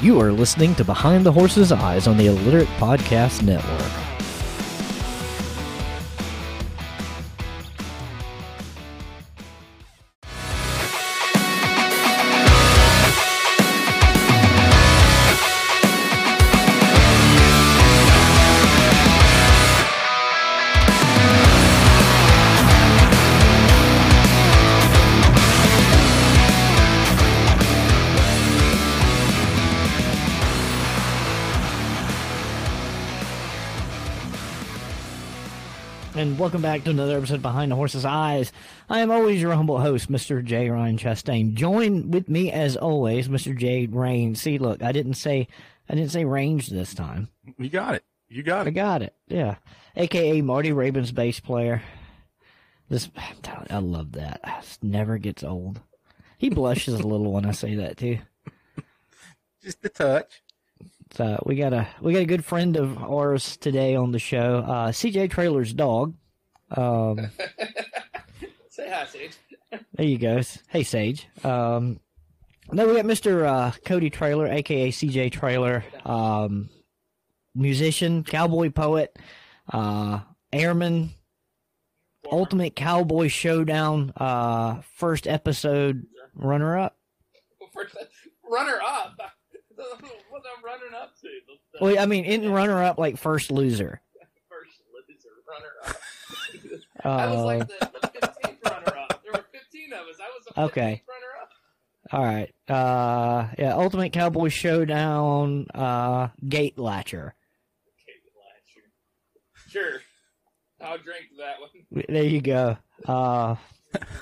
You are listening to Behind the Horse's Eyes on the Illiterate Podcast Network. Welcome back to another episode of Behind the Horse's Eyes. I am always your humble host, Mr. J. Ryan Chastain. Join with me as always, Mr. J. Rain. See, look, I didn't say I didn't say range this time. You got it. You got it. I got it. Yeah. AKA Marty Raybon's bass player. This I love that. It never gets old. He blushes a little when I say that too. Just a touch. So we got a we got a good friend of ours today on the show, uh, CJ Traylor's dog. Um, Say hi, Sage. there you go. Hey Sage. Um, then we got Mr. Uh, Cody Traylor, aka CJ Traylor, um, musician, cowboy poet, uh, airman, Ultimate Cowboy Showdown, uh, first episode runner up. Runner up. what I'm running up to? Well, I mean, in runner up like first loser. first loser runner up. I was Uh, like the, the 15th runner up. There were 15 of us. I was the 15th Okay. runner up. All right. Uh, yeah, Ultimate Cowboy Showdown, uh, Gate Latcher. Okay, Latcher. Sure. I'll drink that one. There you go. Uh,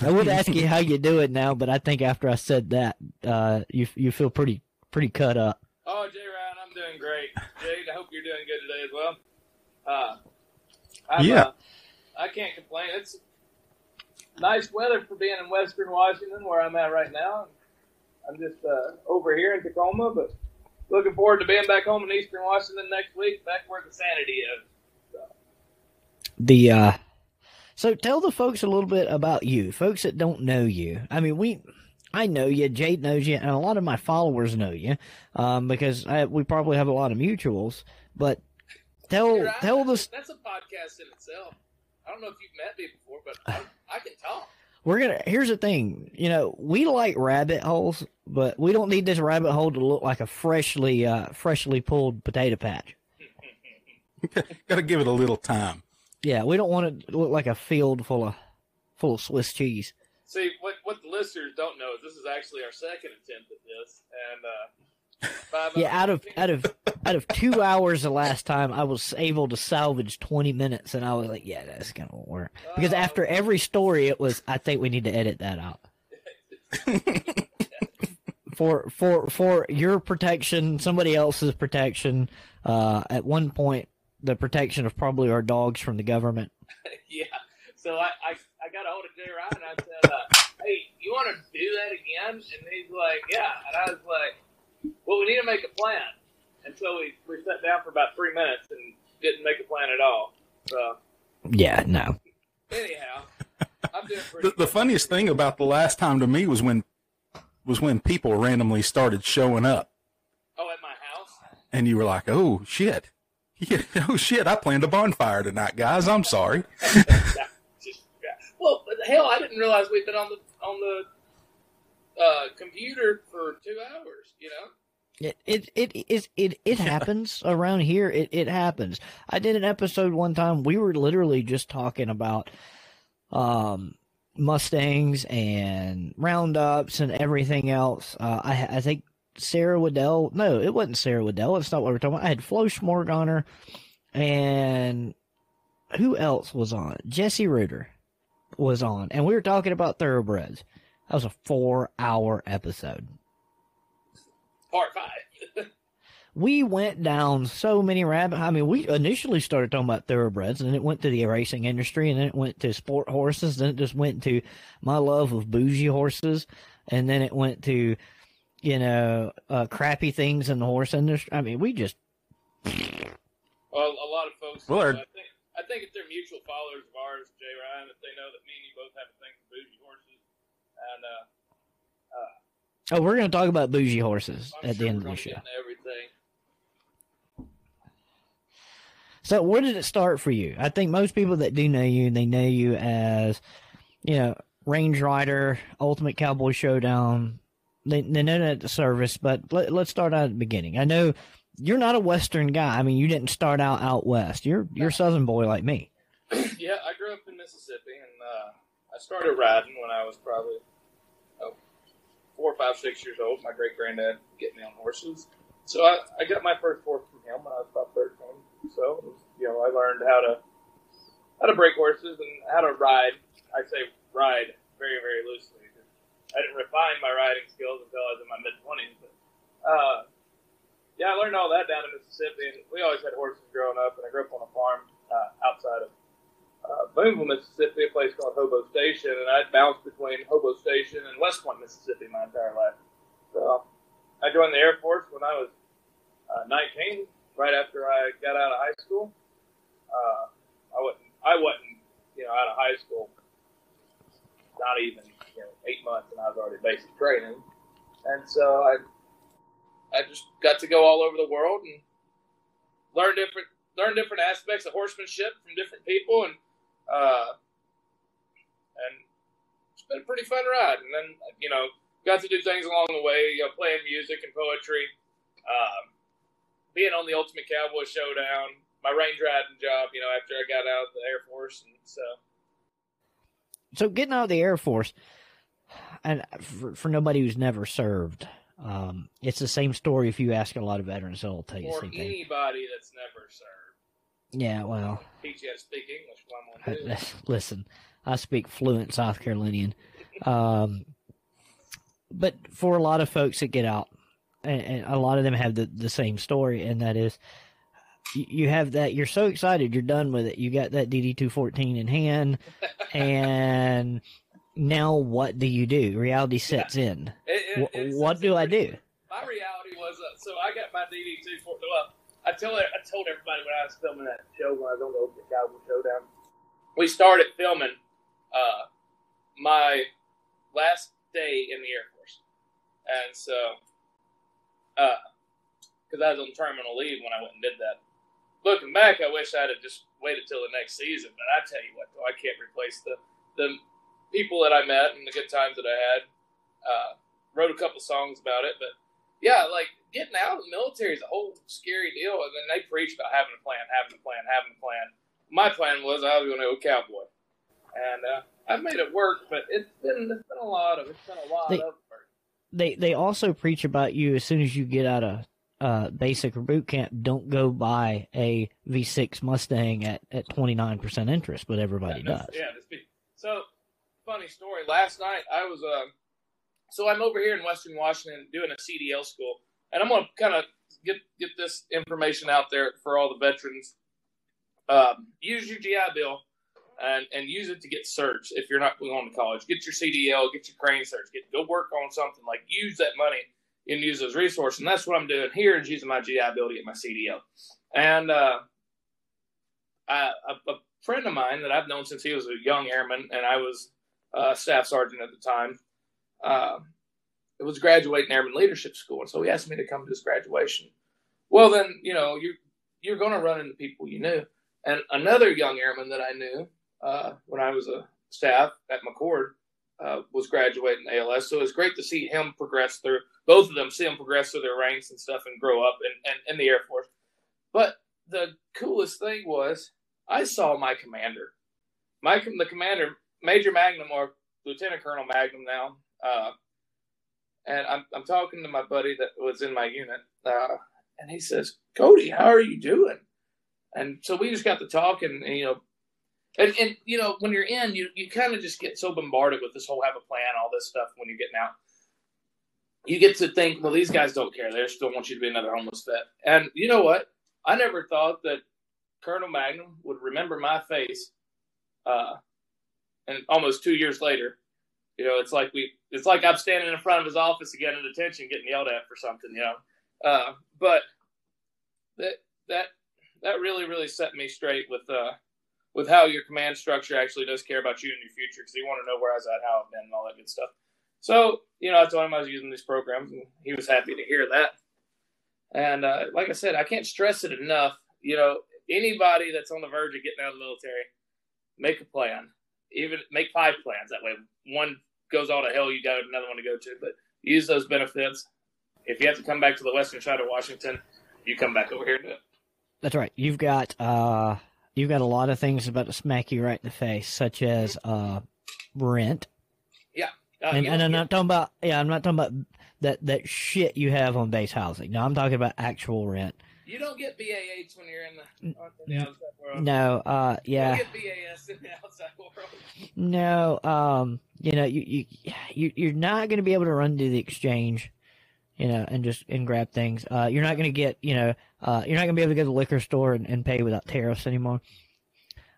I would ask you how you do it now, but I think after I said that, uh, you you feel pretty pretty cut up. Oh, Jay Ryan, I'm doing great. Jayd, I hope you're doing good today as well. Uh, I'm, Yeah. Uh, I can't complain. It's nice weather for being in Western Washington, where I'm at right now. I'm just uh, over here in Tacoma, but looking forward to being back home in Eastern Washington next week, back where the sanity is. The uh, so tell the folks a little bit about you, folks that don't know you. I mean, we. I know you, Jayd knows you, and a lot of my followers know you, um, because I, we probably have a lot of mutuals. But tell You're right. tell the That's a podcast in itself. I don't know if you've met me before, but I, I can talk. We're gonna. Here's the thing. You know, we like rabbit holes, but we don't need this rabbit hole to look like a freshly, uh, freshly pulled potato patch. Got to give it a little time. Yeah, we don't want it to look like a field full of, full of Swiss cheese. See, what what the listeners don't know is this is actually our second attempt at this, and uh, five Yeah, out of out of out of two hours the last time, I was able to salvage twenty minutes, and I was like, yeah, that's gonna work. Because Oh. after every story, it was, I think we need to edit that out. for for for your protection, somebody else's protection. Uh, at one point, the protection of probably our dogs from the government. yeah. So I, I I got a hold of Jay Ryan and I said, uh, "Hey, you want to do that again?" And he's like, "Yeah." And I was like, "Well, we need to make a plan." And so we we sat down for about three minutes and didn't make a plan at all. So Yeah, no. anyhow, I'm doing pretty. The, the funniest thing about the last time to me was when was when people randomly started showing up, Oh, at my house. and you were like, "Oh shit, yeah, oh shit, I planned a bonfire tonight, guys. I'm sorry." That just- yeah. Well, hell, I didn't realize we'd been on the on the computer for two hours. You know. It it it is it, it happens around here. It it happens. I did an episode one time. We were literally just talking about um Mustangs and roundups and everything else. Uh, I I think Sarah Waddell. No, it wasn't Sarah Waddell. That's not what we're talking about. I had Flo Schmorg on her, and who else was on? Jesse Reuter was on, and we were talking about thoroughbreds. That was a four-hour episode. Part five. we went down so many rabbit. I mean, we initially started talking about thoroughbreds, and then it went to the racing industry, and then it went to sport horses, then it just went to my love of bougie horses, and then it went to, you know, uh, crappy things in the horse industry. I mean, we just Well, a lot of folks. Well, I think I think if they're mutual followers of ours, Jay Ryan, if they know that me and you both have a thing for bougie horses, and uh, uh, Oh, we're going to talk about bougie horses I'm at sure the end of the show. Everything. So, where did it start for you? I think most people that do know you, they know you as, you know, Range Rider, Ultimate Cowboy Showdown. They, they know that the service, but let, let's start out at the beginning. I know you're not a Western guy. I mean, you didn't start out out west. You're you're Southern boy like me. Yeah, I grew up in Mississippi, and uh, I started riding when I was probably oh, four, five, six years old. My great granddad getting me on horses, so I, I got my first horse from him when I was about thirteen. So you know, I learned how to how to break horses and how to ride. I say ride very, very loosely. I didn't refine my riding skills until I was in my mid twenties. But uh, yeah, I learned all that down in Mississippi, and we always had horses growing up. And I grew up on a farm uh, outside of uh, Boonville, Mississippi, a place called Hobo Station, and I'd bounced between Hobo Station and West Point, Mississippi, my entire life. So I joined the Air Force when I was uh, 19, right after I got out of high school. Uh, I wasn't, I wasn't, you know, out of high school not even you know, eight months, and I was already basic training. And so I, I just got to go all over the world and learn different learn different aspects of horsemanship from different people, and uh, and it's been a pretty fun ride. And then you know, got to do things along the way, you know, playing music and poetry, um, being on the Ultimate Cowboy Showdown, my range riding job, you know, after I got out of the Air Force, and so so getting out of the Air Force, and for, for nobody who's never served, um, it's the same story. If you ask a lot of veterans, they'll tell you the same thing. anybody that's never served. Yeah, well, teach you how to speak English. I, listen, I speak fluent South Carolinian, um, but for a lot of folks that get out, and, and a lot of them have the, the same story, and that is you have that you're so excited you're done with it. You got that dd214 in hand and now what do you do? Reality sets yeah. in. It, it, what do i do? my reality was uh, so i got my dd214 well i tell i told everybody when i was filming that show when i was on the open cowboy showdown we started filming uh, my last day in the air force and so because uh, i was on terminal leave when i went and did that looking back, I wish I'd have just waited till the next season. But I tell you what, though, I can't replace the the people that I met and the good times that I had. Uh, wrote a couple songs about it, but yeah, like getting out of the military is a whole scary deal. And then they preach about having a plan, having a plan, having a plan. My plan was I was going to go cowboy, and uh, I've made it work, but it's been it's been a lot of it's been a lot they, of work. They they also preach about you as soon as you get out of uh, basic or boot camp, don't go buy a V6 Mustang at, at 29% interest, but everybody yeah, does. Yeah. So, funny story. Last night, I was, uh, so I'm over here in Western Washington doing a CDL school, and I'm going to kind of get, get this information out there for all the veterans. Um, use your GI Bill and, and use it to get certs if you're not going to college. Get your CDL, get your crane certs, get go work on something. Like, use that money and use those resources. And that's what I'm doing here is using my GI Bill to get my CDL. And uh, I, a, a, friend of mine that I've known since he was a young airman, and I was a staff sergeant at the time, uh, it was graduating airman leadership school, and so he asked me to come to his graduation. Well, then you know you're you're going to run into people you knew, and another young airman that I knew uh, when I was a staff at McChord uh, was graduating ALS. So it's great to see him progress through both of them, see them progress through their ranks and stuff and grow up in, in, in the Air Force. But the coolest thing was I saw my commander, my the commander, Major Magnum or Lieutenant Colonel Magnum now, uh, and I'm I'm talking to my buddy that was in my unit, uh, and he says, "Cody, how are you doing?" And so we just got to talking, and you know, and, and you know, when you're in, you, you kind of just get so bombarded with this whole have a plan, all this stuff when you're getting out. You get to think, well, these guys don't care. They still want you to be another homeless vet. And you know what? I never thought that Colonel Magnum would remember my face. Uh, and almost two years later, you know, it's like we, it's like I'm standing in front of his office again in detention, getting yelled at for something, you know. Uh, but that that that really really set me straight with uh, with how your command structure actually does care about you and your future because you want to know where I was at, how I've been, and all that good stuff. So, you know, I told him I was using these programs, and he was happy to hear that. And uh, like I said, I can't stress it enough. You know, anybody that's on the verge of getting out of the military, make a plan. Even make five plans. That way, one goes all to hell, you got another one to go to. But use those benefits. If you have to come back to the western side of Washington, you come back over here do it. That's right. You've got uh, you've got a lot of things about to smack you right in the face, such as uh, rent. Yeah, uh, and, and I'm not talking about yeah, I'm not talking about that that shit you have on base housing. No, I'm talking about actual rent. You don't get BAH when you're in the, in the outside world. No, uh, You yeah, don't get BAS in the outside world. no, um, you know, you you you you're not going to be able to run to the exchange, you know, and just and grab things. Uh, you're not going to get, you know, uh, you're not going to be able to go to the liquor store and, and pay without tariffs anymore.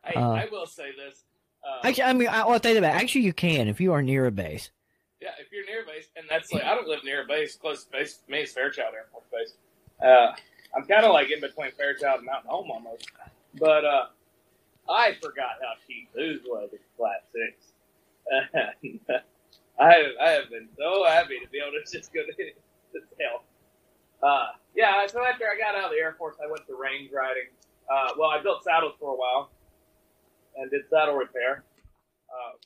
Hey, Uh, I will say this. Uh, Actually, I mean, I, I'll tell you that. Actually, you can if you are near a base. Yeah, if you're near a base, and that's like I don't live near a base. Close to base me is Fairchild Air Force Base. I'm kind of like in between Fairchild and Mountain Home almost. But uh, I forgot how cheap booze was at Class Six. And, I have, I have been so happy to be able to just go to to tell. Uh, yeah, so after I got out of the Air Force, I went to range riding. Uh, well, I built saddles for a while and did saddle repair. Uh,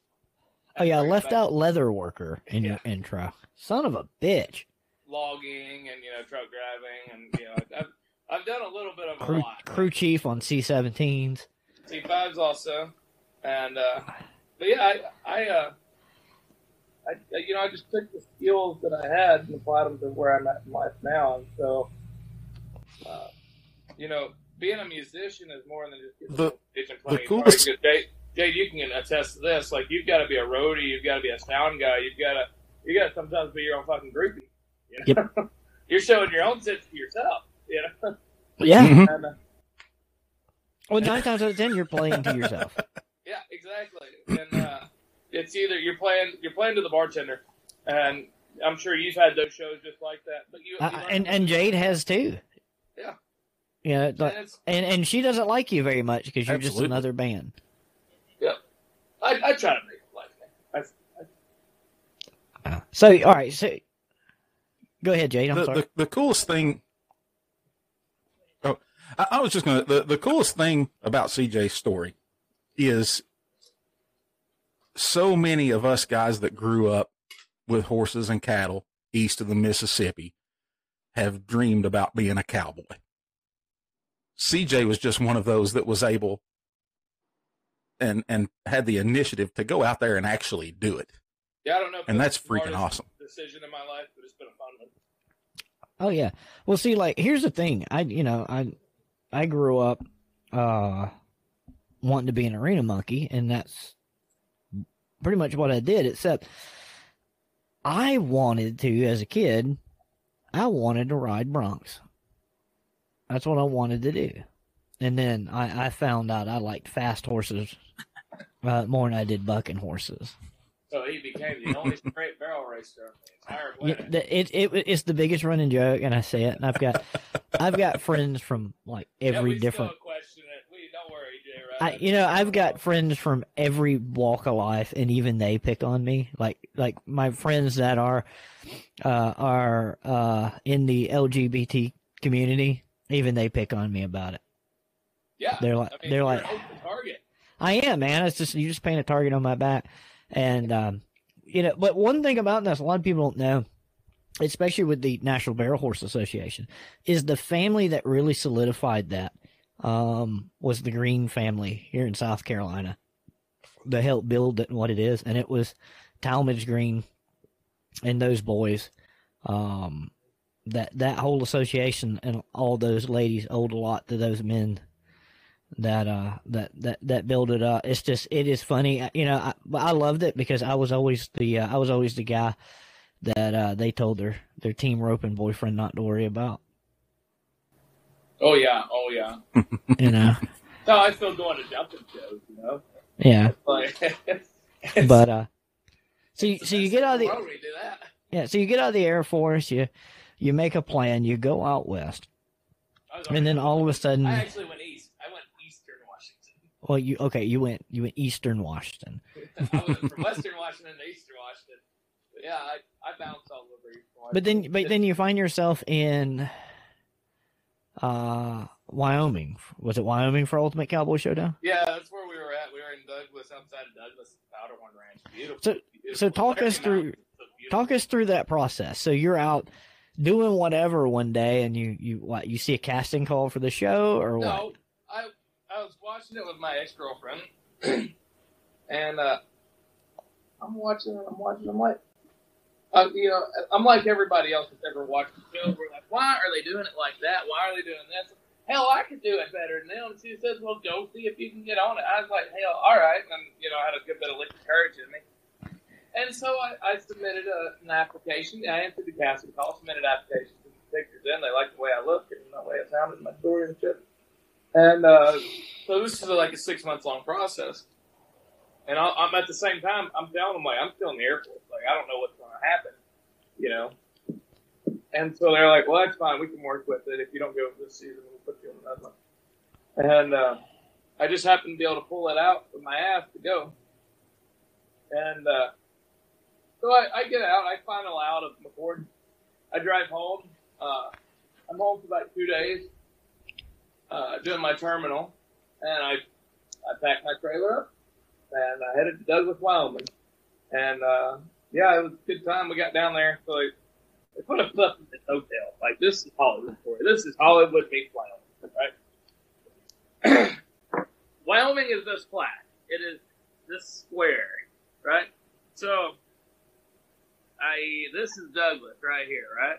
Oh yeah, I left back- out leather worker in your intro. Son of a bitch. logging and you know truck driving and you know I've I've done a little bit of a Crew, lot. crew chief on C-17s. C fives also, and uh, but yeah, I I, uh, I you know I just took the skills that I had and applied them to where I'm at in life now, and so uh, you know being a musician is more than just getting The- on the coolest- guitar. Jay, Jay, you can attest to this. Like you've got to be a roadie, you've got to be a sound guy, you've got to you got to sometimes be your own fucking groupie. You know? You're showing your own sense to yourself. You know. Yeah. Mhm. And, uh, Well, nine times out of ten, you're playing to yourself. Yeah, exactly. And uh, it's either you're playing you're playing to the bartender, and I'm sure you've had those shows just like that. But you, you Uh, and and Jayd has too. Yeah. Yeah, and like, it's, and and she doesn't like you very much because you're just another band. I, I try to make it like that. I, I, So all right, so go ahead, Jayd. I'm the, sorry. the the coolest thing. I, I was just gonna. The, the coolest thing about CJ's story is so many of us guys that grew up with horses and cattle east of the Mississippi have dreamed about being a cowboy. CJ was just one of those that was able and and had the initiative to go out there and actually do it. yeah, I don't know. If And that's the freaking awesome. Decision in my life, but it's been a fun one. Oh yeah. Well, see, like here's the thing. I you know I I grew up uh wanting to be an arena monkey, and that's pretty much what I did. Except I wanted to, as a kid, I wanted to ride broncs. That's what I wanted to do. And then I, I found out I liked fast horses uh, more than I did bucking horses. So he became the only straight barrel racer on the entire Yeah, planet. it, it it's the biggest running joke, and I say it. And I've got I've got friends from like yeah, every we different. Question it. We don't worry, Jay. I, you know, I've got friends from every walk of life, and even they pick on me. Like like my friends that are uh, are uh, in the LGBT community, even they pick on me about it. yeah, They're like I mean, they're like. I am, man. It's just you just paint a target on my back, and um, you know. But one thing about this, a lot of people don't know, especially with the National Barrel Horse Association, is the family that really solidified that um, was the Green family here in South Carolina. That helped build it and what it is, and it was Talmadge Green and those boys. Um, that that whole association and all those ladies owed a lot to those men that uh that that that build it up. It's just it is funny, you know. I, I loved it because I was always the uh, I was always the guy that uh they told their their team roping boyfriend not to worry about. Oh yeah, oh yeah. You know, No, I feel going to jumping shows. You know, yeah. But uh, so you, so you get out of the Why would we that? yeah, so you get out of the Air Force, you you make a plan, you go out west, and then all of a sudden, I actually went east. I went eastern Washington. Well, you okay, you went you went Eastern Washington. I went from western Washington to eastern Washington. But yeah, I, I bounced all over eastern Washington. But then, but then you find yourself in, uh, Wyoming. Was it Wyoming for Ultimate Cowboy Showdown? Yeah, that's where we were at. We were in Douglas, outside of Douglas, Powderhorn Ranch. Beautiful. So, beautiful. so talk us through talk us through that process. So you're out doing whatever one day, and you you what you see a casting call for the show or what? No, I I was watching it with my ex girlfriend, and uh, I'm watching. I'm watching. I'm like, uh, you know, I'm like everybody else that's ever watched the show. We're like, why are they doing it like that? Why are they doing this? Hell, I could do it better than them. She says, well, go see if you can get on it. I was like, hell, all right. And, you know, I had a good bit of liquid courage in me. And so I, I submitted a, an application. I answered the casting call, submitted applications, put pictures in. They liked the way I looked and the way it sounded, and my story and shit. And uh, so this is like a six months long process. And I, I'm at the same time, I'm telling them like I'm still in the airport. Like I don't know what's going to happen, you know. And so they're like, "Well, that's fine. We can work with it. If you don't go this season, we'll put you on another one." And uh, I just happened to be able to pull it out with my ass to go. And uh, so I, I get out. I final out of McChord. I drive home. Uh, I'm home for about two days, uh, doing my terminal, and I I packed my trailer up and I headed to Douglas, Wyoming. And uh, yeah, it was a good time. We got down there. So they, they put us up in this hotel. Like this is Hollywood for you. This is Hollywood meets Wyoming, right? Wyoming is this flat. It is this square, right? So I this is Douglas right here, right?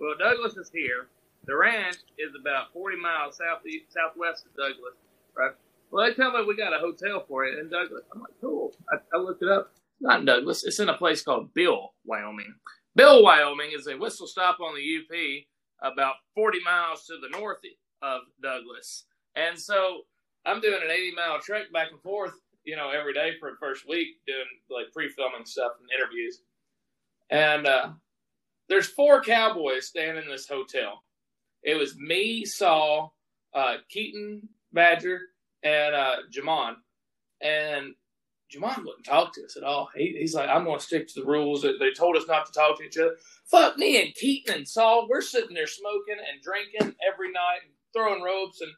Well, Douglas is here. The ranch is about 40 miles southeast, southwest of Douglas, right? Well, they tell me we got a hotel for it in Douglas. I'm like, cool. I, I looked it up. Not in Douglas. It's in a place called Bill, Wyoming. Bill, Wyoming is a whistle stop on the UP about 40 miles to the north of Douglas. And so I'm doing an 80 mile trek back and forth, you know, every day for the first week, doing like pre filming stuff and interviews. And uh, there's four cowboys staying in this hotel. It was me, Saul, uh, Keaton Badger, and uh, Jamon. And Jamon wouldn't talk to us at all. He, he's like, I'm going to stick to the rules. They they told us not to talk to each other. Fuck me and Keaton and Saul. We're sitting there smoking and drinking every night throwing ropes. And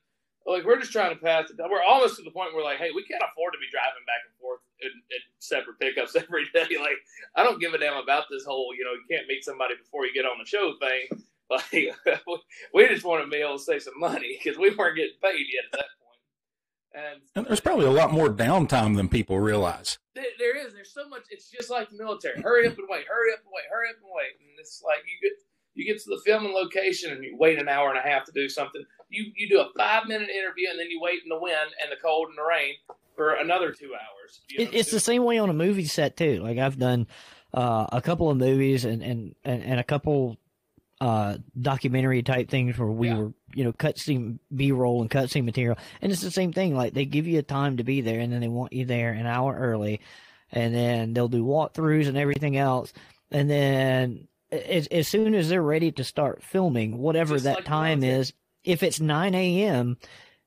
like, we're just trying to pass it. We're almost to the point where, like, hey, we can't afford to be driving back and forth in, in separate pickups every day. Like, I don't give a damn about this whole, you know, you can't meet somebody before you get on the show thing. Like, we just want to be able to save some money because we weren't getting paid yet at that point. And And there's probably a lot more downtime than people realize. there, there is. There's so much. It's just like the military. Hurry up and wait. Hurry up and wait. Hurry up and wait. And it's like you get you get to the filming location and you wait an hour and a half to do something. You you do a five minute interview and then you wait in the wind and the cold and the rain for another two hours. you It, know, it's to- the same way on a movie set too. Like I've done uh, a couple of movies and and and, and a couple uh, documentary type things where we Yeah. were you know cutscene B roll and cutscene material, and it's the same thing. Like they give you a time to be there, and then they want you there an hour early, and then they'll do walkthroughs and everything else, and then as, as soon as they're ready to start filming, whatever Just that like time is, if it's nine a.m.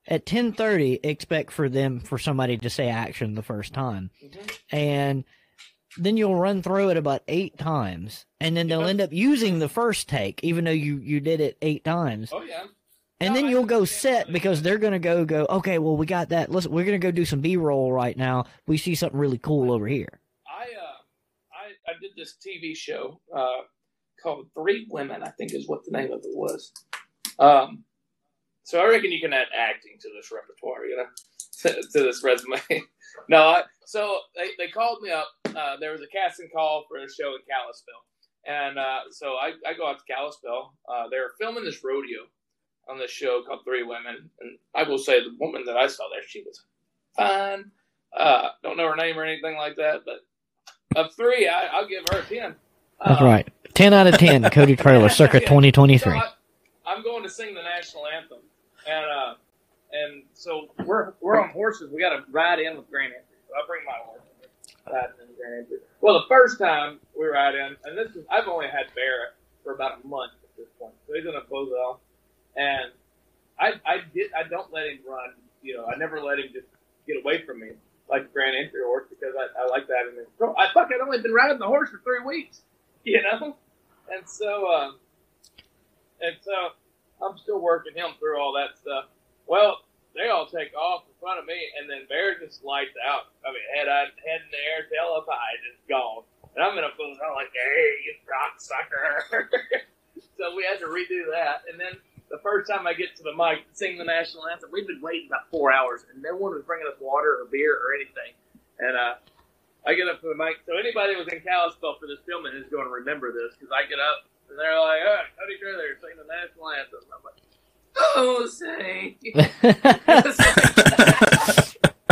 At ten thirty, expect for them for somebody to say action the first time, Mhm. and then you'll run through it about eight times, and then they'll Yeah. end up using the first take, even though you you did it eight times, Oh yeah. and No, then you'll go set because they're gonna go go okay, well we got that. Listen, we're gonna go do some B roll right now. We see something really cool over here. I uh I I did this TV show uh called Three Women. I think is what the name of it was. Um. So I reckon you can add acting to this repertoire, you know, to, to this resume. no, I, so they, they called me up. Uh, there was a casting call for a show in Kalispell, and uh, so I, I go out to Kalispell. Uh, they were filming this rodeo on this show called Three Women, and I will say the woman that I saw there, she was fine. Uh, don't know her name or anything like that, but of three, I, I'll give her a ten. That's Uh, right. Ten out of ten. Cody Traylor, circa twenty twenty three. So I, I'm going to sing the national anthem, and uh, and so we're we're on horses. We got to ride in with. So I bring my horse. In. Well, the first time we ride in, and this is I've only had Barrett for about a month at this point, so he's in a off, and I I did I don't let him run. You know, I never let him just get away from me like Grand Entry horse because I, I like that. And so I fuck I'd only been riding the horse for three weeks, you know, and so. Uh, and so I'm still working him through all that stuff. Well, they all take off in front of me, and then Bear just lights out. I mean, head on, head in the air, tail up high, just gone. And I'm in a fool. I'm like, hey, you rock sucker. so we had to redo that. And then the first time I get to the mic to sing the national anthem, we've been waiting about four hours, and no one was bringing us water or beer or anything. And uh, I get up to the mic. So anybody who was in Kalispell for this filming is going to remember this because I get up and they're like, "Oh, Cody Traylor sing the national anthem." I'm like, "Oh, say."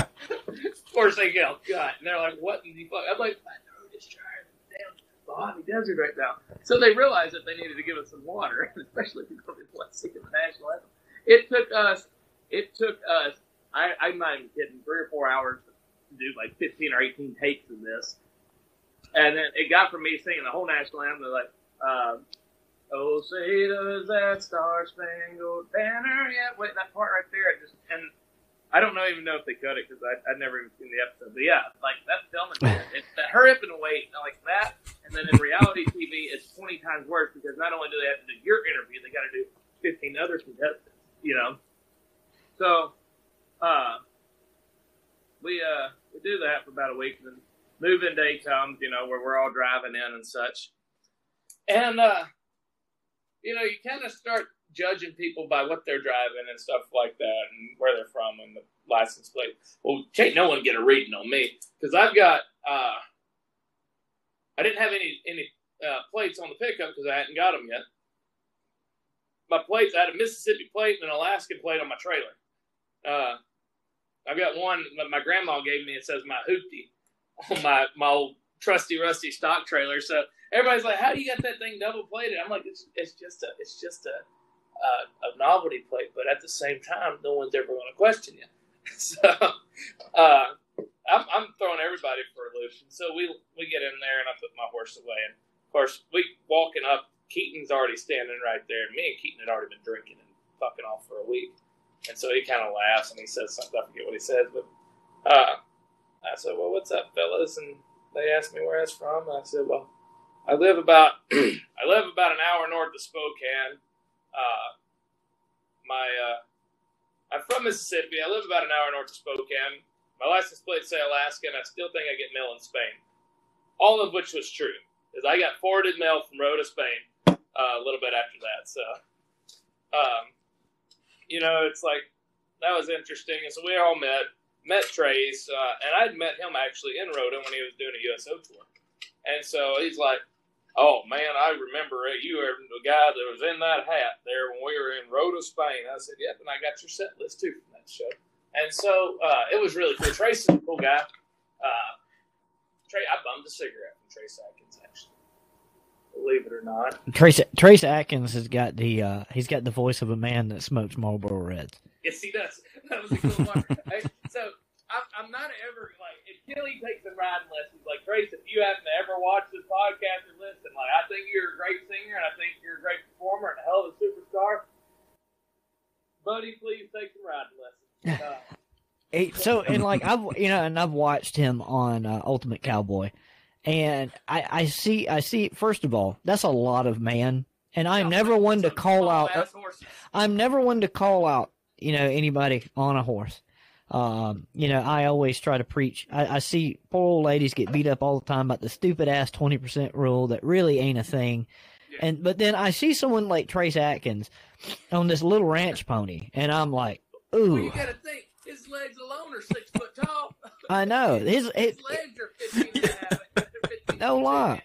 of course they go, God, and they're like, "What in the fuck?" I'm like, "My throat is dry. Damn, Mojave Desert right now." So they realized that they needed to give us some water, especially if you're going to singing the national anthem. It took us. It took us. I, I'm not even kidding. Three or four hours to do like 15 or 18 takes of this, and then it got from me singing the whole national anthem. They're like, um, "Oh, say does that star spangled banner yet?" Wait, that part right there. I just and I don't know even know if they cut it because I I never even seen the episode. But yeah, like that filming, it's that hurry up and wait like that. And then in reality TV, it's 20 times worse because not only do they have to do your interview, they got to do 15 other contestants. You know, so uh, we uh we do that for about a week, and then move-in day comes. You know, where we're all driving in and such, and uh, you know, you kind of start judging people by what they're driving and stuff like that, and where they're from, and the license plate. Well, can't no one get a reading on me because I've got uh, I didn't have any any uh, plates on the pickup because I hadn't got them yet. My plates, I had a Mississippi plate and an Alaskan plate on my trailer. Uh, I've got one that my grandma gave me. It says my hoopty on my my old trusty rusty stock trailer. So everybody's like, "How do you get that thing double plated?" I'm like, "It's it's just a it's just a uh, a novelty plate, but at the same time, no one's ever going to question you." so uh, I'm I'm throwing everybody for a loop. So we we get in there and I put my horse away, and of course we walking up. Keaton's already standing right there, and me and Keaton had already been drinking and fucking off for a week. And so he kind of laughs and he says something. I forget what he says, but uh, I said, "Well, what's up, fellas?" And they asked me where I was from. And I said, "Well, I live about I live about an hour north of Spokane. Uh, my uh, I'm from Mississippi. I live about an hour north of Spokane. My license plate say Alaska, and I still think I get mail in Spain. All of which was true, because I got forwarded mail from Rota, Spain, uh, a little bit after that. So, um, you know, it's like that was interesting. And so we all met, met Trace, uh, and I'd met him actually in Rota when he was doing a USO tour. And so he's like, "Oh man, I remember it. You were the guy that was in that hat there when we were in Rota, Spain." I said, "Yep," and I got your set list too from that show. And so uh, it was really cool. Trace is a cool guy. Uh, Trey, I bummed a cigarette from Trace Adkins actually. Believe it or not. Trace Trace Adkins has got the uh, he's got the voice of a man that smokes Marlboro Reds. Yes, he does. That was a cool part. Hey, so I'm, I'm not ever he takes some riding lessons. Like Trace, if you happen to ever watch this podcast or listen, like I think you're a great singer and I think you're a great performer and a hell of a superstar. Buddy, please take some riding lessons. Uh, so and like I've you know and I've watched him on uh, Ultimate Cowboy, and I I see I see first of all that's a lot of man, and I'm never one to call out. I'm never one to call out you know anybody on a horse. Um, you know I always try to preach. I, I see poor old ladies get beat up all the time about the stupid ass twenty percent rule that really ain't a thing. Yeah. And but then I see someone like Trace Adkins on this little ranch pony, and I'm like, Well, ooh. you gotta think his legs alone are six foot tall. I know his his His legs are 15 and a half. No lie.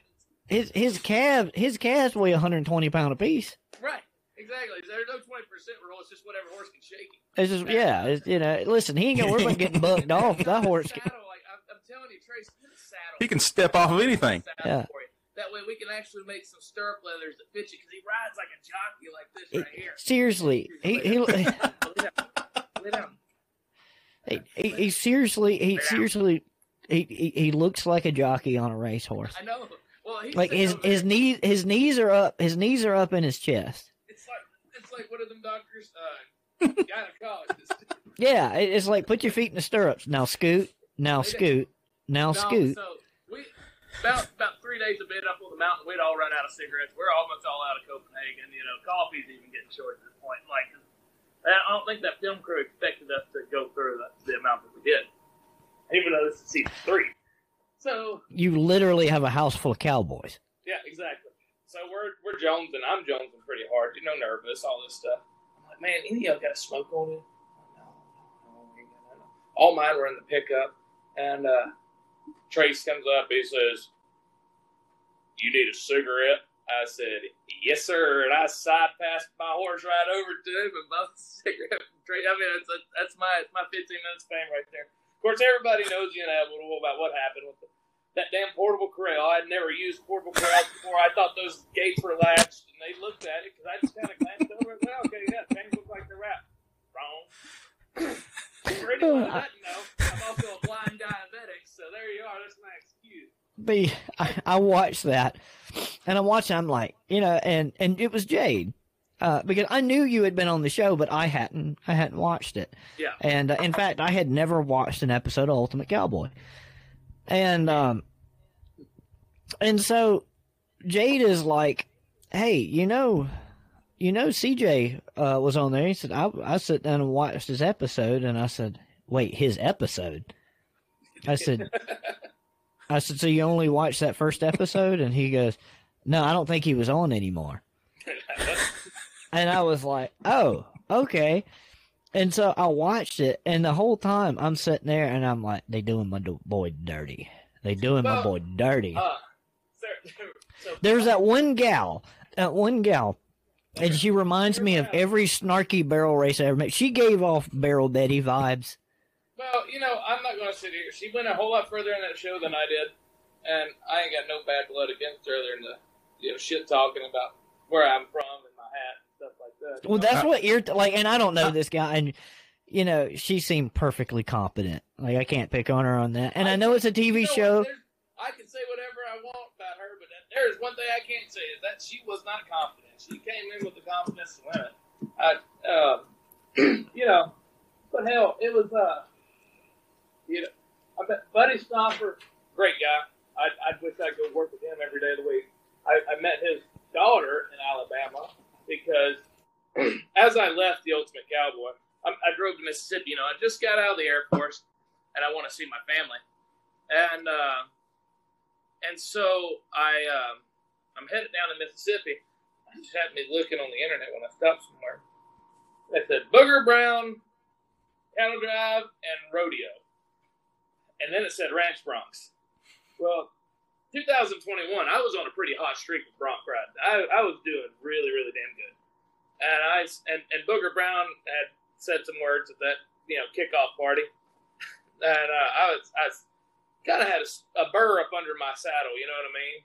his his calves his calves weigh 120 pound apiece. Right. Exactly. There's no 20% rule. It's just whatever horse can shake him. It's just yeah, it's, you know. Listen, he ain't gonna worry about getting bucked off. That horse. Can, Saddle, like, I'm, I'm telling you, Trace, get a saddle. He can step off of anything. Yeah. That way we can actually make some stirrup leathers that fit you because he rides like a jockey like this right here. seriously, he he, Lay down. Lay down. he, he, he seriously he seriously he, he he looks like a jockey on a racehorse. I know. Well, he's Like his his knees his knees are up his knees are up in his chest. Like one of them doctors, uh, gynecologists. Yeah, it's like put your feet in the stirrups. Now scoot. Now scoot. Now No, scoot. So we about about three days of being up on the mountain, we'd all run out of cigarettes. We're almost all out of Copenhagen. You know, coffee's even getting short at this point. Like I don't think that film crew expected us to go through the, the amount that we did, even though this is season three. So You literally have a house full of cowboys. yeah, exactly. So we're we're jonesing. I'm jonesing pretty hard. You know, nervous, all this stuff. I'm like, man, any of y'all got a smoke on you? No, no, ain't. All mine were in the pickup, and uh, Trace comes up. He says, "You need a cigarette?" I said, "Yes, sir." And I side passed my horse right over to him and bought the cigarette. I mean, that's that's my my 15 minutes fame right there. Of course, everybody knows you and Abel about what happened with the that damn portable corral. I had never used portable corrals before. I thought those gates were latched, and they looked at it because I just kind of glanced over and said, "Okay, yeah, things look like they're wrapped." Wrong. For anyone doesn't know, I'm also a blind diabetic, so there you are. That's my excuse. But I, I watched that, and I watched. it, I'm like, you know, and and it was Jayd, uh, because I knew you had been on the show, but I hadn't. I hadn't watched it. Yeah. And uh, in fact, I had never watched an episode of Ultimate Cowboy, and um, and so Jayd is like, hey, you know. You know, CJ uh, was on there. He said, I, I sat down and watched his episode, and I said, Wait, his episode? I said, I said, so you only watched that first episode? And he goes, no, I don't think he was on anymore. And I was like, oh, okay. And so I watched it, and the whole time I'm sitting there, and I'm like, they doing my boy dirty. They doing my boy dirty. uh, so There's uh, that one gal, that one gal, and she reminds me of every snarky barrel race I ever met. She gave off Barrel Betty vibes. Well, you know, I'm not going to sit here. She went a whole lot further in that show than I did, and I ain't got no bad blood against her other than the, you know, shit talking about where I'm from and my hat and stuff like that. Well, know? that's uh, what you're like, and I don't know uh, this guy, and you know, she seemed perfectly competent. Like I can't pick on her on that, and I know it's a You TV know show. I can say whatever I want about her, but there is one thing I can't say is that she was not confident. She came in with the confidence to win it. I, uh, you know, but hell, it was, uh, you know, I met Buddy Stopper, great guy. I, I wish I could work with him every day of the week. I, I met his daughter in Alabama because as I left the Ultimate Cowboy, I, I drove to Mississippi. You know, I just got out of the Air Force, and I want to see my family and uh, and so I um, I'm headed down to Mississippi. I just happened be looking on the internet when I stopped somewhere. It said Booger Brown, Cattle Drive, and Rodeo, and then it said Ranch Broncs. Well, 2021, I was on a pretty hot streak with Broncs riding. I, I was doing really really damn good, and I and, and Booger Brown had said some words at that you know kickoff party, and uh, I was I was kind of had a, a burr up under my saddle, you know what I mean?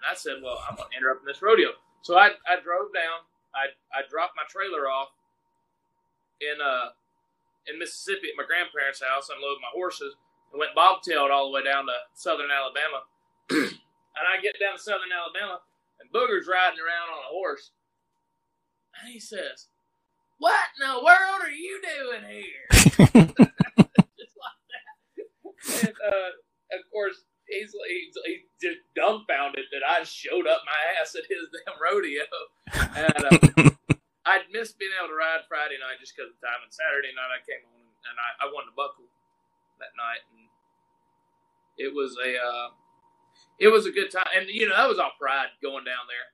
and I said, well, I'm going to enter up in this rodeo. So I, I drove down. I, I dropped my trailer off in uh in Mississippi at my grandparents' house, unloaded my horses, and went bobtailed all the way down to southern Alabama. and I get down to southern Alabama, and Booger's riding around on a horse. And he says, What in the world are you doing here? Just like that. And uh, of course, he's, he's, he's just dumbfounded that I showed up my ass at his damn rodeo. And uh, I'd missed being able to ride Friday night just because of time. And Saturday night I came on and I, I won the buckle that night. And it was a uh, it was a good time. And you know that was all pride going down there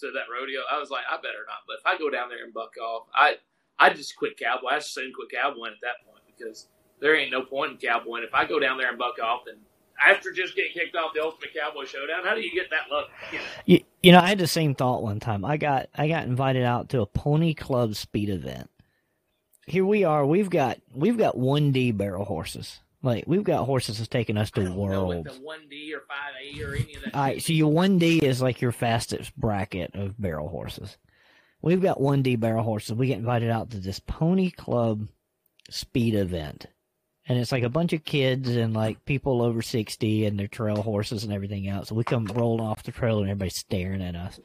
to that rodeo. I was like, I better not. But if I go down there and buck off, I I just quit cowboy. I just soon quit cowboying at that point because there ain't no point in cowboying. If I go down there and buck off, then after just getting kicked off the Ultimate Cowboy Showdown, how do you get that lucky? You know? You, you know, I had the same thought one time. I got I got invited out to a pony club speed event. Here we are. We've got we've got one D barrel horses. Like we've got horses that's taking us to worlds. one D or five A or any of that. All right, so your one D is like your fastest bracket of barrel horses. We've got one D barrel horses. We get invited out to this pony club speed event. And it's like a bunch of kids and like people over 60 and their trail horses and everything else. So we come rolling off the trail and everybody's staring at us.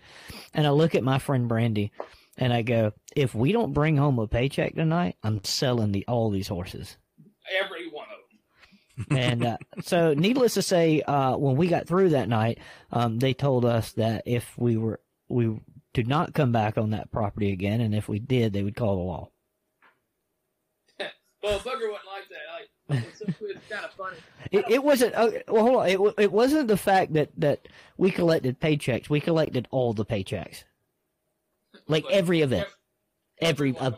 And I look at my friend Brandy and I go, if we don't bring home a paycheck tonight, I'm selling the all these horses. Every one of them. And uh, so, needless to say, uh, when we got through that night, um, they told us that if we were we to not come back on that property again, and if we did, they would call the law. Well, Booger wasn't like that. Like, it's, it's kind of funny. It, it wasn't. Uh, well, hold on. It, it wasn't the fact that that we collected paychecks. We collected all the paychecks, like every event, every. Uh,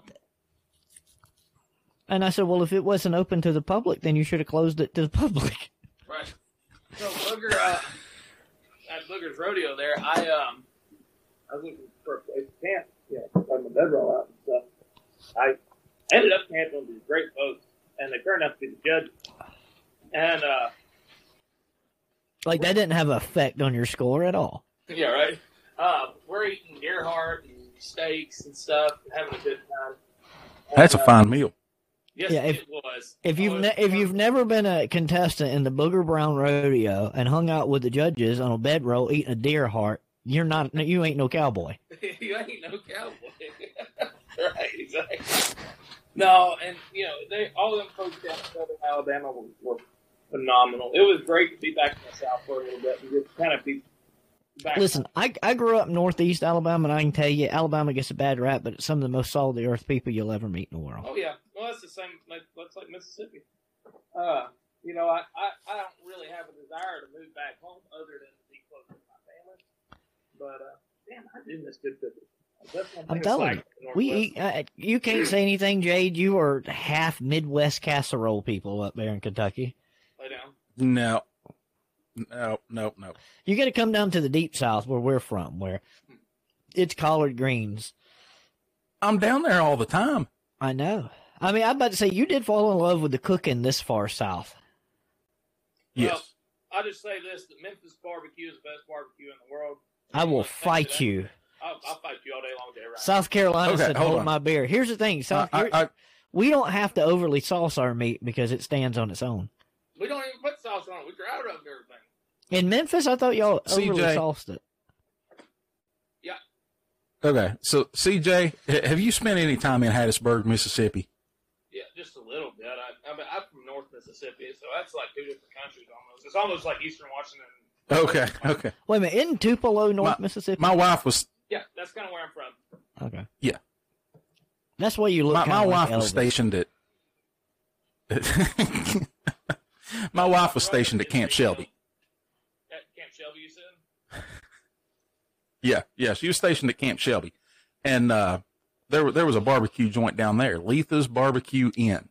and I said, well, if it wasn't open to the public, then you should have closed it to the public. Right. So Booger, uh, at Booger's rodeo there, I um, I was looking for a place to camp, you know, on my bedroll out and stuff. I ended up camping with these great folks, and they turned out to be the judges. And uh, Like that didn't have an effect on your score at all. yeah, right. Uh, we're eating deer heart and steaks and stuff, having a good time. That's a And, uh, fine meal. Yes, Yeah, if- it was. If Oh, you've ne- if you've never been a contestant in the Booger Brown Rodeo and hung out with the judges on a bedroll eating a deer heart, you're not you ain't no cowboy. you ain't no cowboy. right, exactly. No, and you know, they all them folks down in Southern Alabama were, were phenomenal. It was great to be back in the South for a little bit and just kind of be back. Listen, I I grew up northeast Alabama, and I can tell you, Alabama gets a bad rap, but it's some of the most solid the earth people you'll ever meet in the world. Oh yeah, well that's the same. That's like Mississippi. Uh, you know, I, I I don't really have a desire to move back home other than to be closer to my family. But uh, damn, I do miss good cooking. That's one thing I'm telling like in the We eat. Uh, you can't say anything, Jayd. You are half Midwest casserole people up there in Kentucky. Lay down. No, no, no, no. You got to come down to the deep south where we're from, where it's collard greens. I'm down there all the time. I know. I mean, I'm about to say you did fall in love with the cooking this far south. Yes. I'll just say this: that Memphis barbecue is the best barbecue in the world. I will fight that? you. I'll, I'll fight you all day long, there, right? South Carolina Okay, said, hold "Hold my beer." Here's the thing: South I, Car- I, I, we don't have to overly sauce our meat because it stands on its own. we don't even put sauce on it. We dry rub everything. In Memphis, I thought y'all CJ. overly sauced it. Yeah. Okay, so CJ, have you spent any time in Hattiesburg, Mississippi? Yeah, just a little bit. I, I mean, I'm from North Mississippi, so that's like two different countries almost. It's almost like Eastern Washington. Okay, okay. Wait a minute, in Tupelo, North Mississippi? My wife was Yeah, that's kind of where I'm from. okay. Yeah. That's why you look. my, kinda my like wife was Elvis. stationed at. my wife was stationed at Camp Shelby. At Camp Shelby, you said? Yeah, yeah, she was stationed at Camp Shelby, and uh, there there was a barbecue joint down there, Leatha's Barbecue Inn.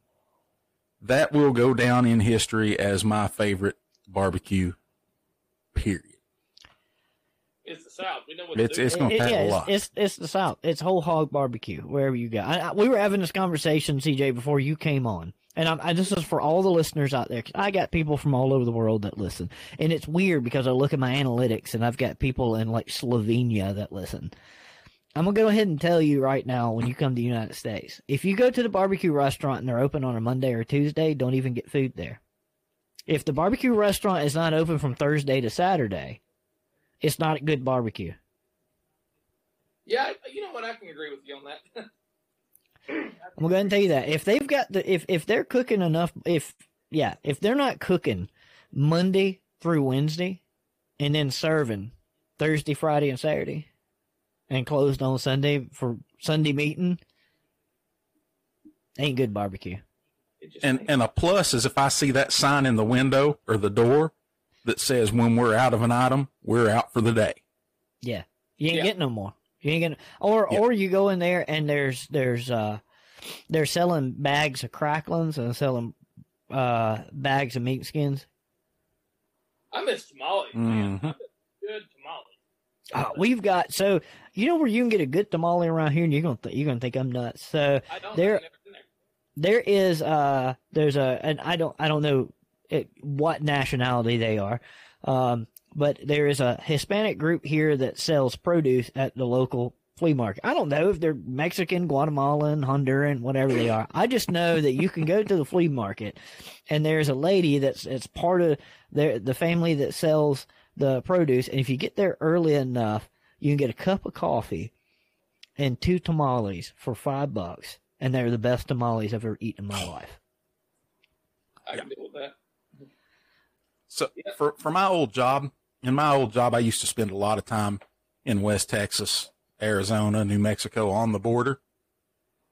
That will go down in history as my favorite barbecue. Period. It's the South. We know what It's it's gonna It- pack yeah, a it's, lot. it's it's the South. It's whole hog barbecue wherever you go. I, I, we were having this conversation, CJ, before you came on, and I'm, I, this is for all the listeners out there. 'cause I got people from all over the world that listen, and it's weird because I look at my analytics and I've got people in like Slovenia that listen. I'm gonna go ahead and tell you right now when you come to the United States, if you go to the barbecue restaurant and they're open on a Monday or Tuesday, don't even get food there. If the barbecue restaurant is not open from Thursday to Saturday, it's not a good barbecue. Yeah, you know what? I can agree with you on that. I'm gonna go ahead and tell you that if they've got the if if they're cooking enough if yeah if they're not cooking Monday through Wednesday and then serving Thursday, Friday, and Saturday and closed on Sunday for Sunday meeting, ain't good barbecue. And and a plus is if I see that sign in the window or the door that says when we're out of an item, we're out for the day. Yeah, you ain't Yeah. getting no more. You ain't getting or Yeah. or you go in there and there's there's uh they're selling bags of cracklings and selling uh bags of meat skins. I miss tamales, man. Mhm. I miss good tamales. Uh, we've got so you know where you can get a good tamale around here, and you're gonna th- you're gonna think I'm nuts. So I don't There- I've never been there. there is uh there's a and I don't I don't know it, what nationality they are, um, but there is a Hispanic group here that sells produce at the local flea market. I don't know if they're Mexican, Guatemalan, Honduran, whatever they are. I just know that you can go to the flea market, and there's a lady that's it's part of their the family that sells the produce, and if you get there early enough, you can get a cup of coffee and two tamales for five bucks, and they're the best tamales I've ever eaten in my life. I can deal with that. So Yeah. for for my old job, in my old job, I used to spend a lot of time in West Texas, Arizona, New Mexico on the border.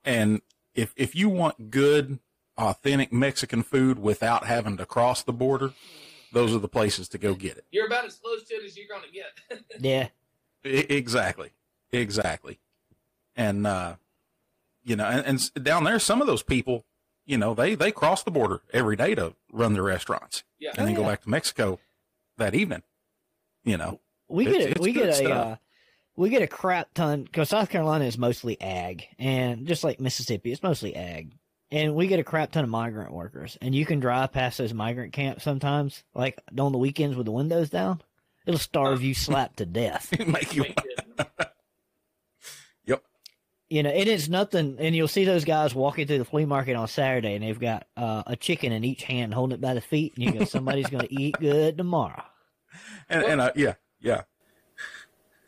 And if if you want good, authentic Mexican food without having to cross the border, those are the places to go get it. You're about as close to it as you're going to get. Yeah. I- exactly, exactly. And uh, you know, and, and down there, some of those people, you know, they they cross the border every day to run their restaurants, yeah. and then Oh, go back to Mexico that evening. You know, We It's- get a, it's we get a uh, we get a crap ton because South Carolina is mostly ag, and just like Mississippi, it's mostly ag. And we get a crap ton of migrant workers, and you can drive past those migrant camps sometimes, like on the weekends with the windows down. It'll starve you slap to death. make you. Ain't kidding. Yep. You know, and it's nothing. And you'll see those guys walking through the flea market on Saturday, and they've got uh, a chicken in each hand, holding it by the feet, and you go, "Somebody's going to eat good tomorrow." And, and uh, yeah, yeah.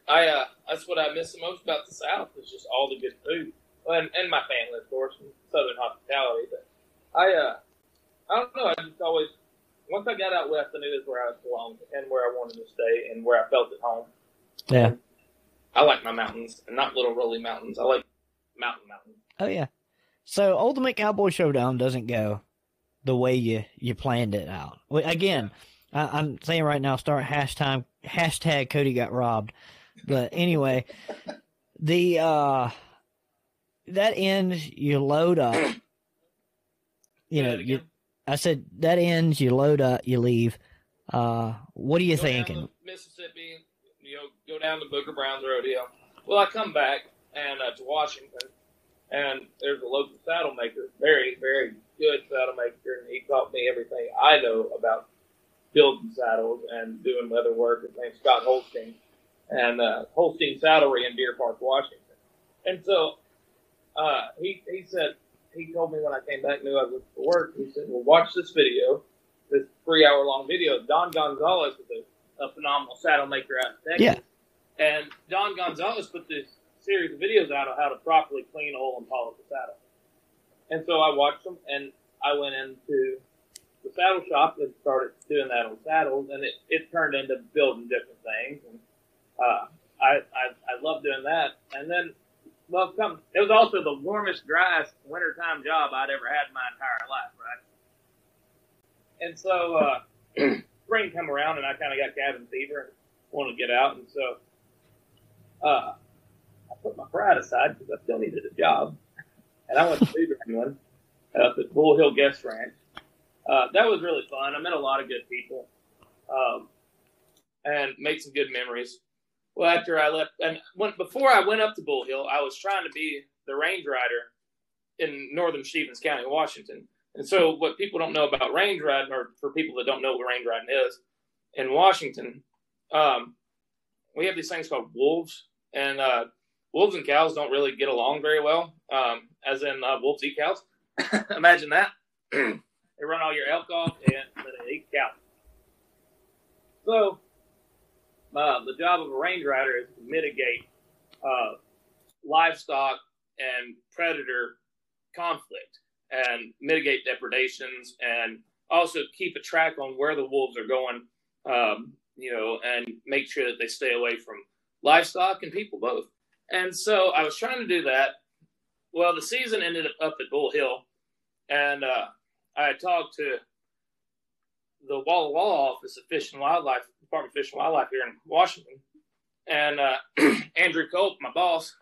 I uh, that's what I miss the most about the South is just all the good food, well, and, and my family, of course, and Southern hospitality. But I, uh, I don't know. I just always once I got out west, I knew that's where I was belonged and where I wanted to stay and where I felt at home. Yeah. I like my mountains and not little rolly mountains. I like mountain mountains. Oh yeah. So Ultimate Cowboy Showdown doesn't go the way you you planned it out. Again, I, I'm saying right now, start hashtag hashtag Cody got robbed. But anyway, the uh that ends. You load up. You know, you. I said that ends. You load up. You leave. Uh, what are you Go thinking? Mississippi, go down to Booger Brown's rodeo. Well, I come back and uh, to Washington, and there's a local saddle maker, very, very good saddle maker, and he taught me everything I know about building saddles and doing leather work. His name's Scott Holstein, and uh, Holstein Saddlery in Deer Park, Washington. And so uh, he he said he told me when I came back, knew I was for work. He said, "Well, watch this video, this three hour long video. Don Gonzalez is a, a phenomenal saddle maker out of Texas, Yeah. And Don Gonzalez put this series of videos out of how to properly clean, oil, and polish a saddle. And so I watched them, and I went into the saddle shop and started doing that on saddles, and it, it turned into building different things. And uh, I, I I love doing that. And then, well, come it was also the warmest, driest wintertime job I'd ever had in my entire life, right? And so uh, spring come around, and I kind of got cabin fever and wanted to get out, and so uh, I put my pride aside because I still needed a job, and I went to food wrangling up at the Bull Hill Guest Ranch. Uh, that was really fun. I met a lot of good people, um, and made some good memories. Well, after I left, and when, before I went up to Bull Hill, I was trying to be the range rider in northern Stevens County, Washington. And so, what people don't know about range riding, or for people that don't know what range riding is, in Washington, um, we have these things called wolves, and uh, wolves and cows don't really get along very well. Um, as in, uh, wolves eat cows. Imagine that. they run all your elk off, and they eat cows. So, uh, the job of a range rider is to mitigate uh, livestock and predator conflict and mitigate depredations and also keep a track on where the wolves are going, um, you know, and make sure that they stay away from livestock and people both. And so I was trying to do that. Well, the season ended up at Bull Hill, and uh, I talked to the Walla Walla office of Fish and Wildlife, Department of Fish and Wildlife here in Washington, and uh, Andrew Culp, my boss,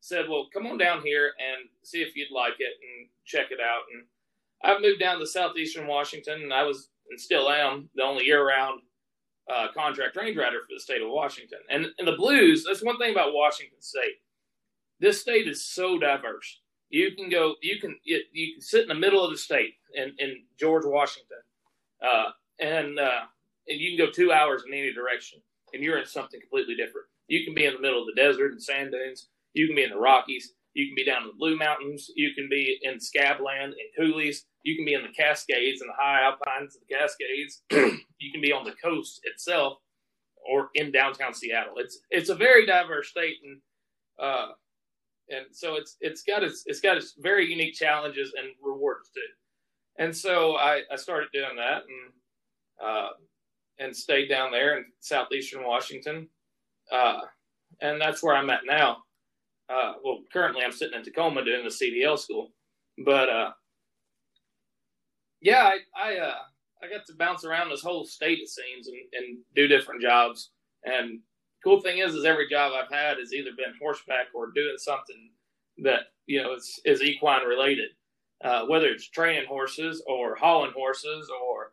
said, "Well, come on down here and see if you'd like it and check it out." And I've moved down to southeastern Washington, and I was and still am the only year-round uh, contract range rider for the state of Washington. And and the blues, that's one thing about Washington State. This state is so diverse. You can go, you can you, can sit in the middle of the state in in George Washington, uh, and uh, and you can go two hours in any direction, and you're in something completely different. You can be in the middle of the desert and sand dunes. You can be in the Rockies. You can be down in the Blue Mountains. You can be in Scabland and Coulees. You can be in the Cascades and the high alpines of the Cascades. you can be on the coast itself or in downtown Seattle. It's it's a very diverse state and uh, and so it's it's got its it's got its very unique challenges and rewards too. And so I, I started doing that and uh, and stayed down there in southeastern Washington. Uh, and that's where I'm at now. Uh, well, currently I'm sitting in Tacoma doing the CDL school, but uh, yeah, I I, uh, I got to bounce around this whole state it seems and, and do different jobs. And cool thing is, is every job I've had has either been horseback or doing something that you know is, is equine related, uh, whether it's training horses or hauling horses or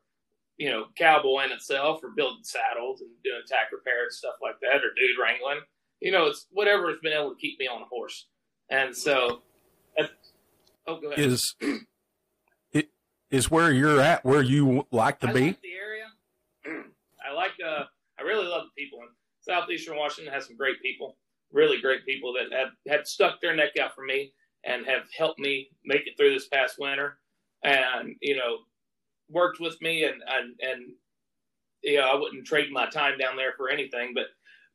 you know cowboy in itself or building saddles and doing tack repair and stuff like that or dude wrangling. You know, it's whatever has been able to keep me on a horse. And so, oh, go ahead. Is is where you're at where you like to I be? like the area. I like. Uh, I really love the people in southeastern Washington. Has some great people, really great people that have have stuck their neck out for me and have helped me make it through this past winter, and you know, worked with me and and and you know, I wouldn't trade my time down there for anything. But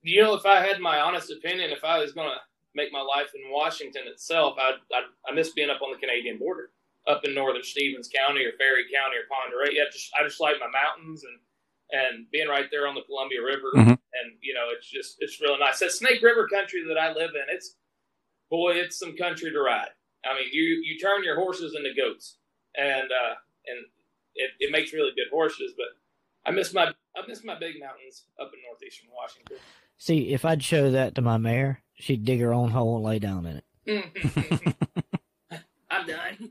you know, if I had my honest opinion, if I was going to make my life in Washington itself, I'd, I'd, I miss being up on the Canadian border, up in northern Stevens County or Ferry County or Pend Oreille. Yeah, just I just like my mountains and and being right there on the Columbia River, Mhm. and you know, it's just it's really nice. That Snake River country that I live in, it's boy, it's some country to ride. I mean, you you turn your horses into goats, and uh, and it, it makes really good horses. But I miss my I miss my big mountains up in northeastern Washington. See, if I'd show that to my mare, she'd dig her own hole and lay down in it. I'm done.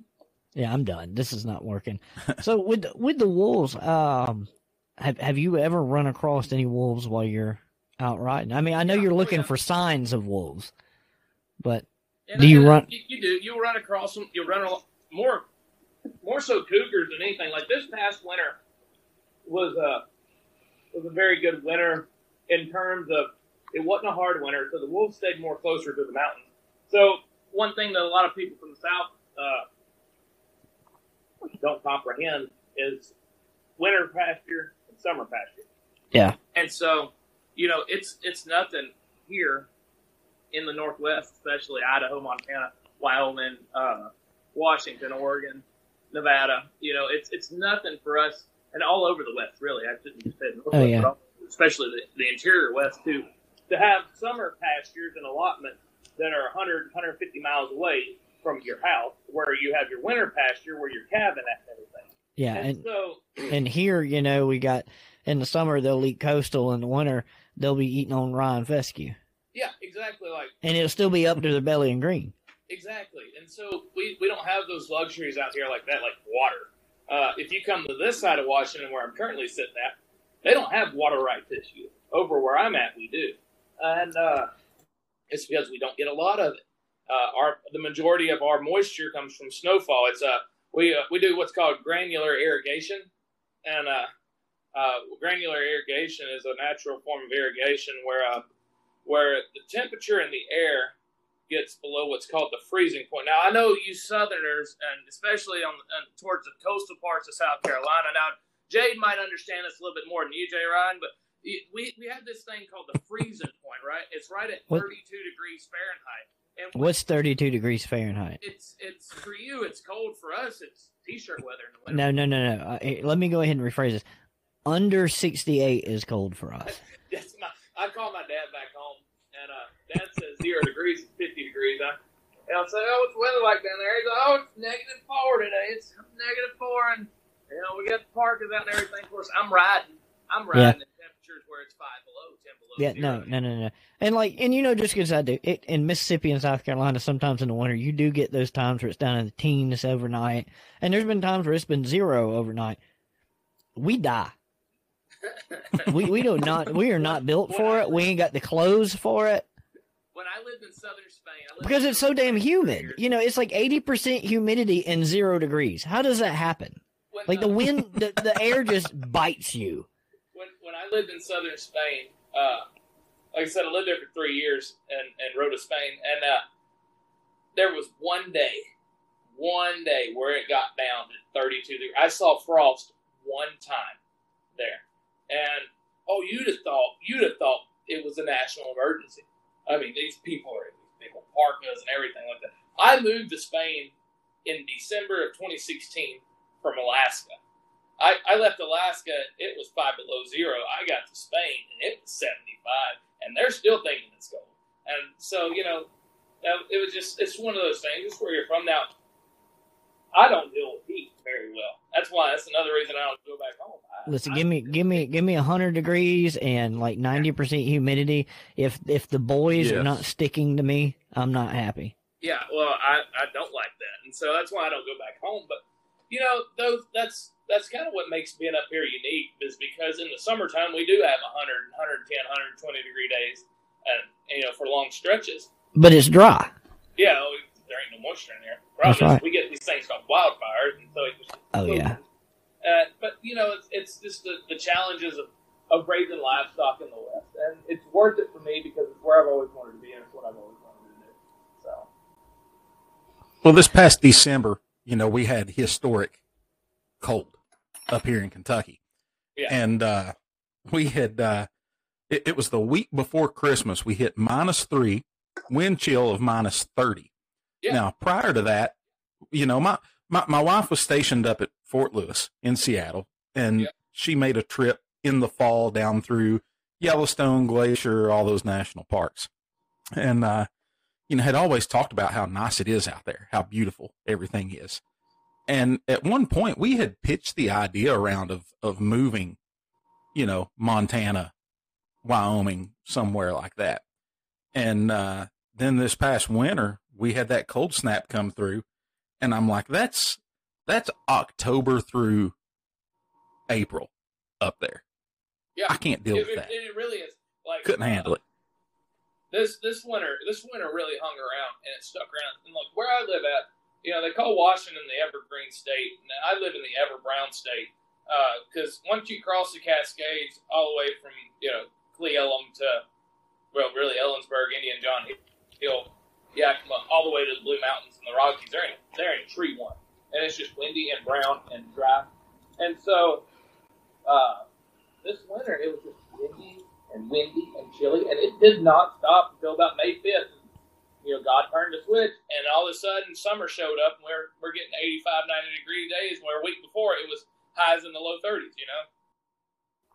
Yeah, I'm done. This is not working. so with with the wolves, um, have have you ever run across any wolves while you're out riding? I mean, I know Yeah, you're looking yeah. for signs of wolves, but And- Do you run- You, you do. You run across them. You'll run a lot more, more so cougars than anything. Like this past winter was a was a very good winter in terms of it wasn't a hard winter, so the wolves stayed more closer to the mountains. So one thing that a lot of people from the south uh, don't comprehend is winter pasture and summer pasture. Yeah. And so, you know, it's it's nothing here in the Northwest, especially Idaho, Montana, Wyoming, uh, Washington, Oregon, Nevada. You know, it's it's nothing for us, and all over the West, really. I shouldn't just say Northwest, Oh, yeah. especially the, the interior West too, to have summer pastures and allotments that are 100, 150 miles away from your house, where you have your winter pasture, where your cabin at and everything. yeah, and, and so, and here, you know, we got in the summer they'll eat coastal, in the winter they'll be eating on rye and fescue, yeah, exactly like and it'll still be up to their belly and green. Exactly. And so we, we don't have those luxuries out here like that, like water. Uh, if you come to this side of Washington, where I'm currently sitting at, they don't have water right tissue. Over where I'm at, we do. And uh, it's because we don't get a lot of it. Uh, our the majority of our moisture comes from snowfall. It's uh, we uh, we do what's called granular irrigation, and uh, uh, granular irrigation is a natural form of irrigation where uh, where the temperature in the air gets below what's called the freezing point. Now, I know you Southerners, and especially on, on towards the coastal parts of South Carolina. Now, Jayd might understand this a little bit more than you, Jay Ryan, but we we have this thing called the freezing point, right? It's right at What- 32 degrees Fahrenheit. And What's 32 degrees Fahrenheit? it's it's for you, it's cold. For us, it's t-shirt weather in the winter. No, no, no, no. Uh, let me go ahead and rephrase this. Under 68 is cold for us. That's my. I call my dad back home, and uh, dad says zero degrees is fifty degrees. I, and I'll say, "Oh, what's the weather like down there?" He's like, "Oh, it's negative four today. It's negative four, and you know we got the parkas out and everything." Of course, I'm riding. I'm riding at temperatures where it's five below, ten below. Yeah, no, zero. no, no, no. And like, and you know, just because I do it in Mississippi and South Carolina, sometimes in the winter, you do get those times where it's down in the teens overnight, and there's been times where it's been zero overnight. We die. We we do not. We are not built for it. We ain't got the clothes for it When I lived in southern Spain, I lived because it's so damn humid. You know, it's like eighty percent humidity and zero degrees. How does that happen? When, Like the uh, wind, the, the air just bites you. When I lived in southern Spain, uh, like I said, I lived there for three years and and rode to Spain, and uh, there was one day, one day where it got down to thirty two degrees. I saw frost one time there, and oh, you'd have thought you'd have thought it was a national emergency. I mean, these people are these big parkas and everything like that. I moved to Spain in December of 2016 from Alaska. I, I left Alaska, it was five below zero. I got to Spain and it was 75, and they're still thinking it's cold. And so, you know, it was just it's one of those things. It's where you're from now. I don't deal with heat very well. That's why. That's another reason I don't go back home. I, Listen, I- give me, give me, give me a hundred degrees and like ninety percent humidity. If if the boys are not sticking to me, I'm not happy. Yeah, well, I, I don't like that, and so that's why I don't go back home. But you know, those that's that's kind of what makes being up here unique is because in the summertime we do have 100, 110, 120 degree days, and you know for long stretches. But it's dry. Yeah, oh, there ain't no moisture in here. That's is right. we get these things called wildfires, and so it just Oh yeah. Uh, but you know, it's, it's just the, the challenges of, of raising livestock in the West, and it's worth it for me because it's where I've always wanted to be, and it's what I've always wanted to do. So Well, this past December, you know, we had historic cold up here in Kentucky. Yeah. And uh, we had, uh, it, it was the week before Christmas, we hit minus three, wind chill of minus 30. Yeah. Now, prior to that, you know, my, my, my wife was stationed up at Fort Lewis in Seattle, and Yeah. she made a trip in the fall down through Yellowstone Glacier, all those national parks. And, uh, you know, had always talked about how nice it is out there, how beautiful everything is. And at one point, we had pitched the idea around of, of moving, you know, Montana, Wyoming, somewhere like that. And uh, then this past winter, we had that cold snap come through, and I'm like, that's that's October through April up there. yeah, I can't deal it, with it, that. it really is. Like Couldn't handle it. This this winter, this winter really hung around and it stuck around. And like where I live at, you know, they call Washington the Evergreen State, and I live in the Ever Brown State. Because once you cross the Cascades, all the way from you know Cle Elum to well, really Ellensburg, Indian John Hill, Yakima, all the way to the Blue Mountains and the Rockies, there ain't there ain't a tree one, and it's just windy and brown and dry. And so, uh, this winter it was just windy and windy and chilly, and it did not stop until about May fifth. You know, God turned the switch, and all of a sudden, summer showed up, and we're we're getting 85, 90 degree days. Where a week before it was highs in the low thirties. You know.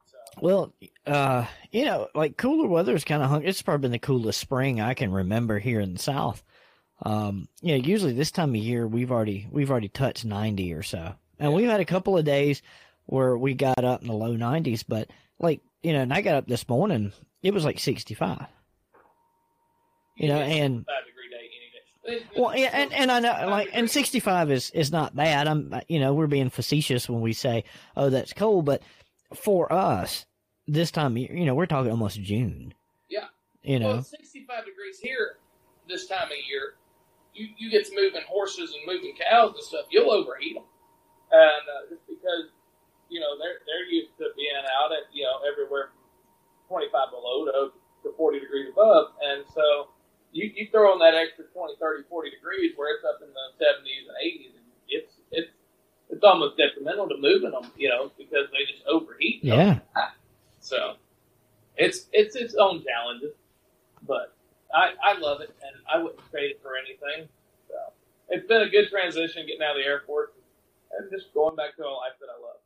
So Well, uh, you know, like cooler weather is kind of hung. It's probably been the coolest spring I can remember here in the South. Um, you know, usually this time of year we've already we've already touched ninety or so, and we've had a couple of days where we got up in the low nineties. But like you know, and I got up this morning, it was like sixty five. You know, and five degree day any day. It- well, yeah, and, and I know, like, and 65 is, is not bad. I'm, you know, we're being facetious when we say, oh, that's cold, but for us, this time, you know, we're talking almost June. Yeah. You know, Well, 65 degrees here this time of year. You, you get to moving horses and moving cows and stuff, you'll overheat them. And uh, just because, you know, they're, they're used to being out at, you know, everywhere from 25 below to, to 40 degrees above. And so you, you throw in that extra 20, 30, 40 degrees where it's up in the 70s and 80s, and it's, it's, it's almost detrimental to moving them, you know, because they just overheat. yeah. So it's it's its own challenges, but I I love it and I wouldn't trade it for anything. So it's been a good transition getting out of the Air Force and just going back to a life that I love.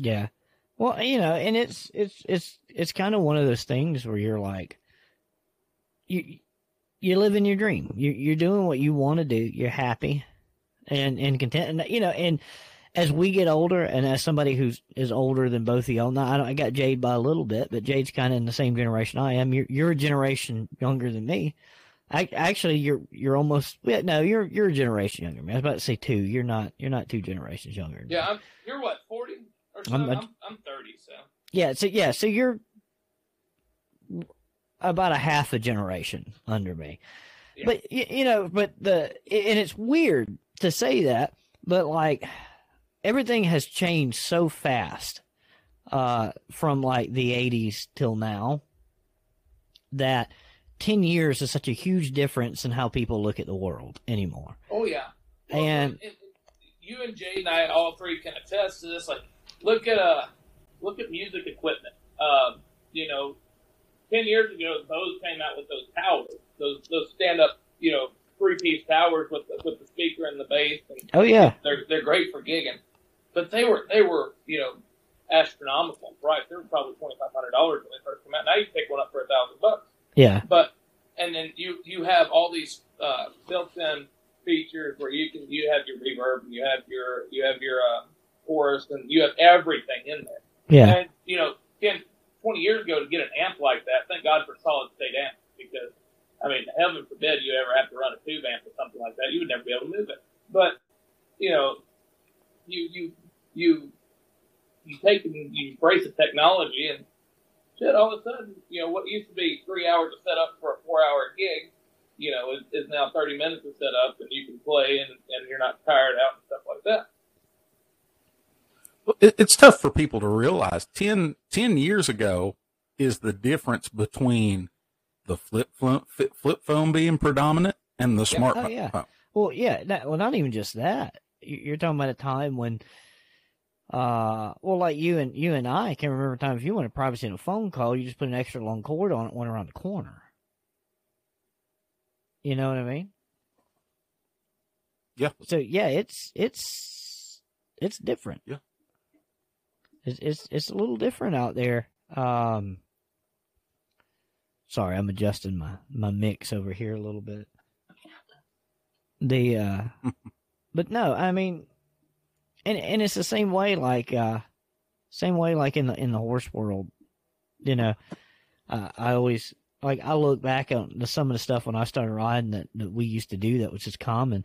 Yeah. Well, you know, and it's, it's, it's, it's kind of one of those things where you're like, you, you live in your dream. You, you're doing what you want to do. You're happy and, and content. And, you know, and as we get older and as somebody who's is older than both of y'all, now I, don't, I got Jayd by a little bit, but Jayd's kind of in the same generation I am. You're, you're a generation younger than me. I, actually, you're you're almost yeah, no, you're you're a generation younger me. I was about to say two. You're not. You're not two generations younger. Yeah, I'm, you're what forty or so? I'm I'm, I'm, thirty, so Yeah, so yeah, so you're about a half a generation under me. Yeah. But you know, but the and it's weird to say that, but like everything has changed so fast uh from like the 80s till now that 10 years is such a huge difference in how people look at the world anymore. oh yeah. And- it- you and Jay and I all three can attest to this. Like, look at uh, look at music equipment. Um, you know, ten years ago, Bose came out with those towers, those those stand up, you know, three piece towers with the, with the speaker and the bass, and Oh yeah. they're they're great for gigging. But they were they were you know astronomical in price. They were probably twenty five hundred dollars when they first came out. Now you can pick one up for a thousand bucks. Yeah. But and then you you have all these uh, built-in features where you can you have your reverb and you have your you have your uh, chorus and you have everything in there. Yeah. And you know, 10, 20 years ago to get an amp like that, thank God for solid state amp because I mean, heaven forbid you ever have to run a tube amp or something like that. You would never be able to move it. But you know, you you you you take and you embrace the technology and shit. All of a sudden, you know, what used to be three hours to set up for a four-hour gig, you know, is, is now 30 minutes to set up, and you can play and, and you're not tired out and stuff like that. It, it's tough for people to realize 10, 10 years ago is the difference between the flip phone, flip phone being predominant and the Yeah. smartphone. Oh, yeah. Well, yeah. That, well, not even just that. You- You're talking about a time when, uh, well, like you and you and I can remember a time if you wanted privacy in a phone call, you just put an extra long cord on it, went around the corner. You know what I mean? Yeah. So yeah, it's it's it's different. Yeah. It's it's it's a little different out there. Um. Sorry, I'm adjusting my my mix over here a little bit. The uh, but no, I mean, and and it's the same way like uh, same way like in the in the horse world, you know. Uh, I always like I look back on the, some of the stuff when I started riding that, that we used to do that was just common,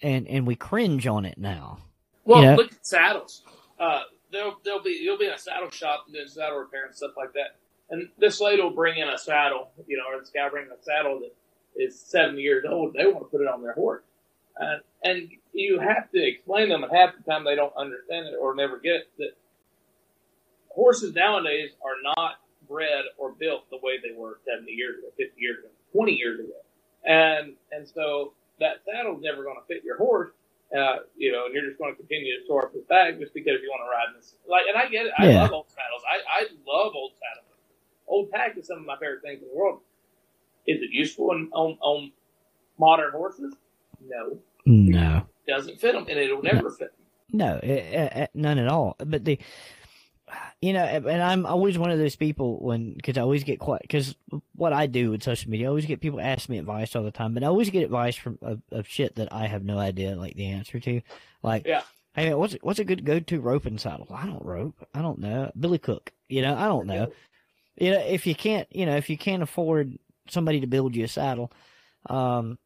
and and we cringe on it now. Well, You know? look at saddles. Uh, there'll there'll be you'll be in a saddle shop doing saddle repair and stuff like that, and this lady will bring in a saddle, you know, or this guy bring a saddle that is seventy years old. They want to put it on their horse, and and you have to explain them, and half the time they don't understand it or never get that horses nowadays are not bred or built the way they were 70 years ago, 50 years ago, 20 years ago. And, and so that saddle's never going to fit your horse, uh, you know, and you're just going to continue to store up his bag just because you want to ride in this. Like, and I get it. I Yeah. love old saddles. I, I love old saddles. Old tack is some of my favorite things in the world. Is it useful in, on, on modern horses? No. No, Doesn't fit them, and it'll never fit them. no, eh, eh, none at all. But the, you know, and I'm always one of those people when because I always get quite because what I do with social media, I always get people ask me advice all the time, but I always get advice from of, of shit that I have no idea like the answer to, like Yeah. Hey, what's what's a good go to roping saddle? I don't rope. I don't know. Billy Cook. You know, I don't know. You know, if you can't, you know, if you can't afford somebody to build you a saddle, um,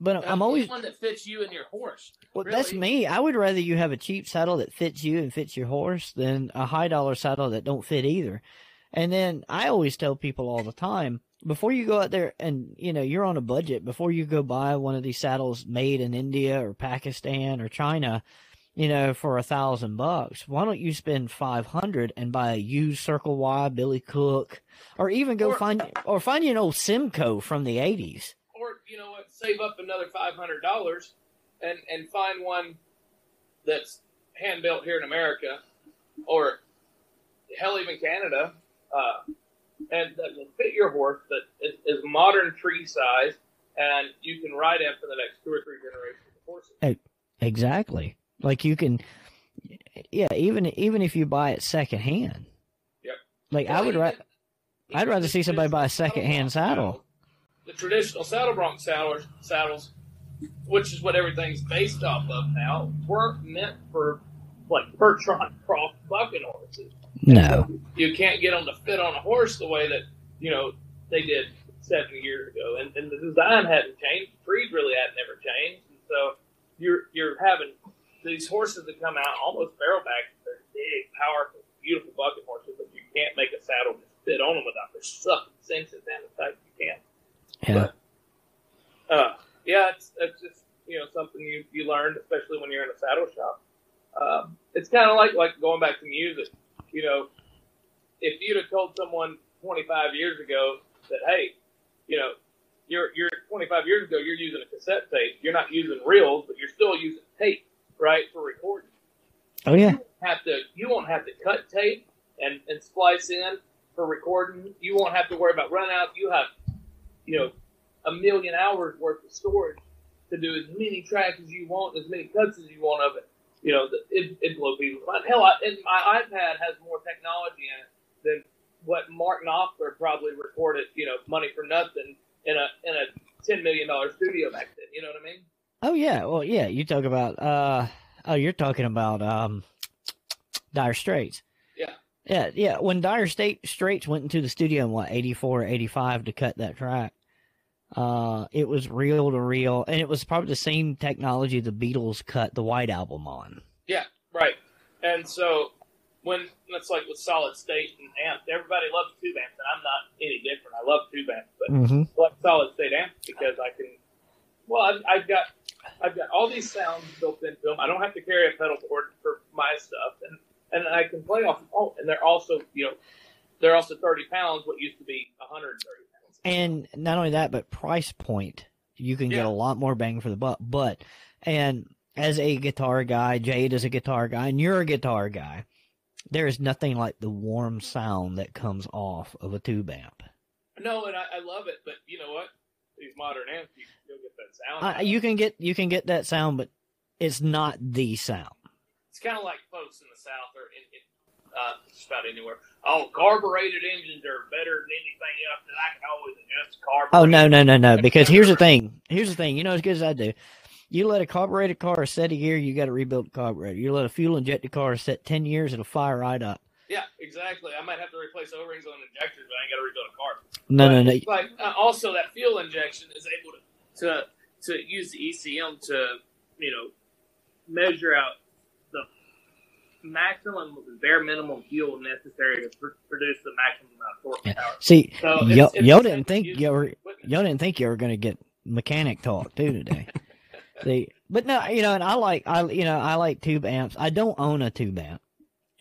but I'm always one that fits you and your horse. well, that's me. I would rather you have a cheap saddle that fits you and fits your horse than a high dollar saddle that don't fit either. And then I always tell people all the time before you go out there and you know you're on a budget before you go buy one of these saddles made in India or Pakistan or China, you know for a thousand bucks. Why don't you spend five hundred and buy a used Circle Y Billy Cook, or even go Or- find or find you an old Simco from the eighties. You know what, save up another five hundred dollars and and find one that's hand built here in America, or hell, even Canada, uh, and that will fit your horse that is, is modern tree size, and you can ride him for the next two or three generations of horses. Exactly. Like you can, yeah. Even even if you buy it secondhand. Yep. Like I would, ra- I'd rather see somebody buy a second hand saddle The traditional saddle bronc saddles, saddles, which is what everything's based off of now, weren't meant for like Bertrand Croft bucking horses. No. You can't get them to fit on a horse the way that you know they did 70 years ago, and, and the design hadn't changed. The trees really hadn't ever changed, and so you're you're having these horses that come out almost barrelback. They're big, powerful, beautiful bucking horses, but you can't make a saddle just fit on them without their sucking it down as tight you can. Yeah. Uh, yeah, it's, it's just you know something you you learn, especially when you're in a saddle shop. Um, it's kind of like like going back to music. You know, if you'd have told someone 25 years ago that hey, you know, you're you're 25 years ago you're using a cassette tape, you're not using reels, but you're still using tape, right, for recording. Oh yeah. Have to you won't have to cut tape and and splice in for recording. You won't have to worry about run out. You have you know a million hours worth of storage to do as many tracks as you want, as many cuts as you want of it. You know, it it blow people's mind. Hell, I, and my iPad has more technology in it than what Mark Knopfler probably recorded. You know, money for nothing in a in a ten million dollar studio back then. You know what I mean? Oh yeah, well yeah. You talk about uh oh, you're talking about um Dire Straits. Yeah. Yeah. When Dire State Straits went into the studio in what 84, 85 to cut that track, uh, it was reel to reel, and it was probably the same technology the Beatles cut the White Album on. Yeah, right. And so when that's like with solid state and amps, everybody loves tube amps, and I'm not any different. I love tube amps, but Mm-hmm. I like solid state amps because I can. Well, I've, I've got I've got all these sounds built into them. I don't have to carry a pedal board for my stuff, and and I can play off. Oh, and they're also you know they're also 30 pounds, what used to be 130 pounds. And not only that, but price point, you can get a lot more bang for the buck. But and as a guitar guy, Jayd is a guitar guy, and you're a guitar guy. There is nothing like the warm sound that comes off of a tube amp. No, and I, I love it, but you know what? These modern amps, you you'll get that sound. Uh, you can get you can get that sound, but it's not the sound. It's kind of like folks in the South or in, in uh, just about anywhere. Oh, carbureted engines are better than anything else that I can always adjust carburetor. Oh no no no no! Because here's the thing. Here's the thing. You know as good as I do. You let a carbureted car set a year, you got to rebuild the carburetor. You let a fuel injected car set ten years, it'll fire right up. Yeah, exactly. I might have to replace O-rings on injectors, but I ain't got to rebuild a car. No But, no no. Like uh, also that fuel injection is able to, to to use the ECM to you know measure out maximum bare minimum fuel necessary to pr- produce the maximum amount of torque power. See, So yo, it's- it's y'all didn't think you were y'all didn't think you were gonna get mechanic talk too today. See, but no, you know, and I like I you know I like tube amps. I don't own a tube amp.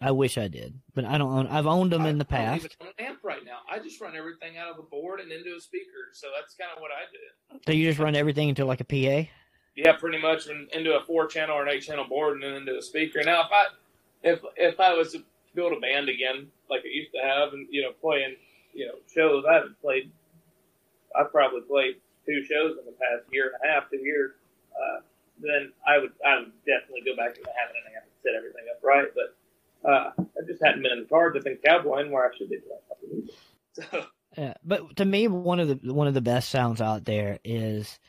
I wish I did, but I don't own. I've owned them in the I don't past. even own an amp right now. I just run everything out of a board and into a speaker. So that's kind of what I do. So you just run everything into like a PA. Yeah, pretty much in, into a four channel or an eight channel board and then into a speaker. Now, if I if if I was to build a band again like I used to have, and you know, playing you know shows, I haven't played. I've probably played two shows in the past year and a half, two years. Uh, then I would I would definitely go back to having an amp and set everything up right. But uh, I just hadn't been in the cards. I've been cowboying where I should be doing music. So Yeah, but to me, one of the one of the best sounds out there is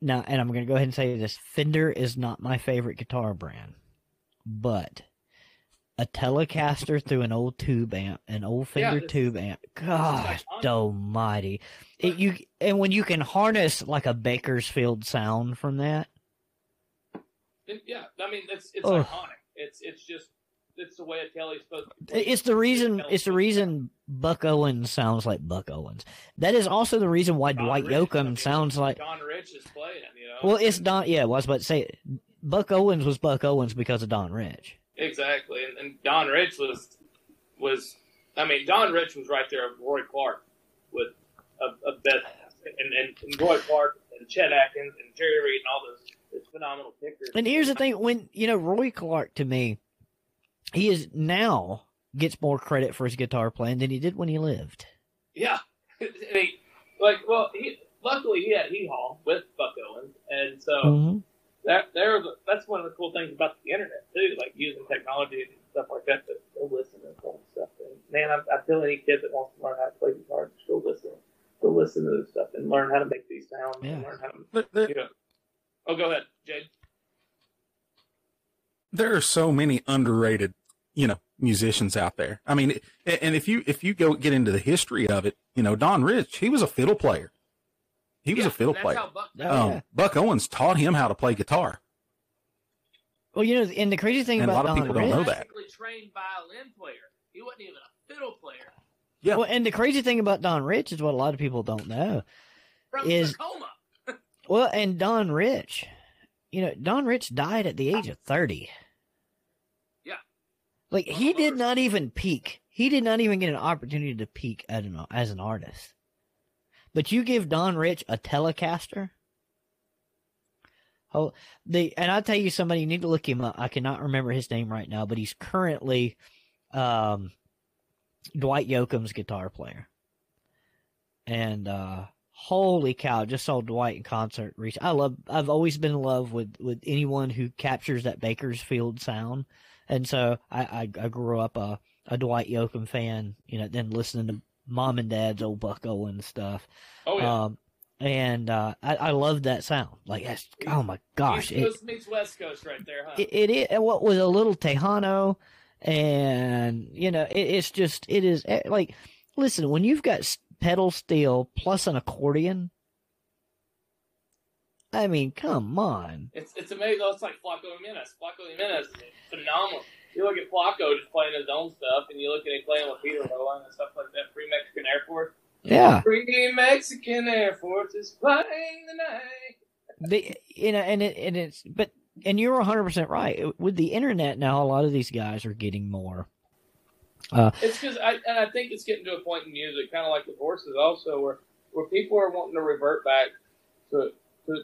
now, and I'm going to go ahead and say this: Fender is not my favorite guitar brand, but a Telecaster through an old tube amp, an old Yeah, tube amp. God. Almighty! It, you and when you can harness like a Bakersfield sound from that, it- yeah, I mean it's it's Ugh. iconic. It's it's just it's the way a telly's supposed to. be. it's the reason. It's the reason Buck Owens sounds like Buck Owens. That is also the reason why Don Dwight Rich, I mean, Yoakam sounds like. Don Rich is playing. You know. Well, it's Don. Yeah, I was about to say Buck Owens was Buck Owens because of Don Rich. exactly, and, and Don Rich was was. I mean, Don Rich was right there with Roy Clark with a, a best, and, and, and Roy Clark and Chet Atkins and Jerry Reed and all those, those phenomenal pickers. And here's the thing: when you know Roy Clark, to me, he is now gets more credit for his guitar playing than he did when he lived. Yeah, he, like well, he luckily he had Hee Haw with Buck Owens, and so. Mm-hmm. That there that's one of the cool things about the internet too, like using technology and stuff like that to go listen and all stuff. And man, I, I tell any kid that wants to learn how to play guitar, just go listen, go listen to this stuff and learn how to make these sounds and learn how to. There, there- You know. Oh, go ahead, Jayd. there are so many underrated, you know, musicians out there. I mean, and if you if you go get into the history of it, you know, Don Rich, he was a fiddle player. He was Yeah, a fiddle player. Buck, Oh, um, yeah. Buck Owens taught him how to play guitar. Well, you know, and the crazy thing And a about lot of Don people don't Rich, know that. Trained violin player. He wasn't even a fiddle player Yeah. well, and the crazy thing about Don Rich is what a lot of people don't know. from Is- Tacoma. Well, and Don Rich, you know, Don Rich died at the age of thirty. Yeah. Like he did not even peak. He did not even get an opportunity to peak as an as an artist. But you give Don Rich a Telecaster. Oh, the and I tell you somebody you need to look him up. I cannot remember his name right now, but he's currently um, Dwight Yoakam's guitar player. And uh, holy cow! Just saw Dwight in concert. Reach. I love. I've always been in love with with anyone who captures that Bakersfield sound, and so I I, I grew up a a Dwight Yoakam fan. You know, then listening to mom and dad's old Buck Owens stuff. Oh yeah. Um, and uh, I, I love that sound. Like, that's, oh my gosh, East it, Coast meets West Coast right there, huh? it, it is. and What was a little Tejano, and you know, it, it's just it is eh, like, listen, when you've got pedal steel plus an accordion, I mean, come on. It's it's amazing. It's like Flaco Jimenez. Flaco Jimenez is phenomenal. You look at Flaco just playing his own stuff, and you look at him playing with Peter Rowan and stuff like that. Free Mexican Air Force. Yeah, Free Mexican Air Force is flying the night. the, you know, and it and it's but and you're 100 percent right. With the internet now, a lot of these guys are getting more. Uh, it's because I and I think it's getting to a point in music, kind of like the horses, also where where people are wanting to revert back to to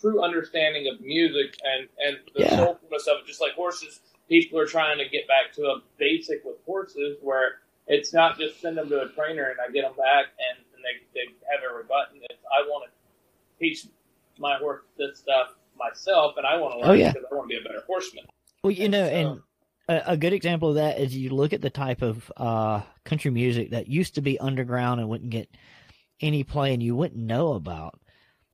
true understanding of music and and the Yeah. soulfulness of it. Just like horses, people are trying to get back to a basic with horses where it's not just send them to a trainer and I get them back and, and they they have every button. It's I want to teach my horse this stuff myself, and I want to learn Oh, yeah. because I want to be a better horseman. Well, you know, So- and a, a good example of that is you look at the type of uh, country music that used to be underground and wouldn't get any play, and you wouldn't know about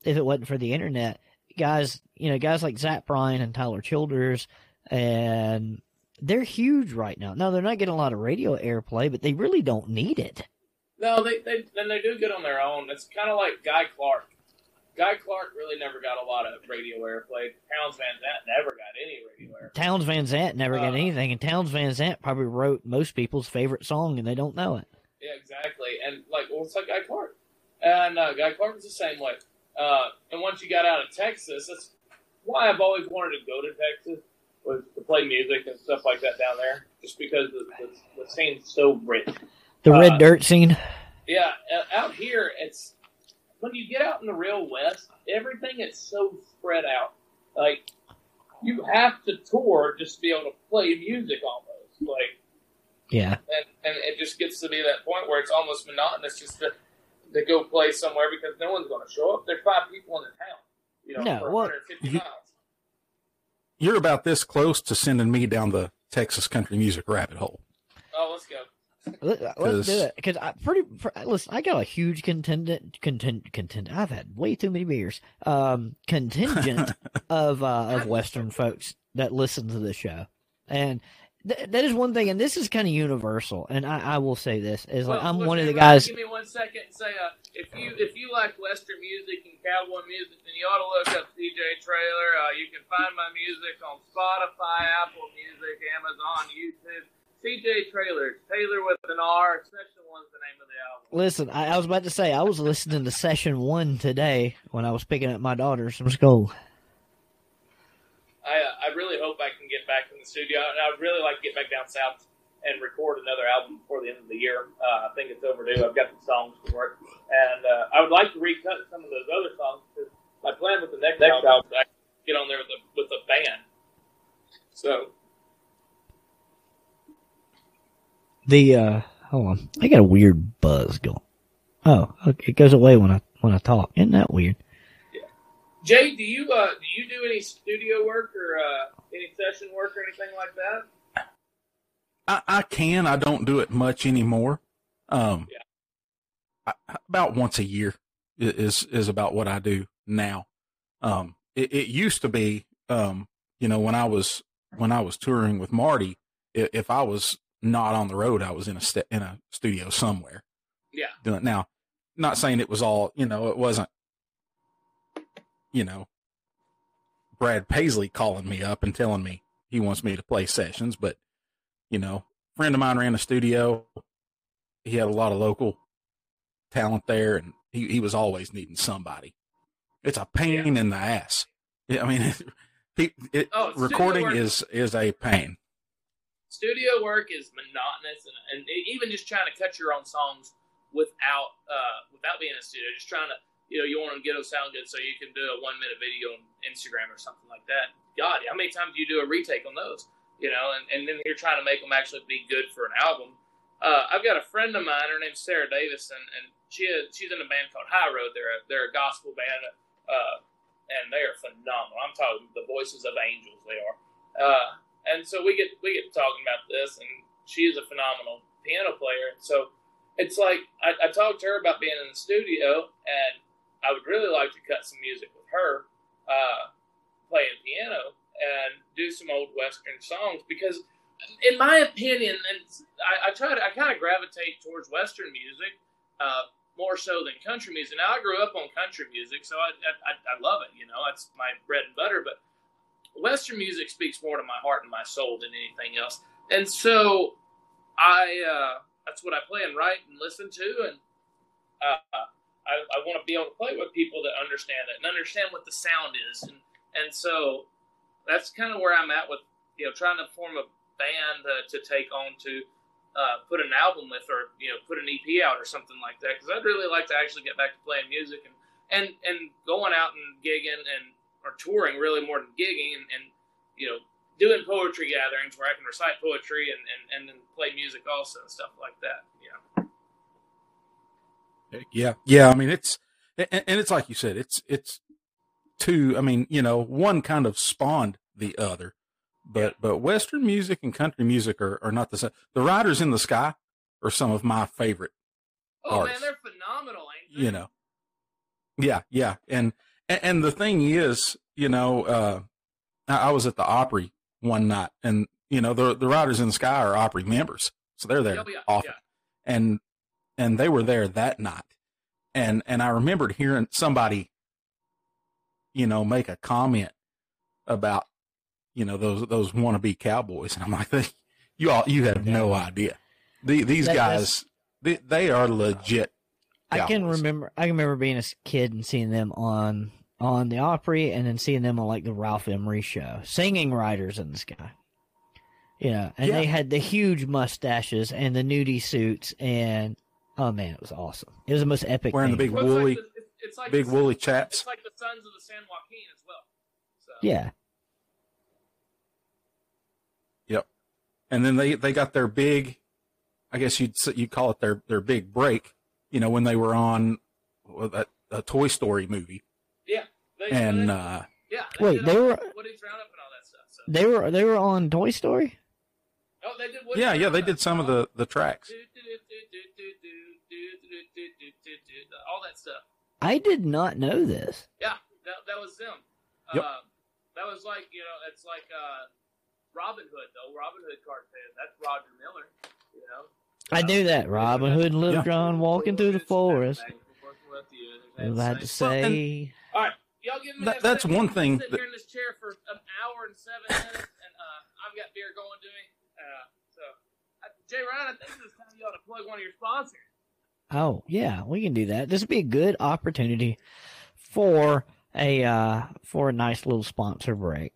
if it wasn't for the internet. Guys, you know, guys like Zach Bryan and Tyler Childers, and they're huge right now. No, they're not getting a lot of radio airplay, but they really don't need it. No, they they they do good on their own. It's kind of like Guy Clark. Guy Clark really never got a lot of radio airplay. Townes Van Zandt never got any radio airplay. Townes Van Zandt never got Uh. anything, and Townes Van Zandt probably wrote most people's favorite song, and they don't know it. Yeah, exactly. And like, well, it's like Guy Clark, and uh, Guy Clark was the same way. Uh, and once you got out of Texas, that's why I've always wanted to go to Texas was to play music and stuff like that down there, just because the, the, the scene's so rich. The Uh, red dirt scene. Yeah, out here, it's when you get out in the real West, everything is so spread out. Like you have to tour just to be able to play music almost. Like, Yeah. and and it just gets to be that point where it's almost monotonous just to to go play somewhere because no one's going to show up. There's five people in the town, you know, No, well, 150 you- miles. You're about this close to sending me down the Texas country music rabbit hole. Oh, let's go. Let, us do it because I pretty for, listen. I got a huge contingent, contingent, contingent. I've had way too many beers. Um, contingent of uh, of Western folks that listen to the show, and th- that is one thing. And this is kind of universal. And I, I will say this is like Well, I'm one of the guys. Give me one second and say, uh, if you if you like Western music and cowboy music, then you ought to look up CJ Traylor. Uh, you can find my music on Spotify, Apple Music, Amazon, YouTube. CJ Traylor, Taylor with an R. Session One's the name of the album. Listen, I, I was about to say I was listening to session one today when I was picking up my daughter from school. I uh, I really hope I can get back in the studio, and I'd really like to get back down south and record another album before the end of the year. Uh, I think it's overdue. I've got some songs for it, and uh, I would like to recut some of those other songs because my plan with the next, album is to get on there with a with a band. So The uh, hold on, I got a weird buzz going. Oh, okay, it goes away when I when I talk. Isn't that weird? Jay, do you uh, do you do any studio work or uh, any session work or anything like that? I, I can. I don't do it much anymore. Um, Yeah. I, about once a year is is about what I do now. Um, it, it used to be, um, you know, when I was when I was touring with Marty, i- if I was not on the road, I was in a st- in a studio somewhere. Yeah. Doing it now. Not saying it was all, you know, it wasn't, you know, Brad Paisley calling me up and telling me he wants me to play sessions, but you know, friend of mine ran a studio. He had a lot of local talent there, and he, he was always needing somebody. It's a pain in the ass. Yeah, I mean, it, it, Oh, recording is is a pain. studio work is monotonous and, and even just trying to cut your own songs without uh, without being in a studio just trying to you know you want to get them sound good so you can do a one minute video on instagram or something like that. God how many times do you do a retake on those? You know and, and then you're trying to make them actually be good for an album. Uh, i've got a friend of mine her name's sarah davis and, and she is, she's in a band called high road. They're a, they're a gospel band uh, and they are phenomenal. I'm talking the voices of angels they are. Uh, and so we get we get talking about this, and she is a phenomenal piano player. So it's like I, I talked to her about being in the studio, and I would really like to cut some music with her, uh, playing piano and do some old Western songs because, in my opinion, and I, I try to, I kind of gravitate towards Western music uh, more so than country music. Now, I grew up on country music, so I, I, I love it. You know, that's my bread and butter. But Western music speaks more to my heart and my soul than anything else. And so, I uh, that's what I play and write and listen to, and uh, I, I want to be able to play with people that understand it and understand what the sound is, and and so that's kind of where I'm at with you know trying to form a band uh, to take on to uh, put an album with or you know put an EP out or something like that because I'd really like to actually get back to playing music and and and going out and gigging and or touring really more than gigging and, and you know doing poetry gatherings where I can recite poetry and, and, and then play music also and stuff like that. You know. Yeah, yeah. I mean, it's and, and it's like you said, it's it's two. I mean, you know, one kind of spawned the other, but Yeah. but Western music and country music are, are not the same. The Riders in the Sky are some of my favorite. Oh man, they're phenomenal, ain't they? You know, yeah, yeah, and and, the thing is, you know, uh, I, I was at the Opry one night, and you know, the the Riders in the Sky are Opry members, so they're there Oh, yeah, often yeah. and and they were there that night and and i remembered hearing somebody you know make a comment about you know those those wannabe cowboys and i'm like they, you all you have no idea the, these That- guys they, they are legit I can remember. I can remember being a kid and seeing them on on the Opry, and then seeing them on like the Ralph Emery show, singing "Riders in the Sky." Yeah, and Yeah. they had the huge mustaches and the nudie suits, and oh man, it was awesome. It was the most epic. Wearing the thing. big Well, it's like woolly the- it's- it's like big the- woolly chaps It's like the Sons of the San Joaquin as well. So, Yeah, Yep. and then they they got their big i guess you'd you'd call it their their big break you know when they were on well, that a toy story movie they, and they, uh yeah, Wait, they all were- Woody's Roundup and all that stuff. So. they were they were on Toy Story. oh, they did Woody's yeah yeah they did some of the the tracks all that stuff. I did not know this. Yeah, that, that was them. Yep. Uh, that was like you know, it's like uh, Robin Hood though. Robin Hood cartoon. That's Roger Miller. You know. I knew that Robin Hood and Little Yeah. John walking through the forest. I Was I to say? All right, y'all give me That- that that's one thing Sitting that- here in this chair for an hour and seven minutes, and uh, I've got beer going to me. Uh, so, uh, Jay Ryan, I think it's time you ought to plug one of your sponsors. Oh yeah, we can do that. This would be a good opportunity for a uh, for a nice little sponsor break.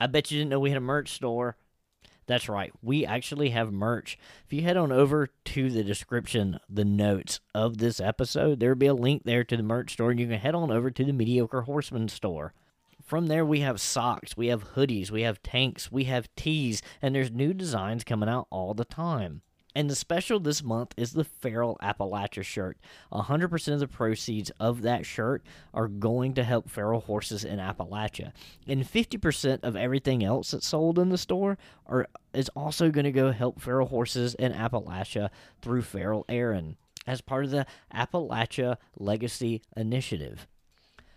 I bet you didn't know we had a merch store. That's right. We actually have merch. If you head on over to the description, the notes of this episode, there'll be a link there to the merch store, and you can head on over to the Mediocre Horseman store. From there, we have socks, we have hoodies, we have tanks, we have tees, and there's new designs coming out all the time. And the special this month is the Feral Appalachia shirt. 100% of the proceeds of that shirt are going to help feral horses in Appalachia. And 50% of everything else that's sold in the store are, is also going to go help feral horses in Appalachia through Feral Erin as part of the Appalachia Legacy Initiative.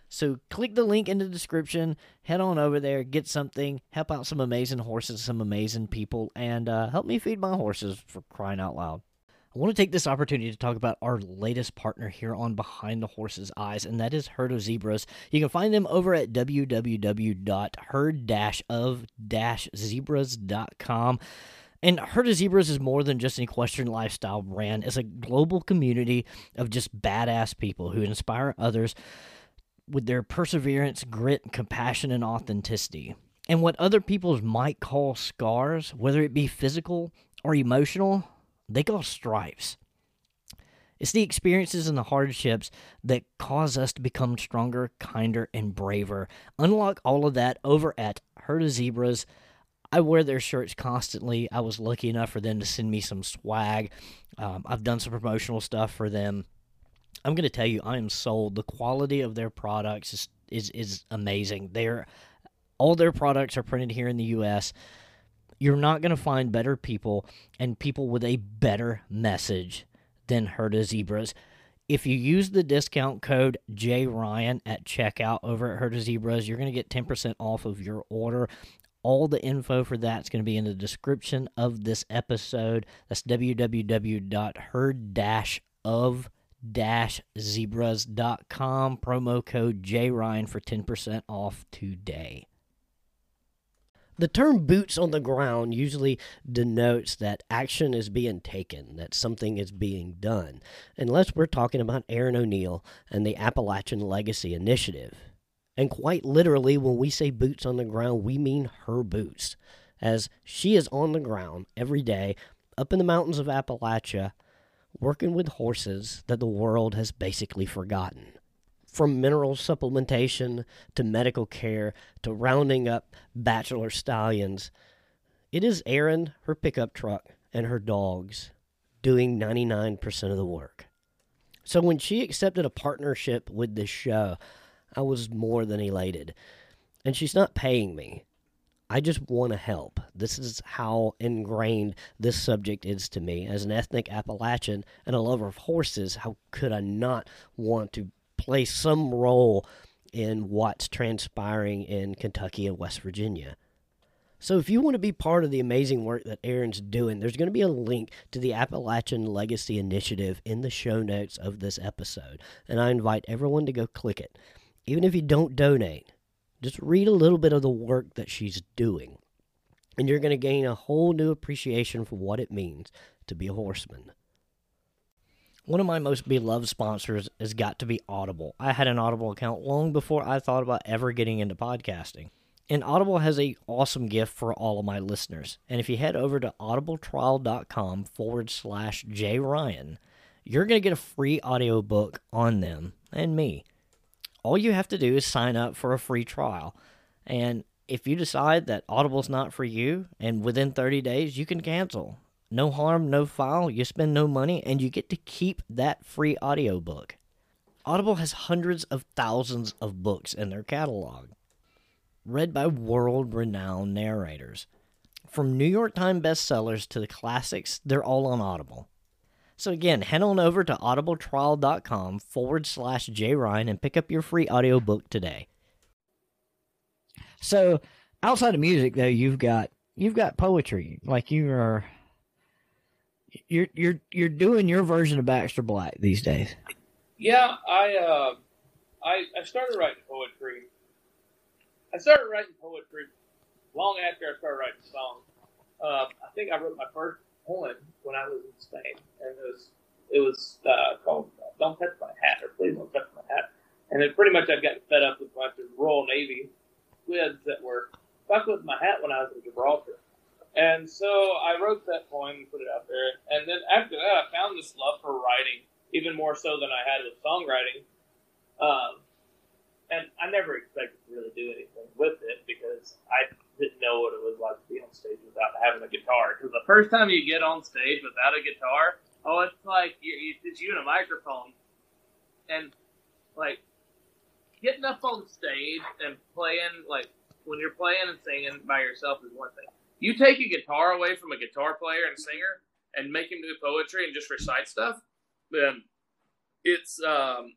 So click the link in the description, head on over there, get something, help out some amazing horses, some amazing people, and uh, help me feed my horses for crying out loud. I want to take this opportunity to talk about our latest partner here on Behind the Horse's Eyes, and that is Herd of Zebras. You can find them over at www.herd-of-zebras.com. And Herd of Zebras is more than just an equestrian lifestyle brand. It's a global community of just badass people who inspire others with their perseverance, grit, compassion, and authenticity. And what other people might call scars, whether it be physical or emotional, they call stripes. It's the experiences and the hardships that cause us to become stronger, kinder, and braver. Unlock all of that over at Herd of Zebras. I wear their shirts constantly. I was lucky enough for them to send me some swag. Um, I've done some promotional stuff for them. I'm going to tell you, I am sold. The quality of their products is is, is amazing. They're all their products are printed here in the U.S. You're not going to find better people and people with a better message than Herd of Zebras. if you use the discount code JRyan at checkout over at Herd of Zebras, you're going to get 10% off of your order. All the info for that is going to be in the description of this episode. That's www.herd-of zebras.com promo code JRyan for 10% off today. The term boots on the ground usually denotes that action is being taken, that something is being done, unless we're talking about Erin O'Neill and the Appalachian Legacy Initiative. And quite literally, when we say boots on the ground, we mean her boots, as she is on the ground every day up in the mountains of Appalachia working with horses that the world has basically forgotten from mineral supplementation to medical care to rounding up bachelor stallions. It is Erin, her pickup truck, and her dogs doing 99% of the work. So when she accepted a partnership with this show, I was more than elated. And she's not paying me. I just want to help. This is how ingrained this subject is to me. As an ethnic Appalachian and a lover of horses, how could I not want to play some role in what's transpiring in Kentucky and West Virginia. So, if you want to be part of the amazing work that Erin's doing, there's going to be a link to the Appalachian Legacy Initiative in the show notes of this episode. And I invite everyone to go click it. Even if you don't donate, just read a little bit of the work that she's doing. And you're going to gain a whole new appreciation for what it means to be a horseman. One of my most beloved sponsors has got to be Audible. I had an Audible account long before I thought about ever getting into podcasting. And Audible has a awesome gift for all of my listeners. And if you head over to audibletrial.com forward slash jryan, you're going to get a free audiobook on them and me. All you have to do is sign up for a free trial. And if you decide that Audible's not for you, and within 30 days, you can cancel. No harm, no foul. You spend no money and you get to keep that free audiobook. Audible has hundreds of thousands of books in their catalog, read by world renowned narrators. From New York Times bestsellers to the classics, they're all on Audible. So again, head on over to audibletrial.com forward slash jryan and pick up your free audiobook today. So outside of music though, you've got you've got poetry. Like you are you're you're you're doing your version of Baxter Black these days. Yeah, I uh, I I started writing poetry. I started writing poetry long after I started writing songs. Uh, I think I wrote my first poem when I was in Spain, and it was it was uh, called "Don't Touch My Hat" or "Please Don't Touch My Hat." And then pretty much I've gotten fed up with my Royal Navy squids that were fucking with my hat when I was in Gibraltar. And so I wrote that poem and put it out there. And then after that, I found this love for writing, even more so than I had with songwriting. Um, and I never expected to really do anything with it because I didn't know what it was like to be on stage without having a guitar. Because the first time you get on stage without a guitar, oh, it's like you, you, it's you and a microphone, and like getting up on stage and playing like when you're playing and singing by yourself is one thing you take a guitar away from a guitar player and singer and make him do poetry and just recite stuff, then it's um,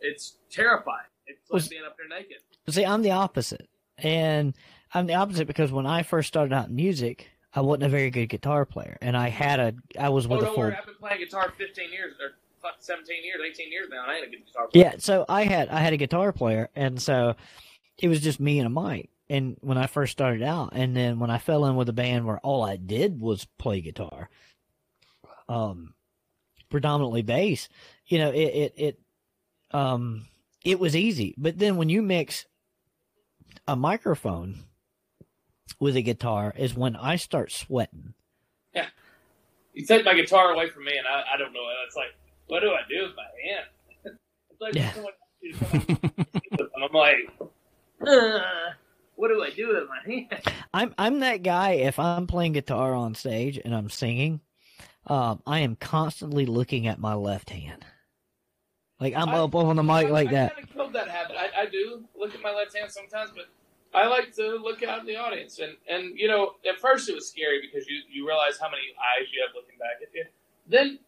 it's terrifying. It's like being up there naked. See, I'm the opposite, and I'm the opposite because when I first started out in music, I wasn't a very good guitar player, and I had a I was with oh, a full. Worry, I've been playing guitar 15 years or 17 years, 18 years now, and I ain't a good guitar player. Yeah, so I had I had a guitar player, and so it was just me and a mic and when I first started out, and then when I fell in with a band where all I did was play guitar, um, predominantly bass, you know, it it it um it was easy. But then when you mix a microphone with a guitar, is when I start sweating. Yeah, you take my guitar away from me, and I, I don't know. It's like, what do I do with my hand? it's like yeah. someone, I'm like. Uh what do I do with my hand? I'm I'm that guy. If I'm playing guitar on stage and I'm singing, um, I am constantly looking at my left hand. Like I'm I, up on the mic I, like I, that. I kind of killed that habit. I, I do look at my left hand sometimes, but I like to look out in the audience. And and you know, at first it was scary because you you realize how many eyes you have looking back at you. Then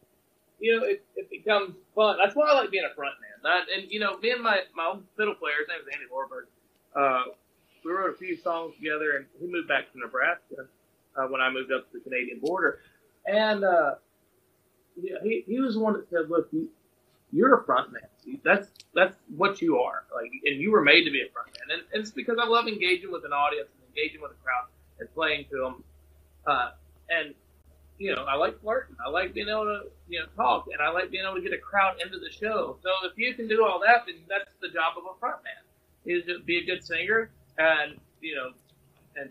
you know, it, it becomes fun. That's why I like being a front man. Not, and you know, me and my my old fiddle player, his name is Andy Warburg. Uh, we wrote a few songs together, and he moved back to Nebraska uh, when I moved up to the Canadian border. And uh, yeah, he he was the one that said, "Look, you, you're a front man. That's that's what you are. Like, and you were made to be a front man. And, and it's because I love engaging with an audience and engaging with a crowd and playing to them. Uh, and you know, I like flirting. I like being able to, you know, talk, and I like being able to get a crowd into the show. So if you can do all that, then that's the job of a front man, is to be a good singer and you know, and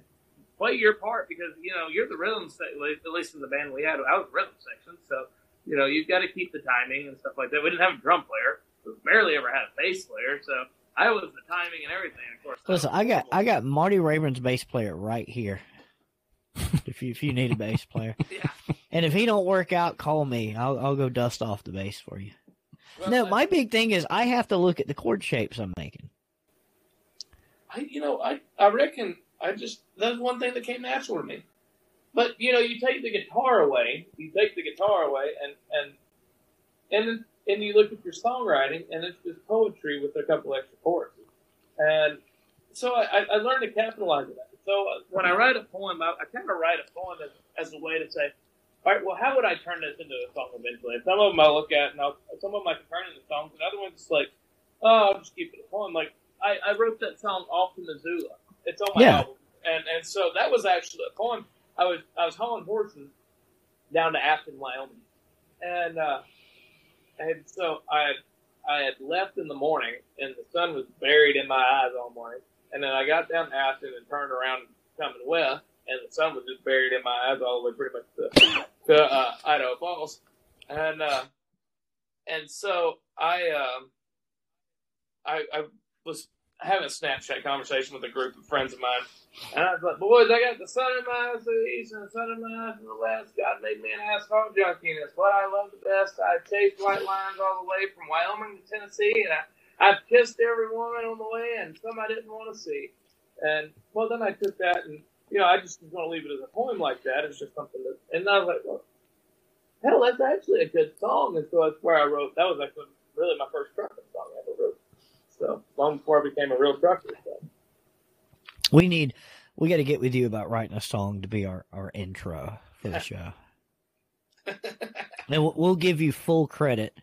play your part because you know you're the rhythm. section. at least in the band we had, I was rhythm section, so you know you've got to keep the timing and stuff like that. We didn't have a drum player. We barely ever had a bass player, so I was the timing and everything. Of course, Listen, I got I got Marty Raybon's bass player right here. if you if you need a bass player, yeah. and if he don't work out, call me. I'll I'll go dust off the bass for you. Well, No, I- my big thing is I have to look at the chord shapes I'm making. I, you know, I, I reckon I just that's one thing that came natural to me. But you know, you take the guitar away, you take the guitar away, and and and and you look at your songwriting, and it's just poetry with a couple extra chords. And so I, I- learned to capitalize on that. So uh, when I write a poem, I, I kind of write a poem as, as a way to say, all right, well, how would I turn this into a song eventually? And some of them I look at, and I'll, some of them I can turn into songs, and other ones it's like, oh, I'll just keep it a poem. Like I, I wrote that song off to Missoula. It's on my Yeah. album, and and so that was actually a poem. I was I was hauling horses down to Afton, Wyoming, and uh, and so I I had left in the morning, and the sun was buried in my eyes all morning. And then I got down to Afton and turned around coming west, and the sun was just buried in my eyes all the way pretty much to, to uh, Idaho Falls. And uh, and so I um I, I was having a Snapchat conversation with a group of friends of mine, and I was like, "Boys, I got the sun in my eyes the east and the sun in my eyes to the west. God made me an asphalt junkie, and it's what I love the best. I chased white lines all the way from Wyoming to Tennessee, and I I kissed every woman on the way, and some I didn't want to see. And well, then I took that, and you know, I just going to leave it as a poem like that. It's just something that, and I was like, well, hell, that's actually a good song. And so that's where I wrote. That was actually really my first trucking song I ever wrote. So long before I became a real trucker. So. We need we got to get with you about writing a song to be our our intro for the show. and we'll, we'll give you full credit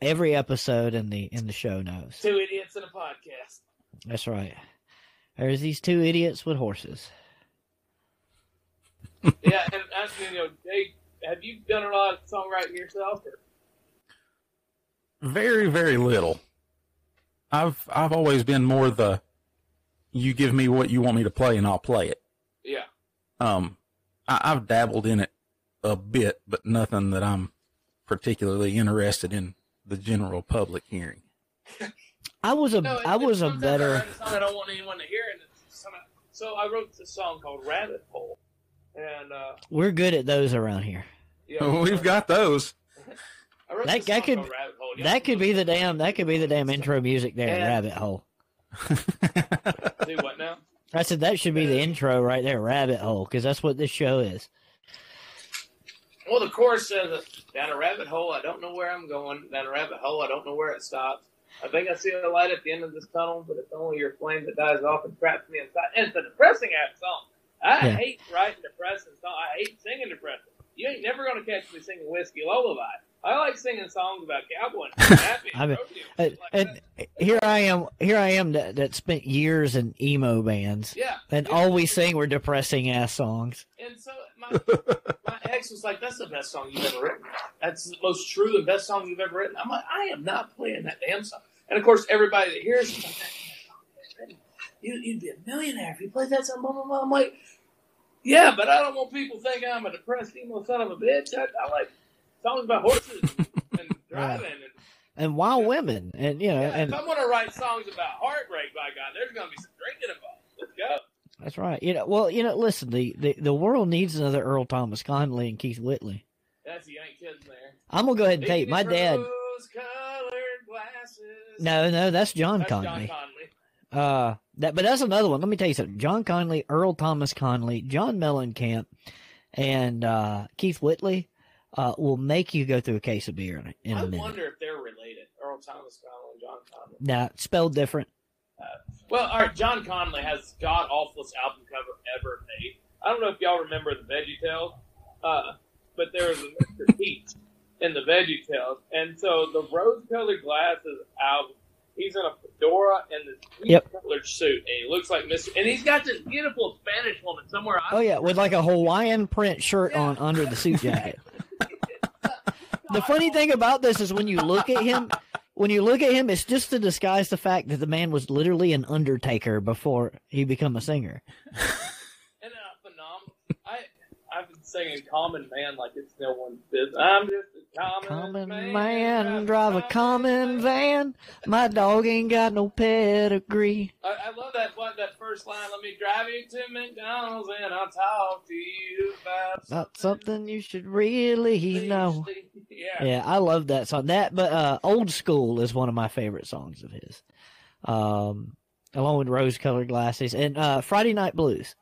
every episode in the in the show notes. Two idiots in a podcast. That's right. There's these two idiots with horses. Yeah, and asking you know, hey, have you done a lot of songwriting yourself? Or? Very, very little. I've I've always been more the you give me what you want me to play and I'll play it. Yeah. Um, I, I've dabbled in it a bit, but nothing that I'm particularly interested in the general public hearing. I was a I No, it- was a sometimes I better write a song I don't want anyone to hear, and it's some- so I wrote this song called Rabbit Hole, and uh, we're good at those around here. yeah, We've got those. That- that could- called Rabbit Hole. That could be the damn that could be the damn intro music there, Yeah. rabbit hole. do what now? I said that should be the intro right there, rabbit hole, because that's what this show is. Well, the chorus says, "Down a rabbit hole, I don't know where I'm going. Down a rabbit hole, I don't know where it stops. I think I see a light at the end of this tunnel, but it's only your flame that dies off and traps me inside." And it's a depressing ass song. I Yeah. hate writing depressing songs. I hate singing depressing. You ain't never gonna catch me singing whiskey lullaby. I like singing songs about cowboys I mean, rodeo uh, And, like here I am, here I am that, that spent years in emo bands, Yeah. and Yeah. all we sing were depressing ass songs. And so my, my ex was like, "That's the best song you've ever written. That's the most true and best song you've ever written." I'm like, "I am not playing that damn song." And of course, everybody that hears it, like, "That song is written. You, you'd be a millionaire if you played that song." Blah blah blah. I'm like, "Yeah, but I don't want people thinking I'm a depressed emo son of a bitch. I, I like songs about horses and driving." And, And wild women, and you know, yeah, and if I'm gonna write songs about heartbreak, by God, there's gonna be some drinking involved. Let's go. that's right. You know, well, you know, listen, the, the, the world needs another Earl Thomas Conley and Keith Whitley. That's you ain't kidding there. I'm gonna go ahead and you, my dad. No, no, that's John That's Conlee. John Conlee. Uh, that, but that's another one. Let me tell you something. John Conlee, Earl Thomas Conley, John Mellencamp, and uh, Keith Whitley. Uh, will make you go through a case of beer in, a- in I a minute. I wonder if they're related. Earl Thomas Conley and John Conlee. Now, spelled different. Well, all right. John Conlee has god awfulest album cover ever made. I don't know if y'all remember the Veggie Tales, uh, but there was a Mr. Pete in the Veggie Tales, and so the rose-colored glasses album. He's in a fedora and this Yep. colored suit, and he looks like Mr. And he's got this beautiful Spanish woman somewhere. Oh yeah, with like a Hawaiian print shirt Yeah. on under the suit jacket. the funny thing about this is when you look at him, when you look at him, it's just to disguise the fact that the man was literally an undertaker before he became a singer. And uh, phenomenal. I I've been singing "Common Man" like it's no one's business. I'm just common, Common man, man, drive a common van. My dog ain't got no pedigree. I, I love that what that first line. Let me drive you to McDonald's and I'll talk to you about About something you should really know. Yeah. Yeah, I love that song. That, but uh, "Old School" is one of my favorite songs of his, um, along with "Rose-Colored Glasses" and uh, "Friday Night Blues."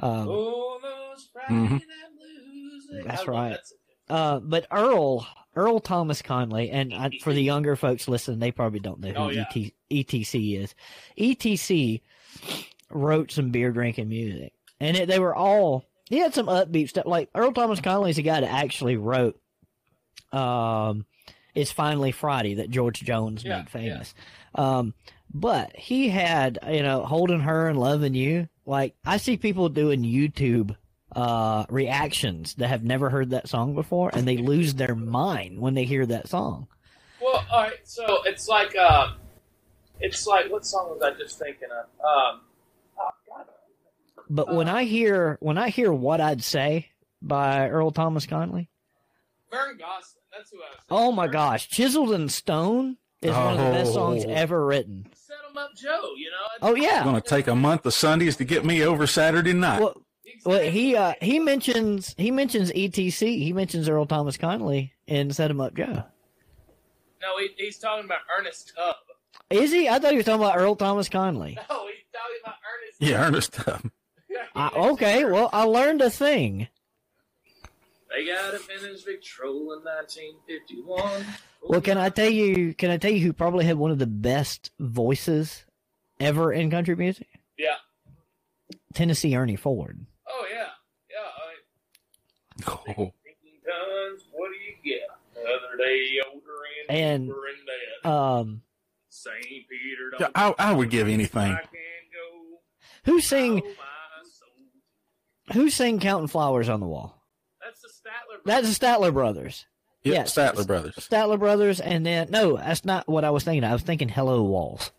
Um, Oh, those Friday Mhm. night blues. That's I love right. that song. Uh, but Earl, Earl Thomas Conley, and I, for the younger folks listening, they probably don't know who Oh, yeah. ET, ETC is. ETC wrote some beer drinking music, and it, they were all. He had some upbeat stuff. Like Earl Thomas Conley is the guy that actually wrote. Um, it's finally Friday that George Jones Yeah, made famous. Um, but he had you know holding her and loving you. Like I see people doing YouTube uh, reactions that have never heard that song before, and they lose their mind when they hear that song. Well, all right. So it's like, um, it's like what song was I just thinking of? Um, oh God. But when I hear when I hear "What I'd Say" by Earl Thomas Conley, Vern Gosdin. That's who I was. oh my Vern- gosh, "Chiseled in Stone" is one of the best songs Oh. ever written. Set 'em up, Joe. You know. Oh yeah, It's going to take a month of Sundays to get me over Saturday night. well, well he uh, he mentions he mentions ETC, he mentions Earl Thomas Conley and set him Up Joe." No, he, he's talking about Ernest Tubb. Is he? I thought he was talking about Earl Thomas Conley. No, he's talking about Ernest. yeah, Ernest Tubb. I, okay, well, I learned a thing. They got a vintage Victrola in 1951. Well, can I tell you? Can I tell you who probably had one of the best voices ever in country music? Yeah. Tennessee Ernie Ford. Oh yeah, yeah. I, Oh, tons. What do you get? Another day older and, And, older and dead. Um, Saint Peter. Don't I, I would give anything. I can go. who sang? Oh. Who sang "Counting Flowers on the Wall"? That's the Statler. That's the Statler Brothers. Yep, Yes. Statler Brothers. Statler Brothers, and then no, that's not what I was thinking. I was thinking "Hello Walls."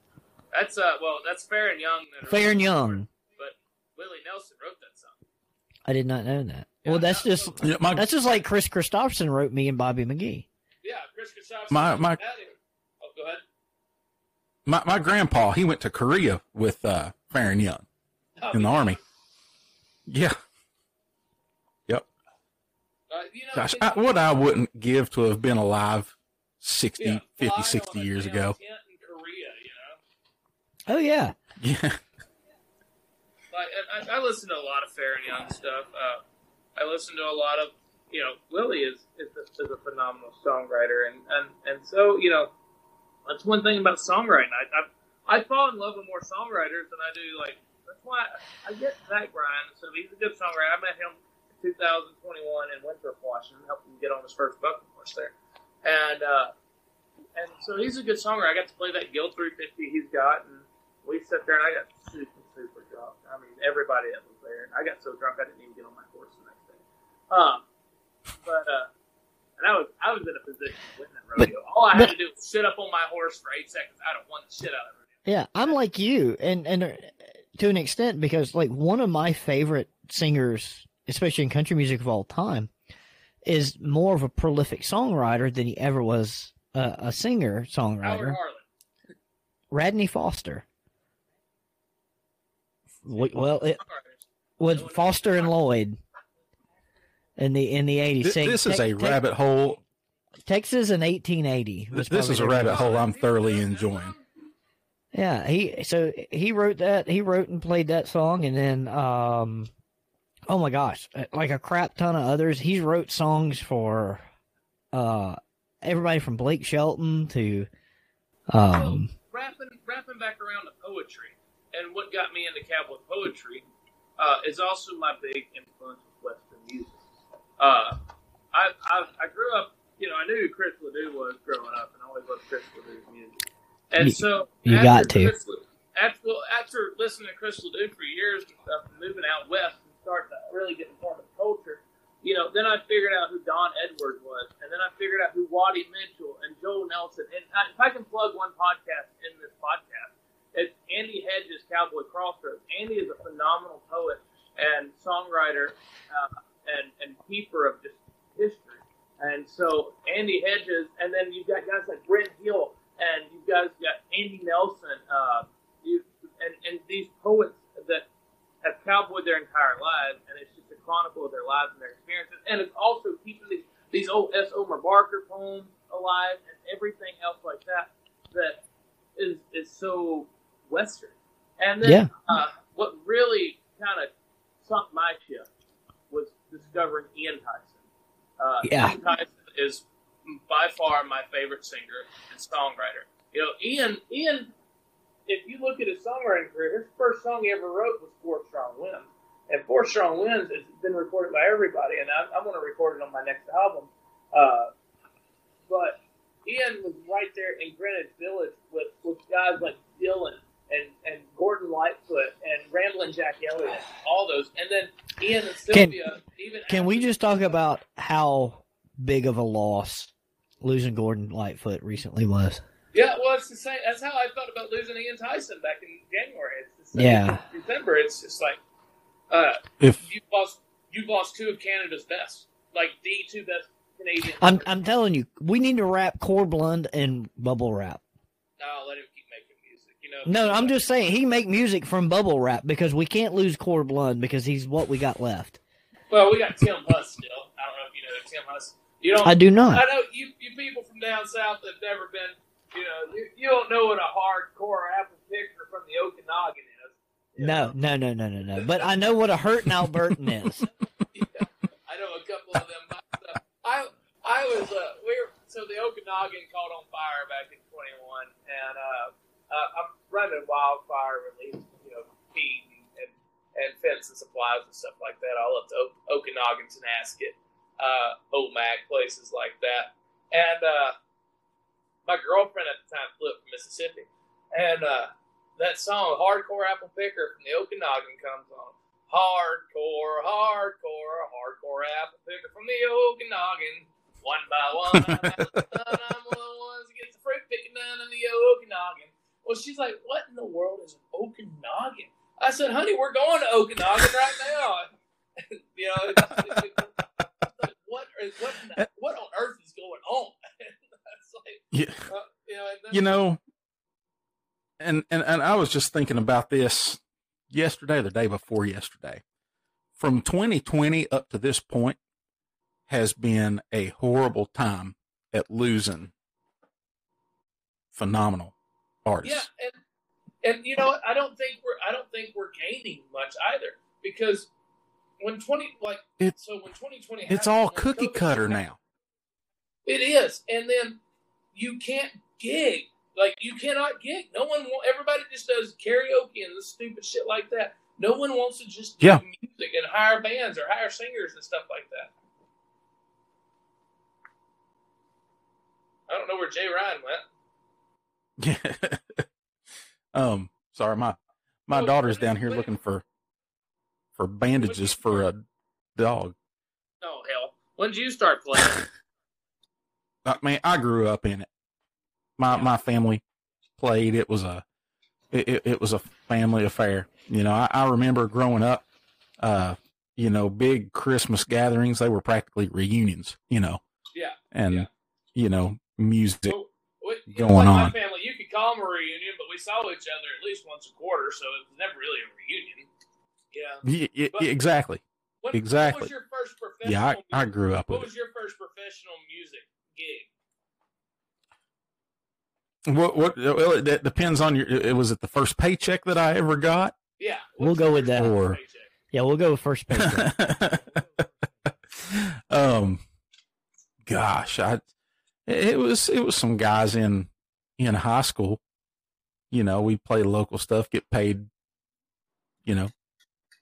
That's uh. Well, that's Faron Young. That Faron Young. But Willie Nelson wrote that song. I did not know that. Yeah, Well, that's no, just. Yeah, my, that's just like Kris Kristofferson wrote me and Bobby McGee. Yeah, Kris Kristofferson. My- my- Oh, go ahead. my, my grandpa, he went to Korea with uh, Faron Young Oh, in the Army. Yeah. Yep. Uh, you know, Gosh, I, what I wouldn't give to have been alive 60, yeah, 50, 60 years ago. in Korea, you know. Oh yeah, Yeah. Like, I, I listen to a lot of Faron Young stuff. Uh, I listen to a lot of, you know, Willie is is a, is a phenomenal songwriter, and, and and so you know, that's one thing about songwriting. I I, I fall in love with more songwriters than I do like. That's why I, get Zach Bryan. So he's a good songwriter. I met him in 2021 in Winthrop, Washington, helped him get on his first bucket horse there, and uh, and so he's a good songwriter. I got to play that Guild 350 he's got, and we sat there and I got super I mean, everybody that was there. I got so drunk I didn't even get on my horse the next day. Um, but uh, and I was I was in a position to win that rodeo. All I had to do was sit up on my horse for eight seconds. I'd have won the shit out of it. yeah. I'm like you, and and uh, to an extent because like one of my favorite singers, especially in country music of all time, is more of a prolific songwriter than he ever was a, a singer songwriter. Radney Foster. W- Well, it Songwriters. was Foster and Lloyd in the in the eighties. This, this is a rabbit hole. Texas in eighteen eighty. This is a rabbit hole I'm thoroughly enjoying. Yeah, he so he wrote that. He wrote and played that song, and then um, oh my gosh, uh, like a crap ton of others. He's wrote songs for uh everybody from Blake Shelton to um wrapping wrapping back around to poetry, and what got me into cowboy poetry uh, is also my big influence with Western music. Uh, I, I I grew up, you know, I knew who Chris Ledoux was growing up, and I always loved Chris Ledoux's music. And You- so you got to. Chris after, well, after listening to Chris Ledoux for years and stuff, and moving out west and starting to really get informed of culture, you know, then I figured out who Don Edwards was, and then I figured out who Waddie Mitchell and Joel Nelson. And I, if I can plug one podcast in this podcast, it's Andy Hedges, Cowboy Crossroads. Andy is a phenomenal poet and songwriter uh, and and keeper of just history. And so Andy Hedges, and then you've got guys like Brenn Hill, and you guys got Andy Nelson, uh, you and and these poets that have cowboyed their entire lives, and it's just a chronicle of their lives and their experiences, and it's also keeping these these old S. Omer Barker poems alive and everything else like that that is is so western. And then Yeah. uh, what really kind of sunk my ship was discovering Ian Tyson. Uh, Yeah. Ian Tyson is by far my favorite singer and songwriter. You know, Ian Ian if you look at his songwriting career, his first song he ever wrote was Four Strong Winds. And Four Strong Winds has been recorded by everybody, and I, I'm going to record it on my next album. Uh, but Ian was right there in Greenwich Village with, with guys like Dylan and, and Gordon Lightfoot and Ramblin' Jack Elliott, all those. And then Ian and Can- Sylvia, even can we just talk about how big of a loss losing Gordon Lightfoot recently was? Yeah, well, it's the same. That's how I felt about losing Ian Tyson back in January. It's the same. Yeah. December. It's just like uh, If you've lost you've lost two of Canada's best, like the two best Canadian. I'm I'm telling you, we need to wrap Corb Lund and bubble wrap. no, let him keep making music. You know. No, I'm just saying he make music from bubble wrap because we can't lose Corb Lund because he's what we got left. Well, we got Tim Hus still. I don't know if you know Tim Hus. You don't. I do not. I know you, you people from down south that have never been, you know, you, you don't know what a hardcore apple picker from the Okanagan is. you No, know? no, no, no, no, no. But I know what a hurting Albertan is. I know a couple of them. myself. I I was uh, we were so the Okanagan caught on fire back in 21, and uh, uh, I'm running wildfire relief, you know, feed and, and and fence and supplies and stuff like that all up to o- Okanagan, Tonasket, uh, Omak, places like that, and uh, my girlfriend at the time flew up from Mississippi, and uh, that song "Hardcore Apple Picker" from the Okanagan comes on. Hardcore, hardcore, hardcore apple picker from the Okanagan. One by one, I'm one of the ones gets the fruit picking done in the Okanagan. Well, she's like, "What in the world is an Okanagan?" I said, "Honey, we're going to Okanagan right now." you know, it's, it's, it's like, what, is- what, the- what on earth is going on? like, yeah, uh, you know, you know, and and and I was just thinking about this yesterday, the day before yesterday. From 2020 up to this point has been a horrible time at losing phenomenal artists. Yeah, and and you know? I don't think we're I don't think we're gaining much either because when twenty like It- so when twenty twenty It's all cookie cutter now. It is, and then you can't gig like you cannot gig. No one want everybody just does karaoke and this stupid shit like that. No one wants to just do Yeah. music and hire bands or hire singers and stuff like that. I don't know where Jay Ryan went. Yeah. um, sorry, my my Oh, daughter's down here looking for for bandages for a dog. Oh hell! When did you start playing? I mean, I grew up in it. My my family played. It was a it, it, was a family affair. You know, I, I remember growing up. Uh, you know, big Christmas gatherings. They were practically reunions. You know, yeah. and Yeah. you know, music. Well, we- going on. My family, you could call them a reunion, but we saw each other at least once a quarter, so it was never really a reunion. Yeah. Y- y- But- exactly. What, Exactly. What was your first professional? Yeah, I, I grew up What with was your first professional music gig? What what? Well, it, it depends on your. It was it the first paycheck that I ever got. Yeah. We'll go with that. Or- paycheck? Yeah, we'll go with first paycheck. um, gosh, I it was it was some guys in in high school. You know, we play local stuff, get paid. You know,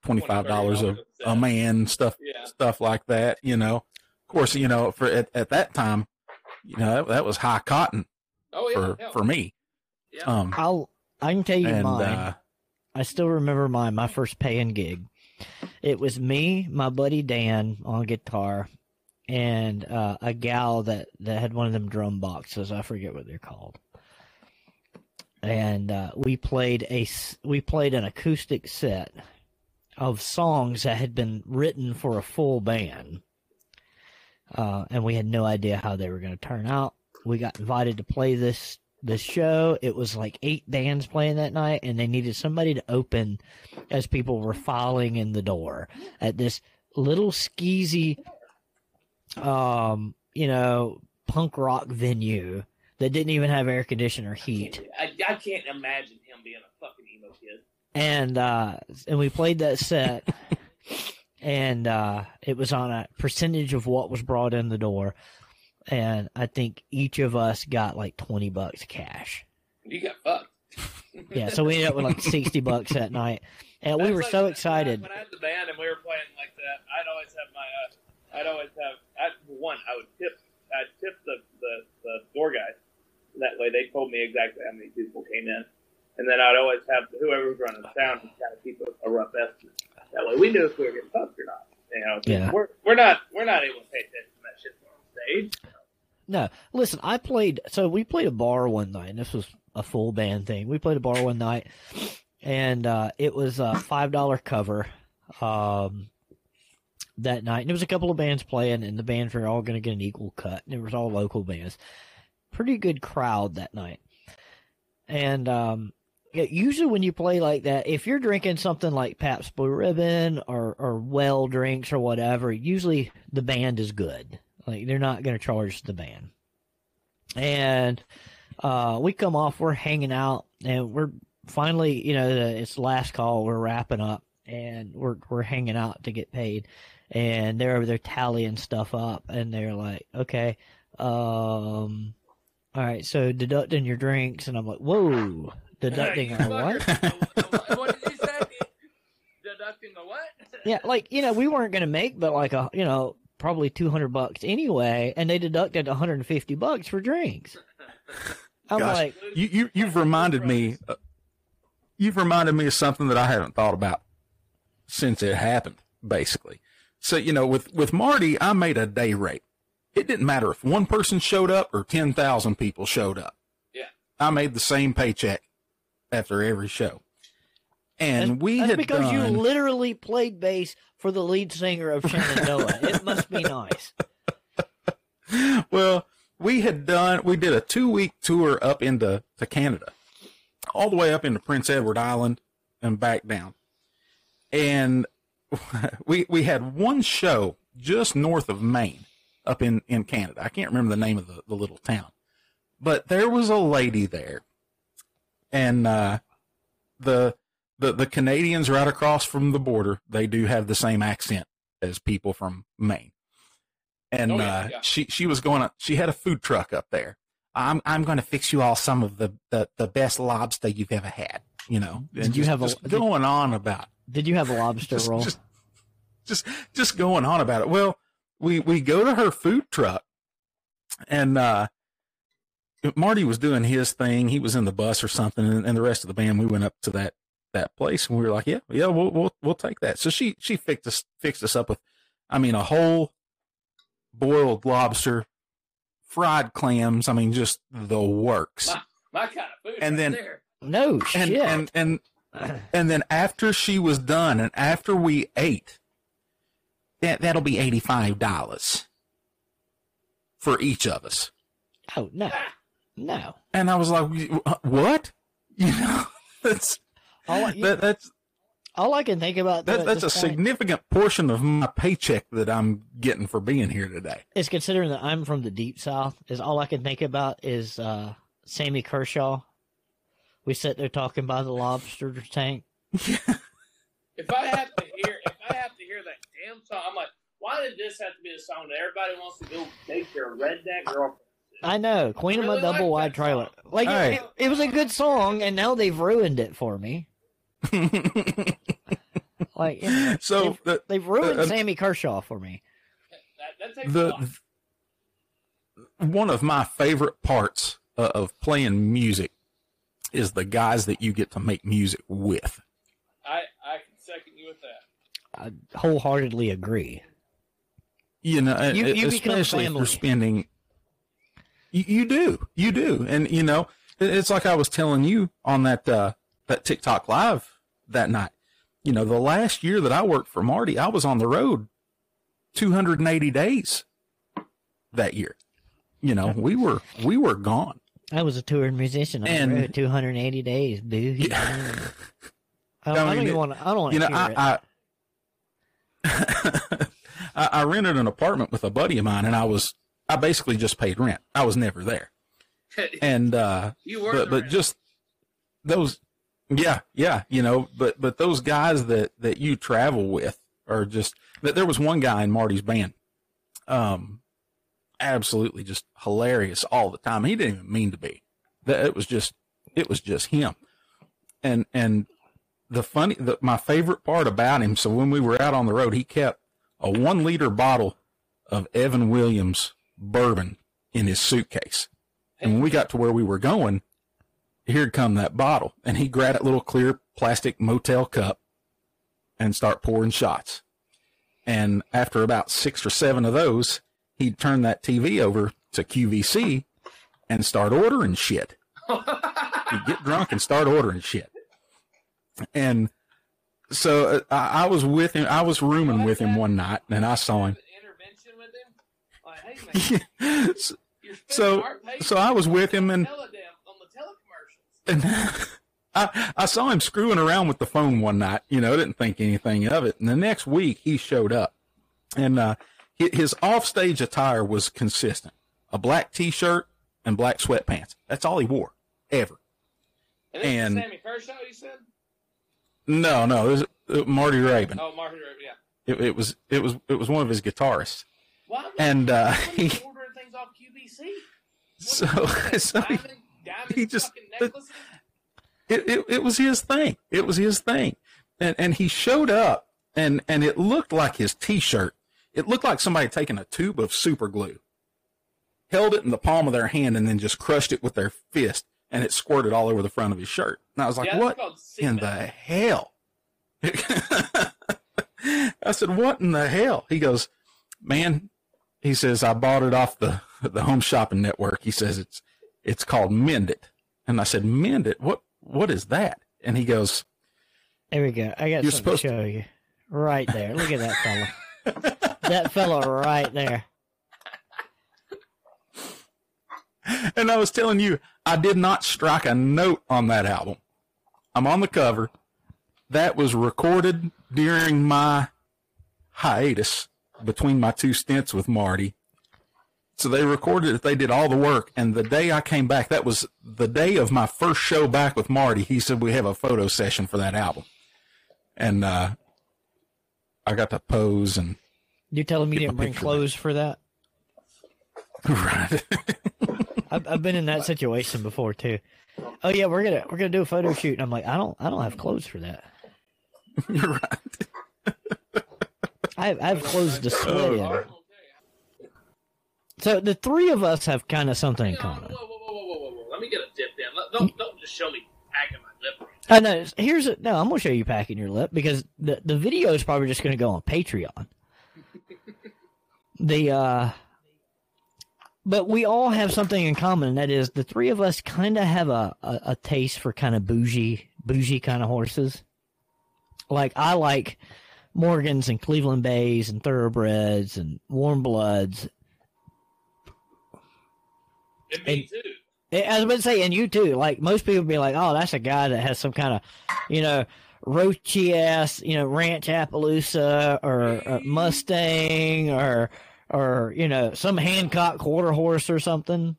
twenty five dollars a a man, stuff Yeah. stuff like that. You know, of course, you know for at, at that time, you know that, that was high cotton Oh yeah. for yeah. for me. yeah. Um, I'll I can tell you and mine. uh, I still remember mine, my first paying gig. It was me, my buddy Dan on guitar, and uh, a gal that, that had one of them drum boxes. I forget what they're called. And uh, we played a we played an acoustic set of songs that had been written for a full band, uh, and we had no idea how they were going to turn out. We got invited to play this the show. It was like eight bands playing that night, and they needed somebody to open as people were filing in the door at this little skeezy, um, you know, punk rock venue that didn't even have air conditioner heat. I, I can't imagine him being a fucking emo kid. And uh, and we played that set, and uh, it was on a percentage of what was brought in the door. And I think each of us got like twenty bucks cash. You got fucked. Yeah, so we ended up with like sixty bucks that night, and we were like so excited. When I had the band and we were playing like that, I'd always have my, uh, I'd always have, I'd, one, I would tip, I'd tip the, the, the door guys. That way they told me exactly how many people came in. And then I'd always have whoever was running the sound to kind of keep a, a rough estimate. That way we knew if we were getting fucked or not. You know, Yeah. we're, we're not, we're not able to pay attention to that shit on stage. No, listen, I played. So we played a bar one night, and this was a full band thing. We played a bar one night, and uh, it was a five dollar cover um, that night. And there was a couple of bands playing, and the bands were all going to get an equal cut. And it was all local bands. Pretty good crowd that night. And um, usually when you play like that, if you're drinking something like Pabst Blue Ribbon or or well drinks or whatever, usually the band is good. Like they're not going to charge the band. And uh, we come off, we're hanging out, and we're finally, you know, it's last call. We're wrapping up, and we're we're hanging out to get paid. And they're over there tallying stuff up, and they're like, "Okay, um, all right, so deducting your drinks." And I'm like, "Whoa, deducting our what?" what? what did you say? Deducting the what? Yeah, like you know, we weren't gonna make, but like a you know, probably two hundred bucks anyway, and they deducted one hundred and fifty bucks for drinks. I'm Gosh. like, you, you you've reminded me uh, you've reminded me of something that I haven't thought about since it happened basically so you know with with Marty I made a day rate it didn't matter if one person showed up or 10,000 people showed up Yeah. I made the same paycheck after every show and that's, we that's had because done, you literally played bass for the lead singer of Shenandoah. it must be nice. well, we had done, we did a two week tour up into to Canada, all the way up into Prince Edward Island and back down. And we, we had one show just north of Maine up in, in Canada. I can't remember the name of the, the little town, but there was a lady there and, uh, the, the, the Canadians right across from the border, they do have the same accent as people from Maine and Oh, yeah, uh, yeah. she she was going to she had a food truck up there. I'm I'm going to fix you all some of the, the, the best lobster you've ever had. You know, Did and you just, have a- just did- going on about Did you have a lobster just, roll? just just just going on about it. Well, we we go to her food truck, and uh, Marty was doing his thing. He was in the bus or something, and, and the rest of the band we went up to that that place, and we were like, yeah, yeah, we'll we'll we'll take that. So she she fixed us fixed us up with, I mean, a whole boiled lobster, fried clams. I mean, just the works. My, my kind of food. And right then- there. no And shit. and and and then after she was done, and after we ate, that that'll be eighty five dollars for each of us. oh no, no. And I was like, what? You know, that's All I, that, that's all I can think about that, that's a point significant portion of my paycheck that I'm getting for being here today. is considering that I'm from the deep south. Is all I can think about is uh, Sammy Kershaw. We sit there talking by the lobster tank. If I have to hear, if I why did this have to be the song that everybody wants to go date their redneck girlfriend? I know, Queen of Really a double like wide trailer. song. Like Hey. it, it was a good song, and now they've ruined it for me. Like you know, so they've, the, they've ruined uh, Sammy Kershaw for me. That, that takes the one of my favorite parts uh, of playing music is the guys that you get to make music with. I, I can second you with that. I wholeheartedly agree. You know, you, you especially if you're spending. You, you do, you do, and you know, it's like I was telling you on that uh, that TikTok live that night. You know, the last year that I worked for Marty, I was on the road 280 days that year. You know, we were we were gone. I was a touring musician on And- the road 280 days, boo. Yeah. I, don't, I I don't mean, even want to. I don't want you to know, it. I, I, I I rented an apartment with a buddy of mine, and I was I basically just paid rent. I was never there, and uh, you were but but just those, yeah, yeah, you know, but but those guys that that you travel with are just. That there was one guy in Marty's band, um, absolutely just hilarious all the time. He didn't even mean to be. That it was just it was just him, and and the funny, the, my favorite part about him. So when we were out on the road, he kept a one liter bottle of Evan Williams bourbon in his suitcase. And when we got to where we were going, here'd come that bottle, and he grabbed that little clear plastic motel cup and start pouring shots. And after about six or seven of those, he'd turn that TV over to QVC and start ordering shit. He'd get drunk and start ordering shit. And so uh, I, I was with him. I was rooming with him one night, and I saw him. Intervention with him. Like, hey man, so, so, so I was with him, and on the and I, I saw him screwing around with the phone one night. You know, didn't think anything of it. And the next week he showed up, and uh, hi- his offstage attire was consistent: a black T-shirt and black sweatpants. That's all he wore ever. And, this is And- Sammy Kershaw, you said? No, no, it was uh, Marty Raybon. Oh, Marty Raybon, yeah. It, it was it was it was one of his guitarists, Why and uh, he ordering things off QVC? so What, so he, diamond, diamond he just- it, it, it was his thing. It was his thing. And, and he showed up and, and it looked like his t-shirt. It looked like somebody had taken a tube of super glue, held it in the palm of their hand and then just crushed it with their fist and it squirted all over the front of his shirt. And I was like, yeah, what in the hell? I said, what in the hell? He goes, man, he says, I bought it off the, the home shopping network. He says, it's, it's called Mend It. And I said, Mend It? What, what is that? And he goes, There we go. I got You're something supposed to show you. Right there. Look at that fella. that fella right there. and I was telling you, I did not strike a note on that album. I'm on the cover. That was recorded during my hiatus between my two stints with Marty. So they recorded it. They did all the work. And the day I came back, that was the day of my first show back with Marty. He said, we have a photo session for that album. And, uh, I got to pose and, You're telling me you didn't bring clothes for that? right. I've, I've been in that situation before too. Oh yeah, we're gonna we're gonna do a photo shoot, and I'm like, I don't I don't have clothes for that. You're right. I have, I have clothes to sweat in. So the three of us have kind of something in common. Whoa, whoa, whoa, whoa, whoa, whoa. Let me get a dip in. Let, don't, don't just show me packing my lip. I know. Here's a, no. I'm gonna show you packing your lip because the the video is probably just gonna go on Patreon. the uh, but we all have something in common, and that is the three of us kind of have a, a a taste for kind of bougie bougie kind of horses. Like I like Morgans and Cleveland Bays and Thoroughbreds and Warm Bloods. And me too. I was about to say, and you too. Like most people be like, "Oh, that's a guy that has some kind of, you know, roachy ass, you know, Ranch Appaloosa or, or mm-hmm. Mustang or, or you know, some Hancock quarter horse or something."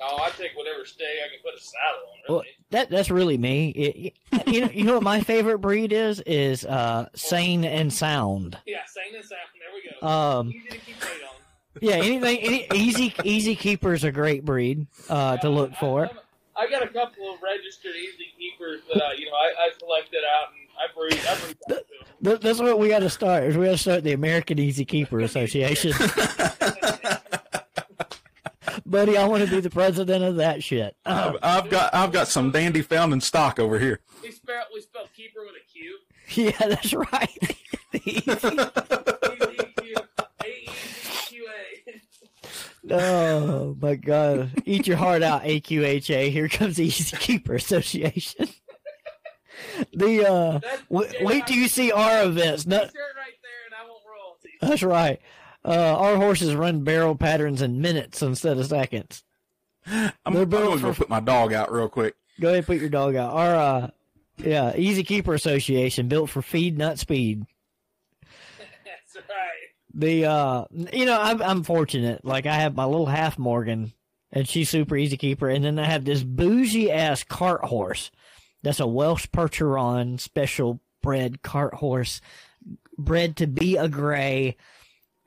Oh, I take whatever stay I can put a saddle on. Well, that that's really me. It, you know, you know what my favorite breed is is uh, sane and sound. yeah, sane and sound. There know, Um, easy to keep weight on. yeah, anything, any, easy, easy keeper's a great breed uh, to look for. I, I got a couple of registered easy keepers that I, you know, I, I selected out and I breed, I breed out to 'em. Th- That's what we got to start. Is we got to start the American Easy Keeper Association, buddy. I want to be the president of that shit. I've, I've got I've got some dandy foundation stock over here. We spell we spell keeper with a Q. yeah, that's right. E-Z-Q, A-E-Z-Q-A. oh my god! Eat your heart out, AQHA. Here comes the Easy Keeper Association. The uh, That's- w- wait till you see our events. No, right there, and I want royalties. that's right. Uh, our horses run barrel patterns in minutes instead of seconds. I'm, They're I'm gonna put my dog out real quick. Go ahead, and put your dog out. Our uh, yeah, Easy Keeper Association built for feed, not speed. That's right. The uh, you know, I'm I'm fortunate. Like I have my little half Morgan, and she's super easy keeper, and then I have this bougie ass cart horse. That's a Welsh Percheron special bred cart horse, bred to be a gray.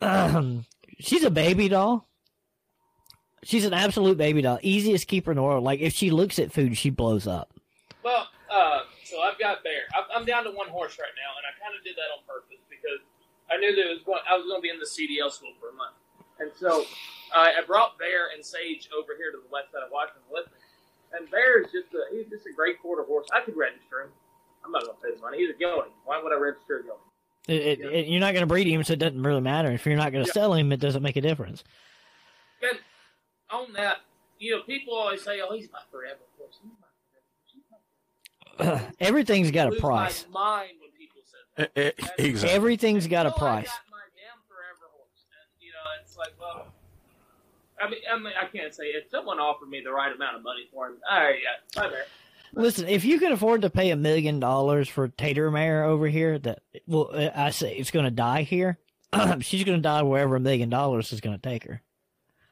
Um, she's a baby doll. She's an absolute baby doll. Easiest keeper in the world. Like if she looks at food, she blows up. Well, uh, so I've got Bear. I'm, down to one horse right now, and I kind of did that on purpose because I knew that was going, I was going to be in the CDL school for a month, and so I I brought Bear and Sage over here to the west side of Washington with me. And Bear is just a he's just a great quarter horse. I could register him. I'm not going to pay the money. He's a gelding. Why would I register a gelding? It, it, Yeah. it- you're not going to breed him, so it doesn't really matter. If you're not going to Yeah. sell him, it doesn't make a difference. And on that, you know, people always say, "Oh, he's my forever horse." He's my forever horse. He's my forever. Everything's got a price. My mind when people say that. Exactly. Everything's got a Oh, price. I got my damn forever horse, and you know, it's like, well, I mean, I mean, I can't say if someone offered me the right amount of money for him. All right, yeah, I'm. Listen, if you can afford to pay a million dollars for Tater Mare over here, that well, I say it's going to die here. She's going to die wherever a million dollars is going to take her.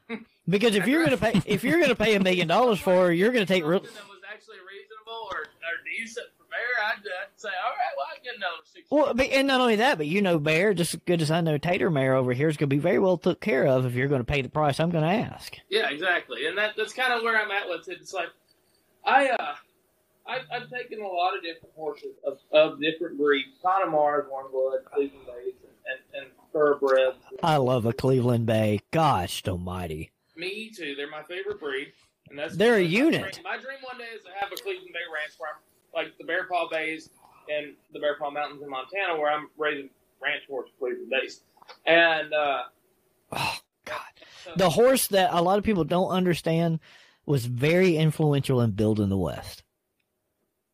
Because if you're going to pay, if you're going to pay a million dollars for her, you're going to take real. something that was actually reasonable or, or decent for Bear. I'd, I'd say, all right, well, I can get another six. Well, but- and not only that, but you know, Bear, just as good as I know Tater Mare over here is going to be very well took care of if you're going to pay the price I'm going to ask. Yeah, exactly, and that that's kind of where I'm at with it. It's like I uh. I've, I've taken a lot of different horses of, of different breeds, Connemaras, Warnwood, Cleveland Bays, and, and, and thoroughbreds. I love a Cleveland Bay. Gosh almighty. Me too. They're my favorite breed, and that's They're a unit. Dream. My dream one day is to have a Cleveland Bay ranch where I'm like the Bear Paw Bays and the Bear Paw Mountains in Montana, where I'm raising ranch horse Cleveland Bays, and uh, Oh, God. so- The horse that a lot of people don't understand was very influential in building the West.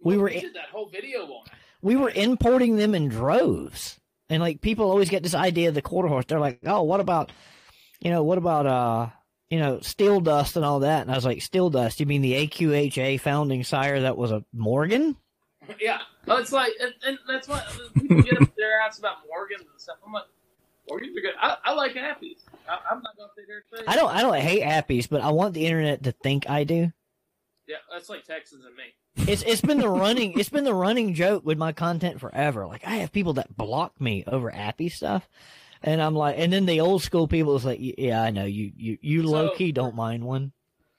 we were we did that whole video on. it. we were importing them in droves. And like people always get this idea of the quarter horse. They're like, oh, what about, you know, what about, uh, you know, steel dust and all that? And I was like, steel dust? You mean the AQHA founding sire that was a Morgan? Yeah, oh, it's like, and, and that's what people get up their ass about Morgans and stuff. I'm like, Morgans are good. I, I like Appies. I, I'm not gonna sit there and say. I don't, I don't hate appies, but I want the internet to think I do. Yeah, that's like Texans and me. It's it's been the running it's been the running joke with my content forever. Like I have people that block me over appy stuff, and I'm like, and then the old school people is like, yeah, I know you you you So- low key don't mind one.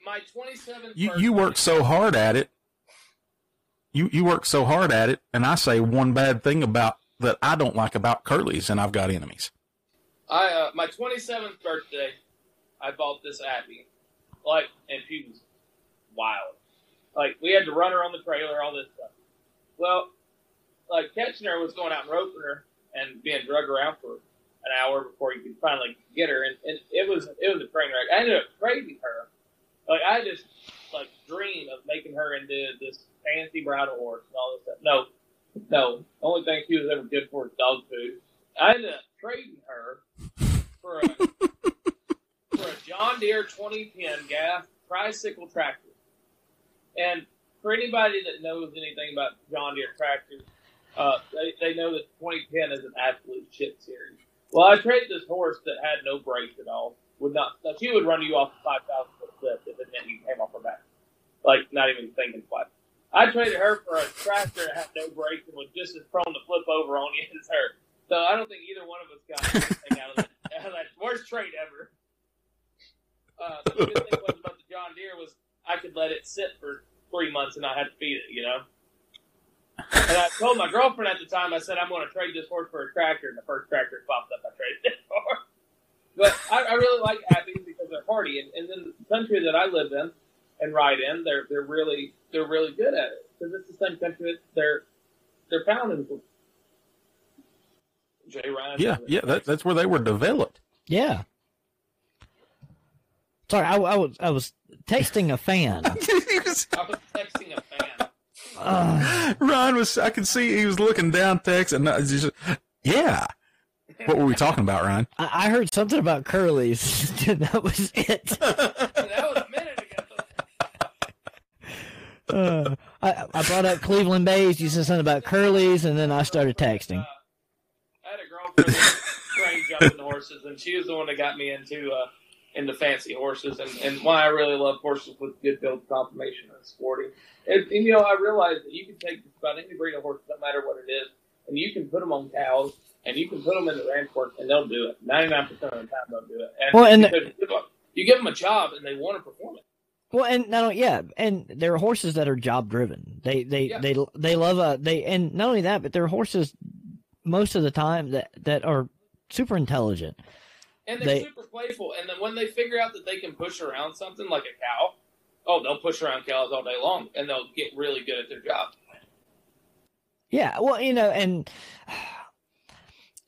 My 27th. You you work so hard at it. You you work so hard at it, and I say one bad thing about that I don't like about Curlies, and I've got enemies. I uh, my 27th birthday, I bought this Appy, like, and she was wild. Like we had to run her on the trailer, all this stuff. Well, like catching her was going out and roping her and being drug around for an hour before you could finally get her, and, and it was it was a train wreck. I ended up trading her. Like I just like dream of making her into this fancy bridle horse and all this stuff. No, no. The only thing she was ever good for is dog food. I ended up trading her for a for a John Deere 2010 gas tricycle tractor. And for anybody that knows anything about John Deere tractors, uh, they, they know that 2010 is an absolute shit series. Well, I traded this horse that had no brakes at all. Would not. She would run you off a 5,000 foot cliff if it meant you came off her back. Like not even thinking twice. I traded her for a tractor that had no brakes and was just as prone to flip over on you as her. So I don't think either one of us got anything out of that like, worst trade ever. Uh, the good thing was about the John Deere was I could let it sit for three months and not have to feed it, you know. And I told my girlfriend at the time, I said I'm going to trade this horse for a tractor, and the first tractor popped up, I traded it for. But I, I really like Appies because they're hardy, and, and then the country that I live in and ride in, they're they're really they're really good at it because it's the same country that they're they're found in. Jay Ryan. Yeah, yeah, that, that's where they were developed. Yeah. Sorry, I, I was I was texting a fan. I was texting a fan. Uh, Ryan was, I could see he was looking down text and I just, yeah. What were we talking about, Ryan? I, I heard something about curlies. that was it. That was a minute ago. Uh, I, I brought up Cleveland Bays. You said something about curlies, and then I started texting. Uh, I had a girlfriend that trained jumping horses, and she was the one that got me into uh, into fancy horses, and, and why I really love horses with good build conformation and sporting. And, and you know, I realized that you can take just about any breed of horse, no matter what it is, and you can put them on cows, and you can put them in the ranch work, and they'll do it. Ninety nine percent of the time, they'll do it. And Well, and- because you give them- you give them a job, and they want to perform it. Well, and not only, yeah, and there are horses that are job driven. They they Yeah. they they love a they, and not only that, but they're horses most of the time that that are super intelligent. And they're They- super playful. And then when they figure out that they can push around something like a cow, oh, they'll push around cows all day long, and they'll get really good at their job. Yeah, well, you know, and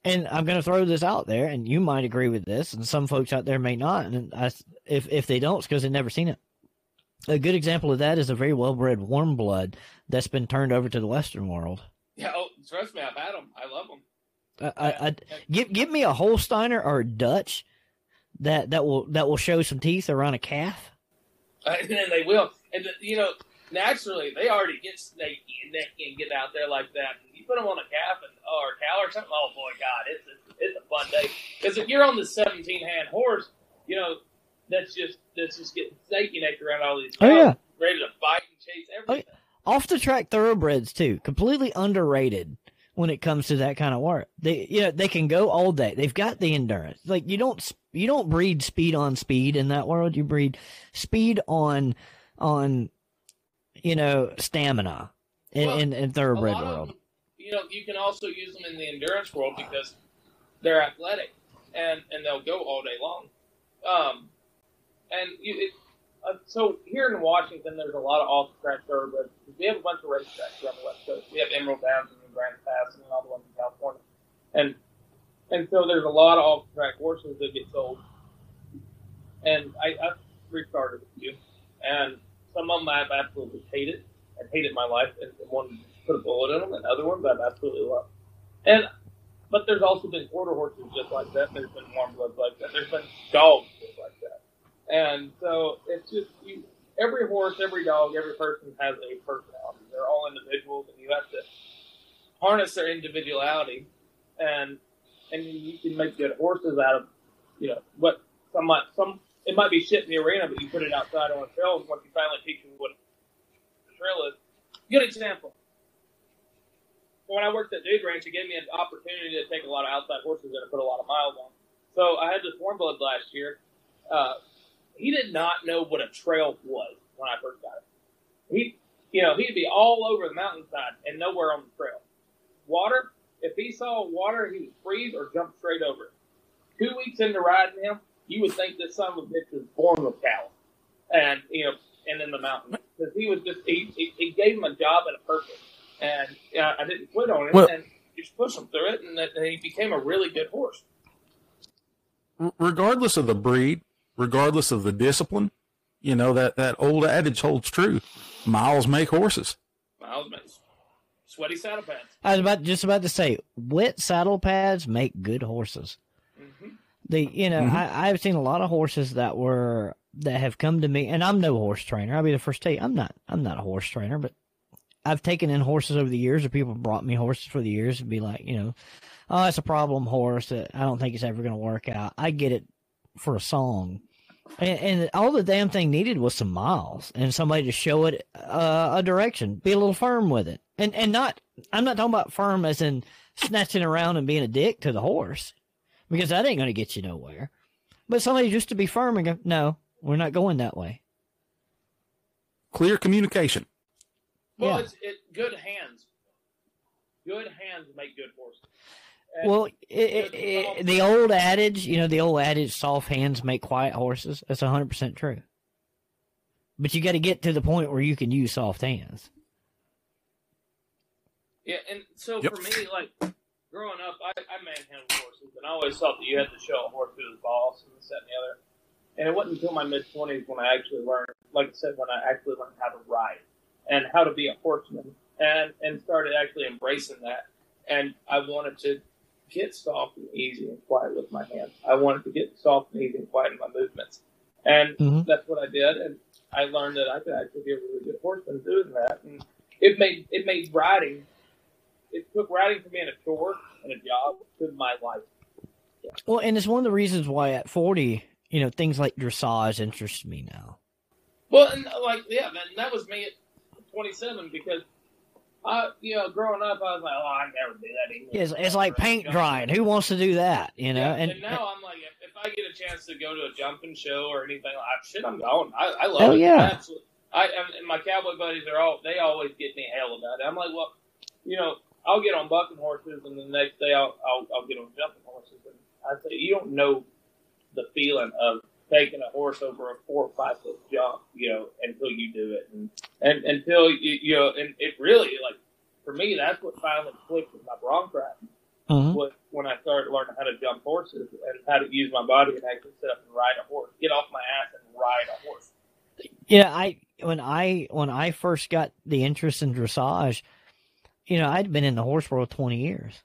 and I'm going to throw this out there, and you might agree with this, and some folks out there may not. And I, if if they don't, it's because they've never seen it. A good example of that is a very well bred warm blood that's been turned over to the Western world. Yeah, oh, trust me, I've had them. I love them. I, I, I give give me a Holsteiner or a Dutch that that will that will show some teeth around a calf. and then they will. And you know, naturally, they already get snaky and necky and get out there like that. You put them on a calf and, oh, or a cow or something. Oh boy, God, it's a, it's a fun day. Because if you're on the 17 hand horse, you know that's just that's just getting snaky neck around all these Oh, yeah. ready to bite and chase oh, everything. Off the track thoroughbreds too, completely underrated when it comes to that kind of work. They you know they can go all day. They've got the endurance. Like you don't you don't breed speed on speed in that world. You breed speed on on you know stamina in Well, in, in thoroughbred of world. you know, you can also use them in the endurance world because they're athletic and and they'll go all day long. Um, and you, it, uh, so here in Washington, there's a lot of off-track thoroughbreds. We have a bunch of racetracks around the West Coast. We have Emerald Downs Grants Pass and all the ones in California, and and so there's a lot of off-track horses that get sold. And I, I restarted a few, and some of them I've absolutely hated and hated my life and wanted to put a bullet in them, and other ones I've absolutely loved. And but there's also been quarter horses just like that. There's been warm bloods like that. There's been dogs just like that. And so it's just you. Every horse, every dog, every person has a personality. They're all individuals, and you have to harness their individuality, and and you can make good horses out of you know what some might some it might be shit in the arena, but you put it outside on a trail, and once you finally teach them what the trail is, good example. When I worked at Dude Ranch, it gave me an opportunity to take a lot of outside horses and put a lot of miles on. So I had this warm blood last year. Uh, he did not know what a trail was when I first got it. He, you know, he'd be all over the mountainside and nowhere on the trail. Water, if he saw water, he would freeze or jump straight over it. Two weeks into riding him, you would think this son of a bitch was born with cows, and you know, and in the mountains because he was just he, he, he gave him a job and a purpose, and uh, I didn't quit on him Well- and just push him through it, and, and he became a really good horse. Regardless of the breed, regardless of the discipline, you know that that old adage holds true. Miles make horses. Miles Mays, sweaty saddle pads. I was about just about to say, wet saddle pads make good horses. hmm The you know Mhm. I I've seen a lot of horses that were that have come to me, and I'm no horse trainer. I'll be the first to tell you I'm not I'm not a horse trainer, but I've taken in horses over the years, or people have brought me horses for the years, and be like, you know, oh, it's a problem horse that I don't think it's ever going to work out. I get it for a song. And, and all the damn thing needed was some miles and somebody to show it uh, a direction, be a little firm with it, and and not. I'm not talking about firm as in snatching around and being a dick to the horse, because that ain't going to get you nowhere. But somebody just to be firm and go, no, we're not going that way. Clear communication. Well, Yeah. it's it, good hands. Good hands make good horses. And Well, it, it, it, the old adage, you know, the old adage, soft hands make quiet horses. That's 100% true. But you got to get to the point where you can use soft hands. Yeah, and so Yep. for me, like growing up, I, I manhandled horses, and I always thought that you had to show a horse who was boss and this, that, and the other. And it wasn't until my mid twenties when I actually learned, like I said, when I actually learned how to ride and how to be a horseman, and and started actually embracing that. And I wanted to get soft and easy and quiet with my hands. I wanted to get soft and easy and quiet in my movements, and Mhm. that's what I did. And I learned that I could actually be a really good horseman doing that. And it made it made riding it took riding from being a chore and a job to my life. Well, and it's one of the reasons why at 40, you know, things like dressage interest me now. Well, and uh, like yeah, man, that was me at 27 because I, you know, growing up, I was like, oh, I never do that anymore. It's, it's like paint drying. Who wants to do that, you know? Yeah, and, and, now I'm like, if, if I get a chance to go to a jumping show or anything like shit, I'm going. I, I love Hell it. yeah. Absolutely. I and- and my cowboy buddies are all they always get me hell about it. I'm like, well, you know, I'll get on bucking horses, and the next day I'll I'll, I'll get on jumping horses. And I say, you don't know the feeling of taking a horse over a four or five foot jump, you know, until you do it, and and until you you know, and it really like for me, that's what finally clicked with my bronc riding Mhm. was when I started learning how to jump horses and how to use my body and actually sit up and ride a horse, get off my ass and ride a horse. Yeah, I when I when I first got the interest in dressage, you know, I'd been in the horse world twenty years.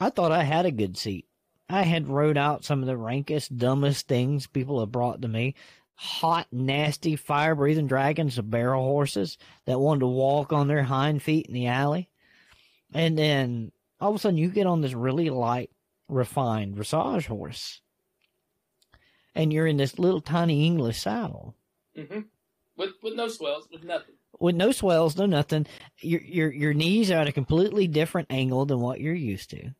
I thought I had a good seat. I had rode out some of the rankest, dumbest things people have brought to me. Hot, nasty, fire breathing dragons of barrel horses that wanted to walk on their hind feet in the alley. And then all of a sudden you get on this really light, refined dressage horse. And you're in this little tiny English saddle. hmm With with no swells, with nothing. With no swells, no nothing. Your your your knees are at a completely different angle than what you're used to,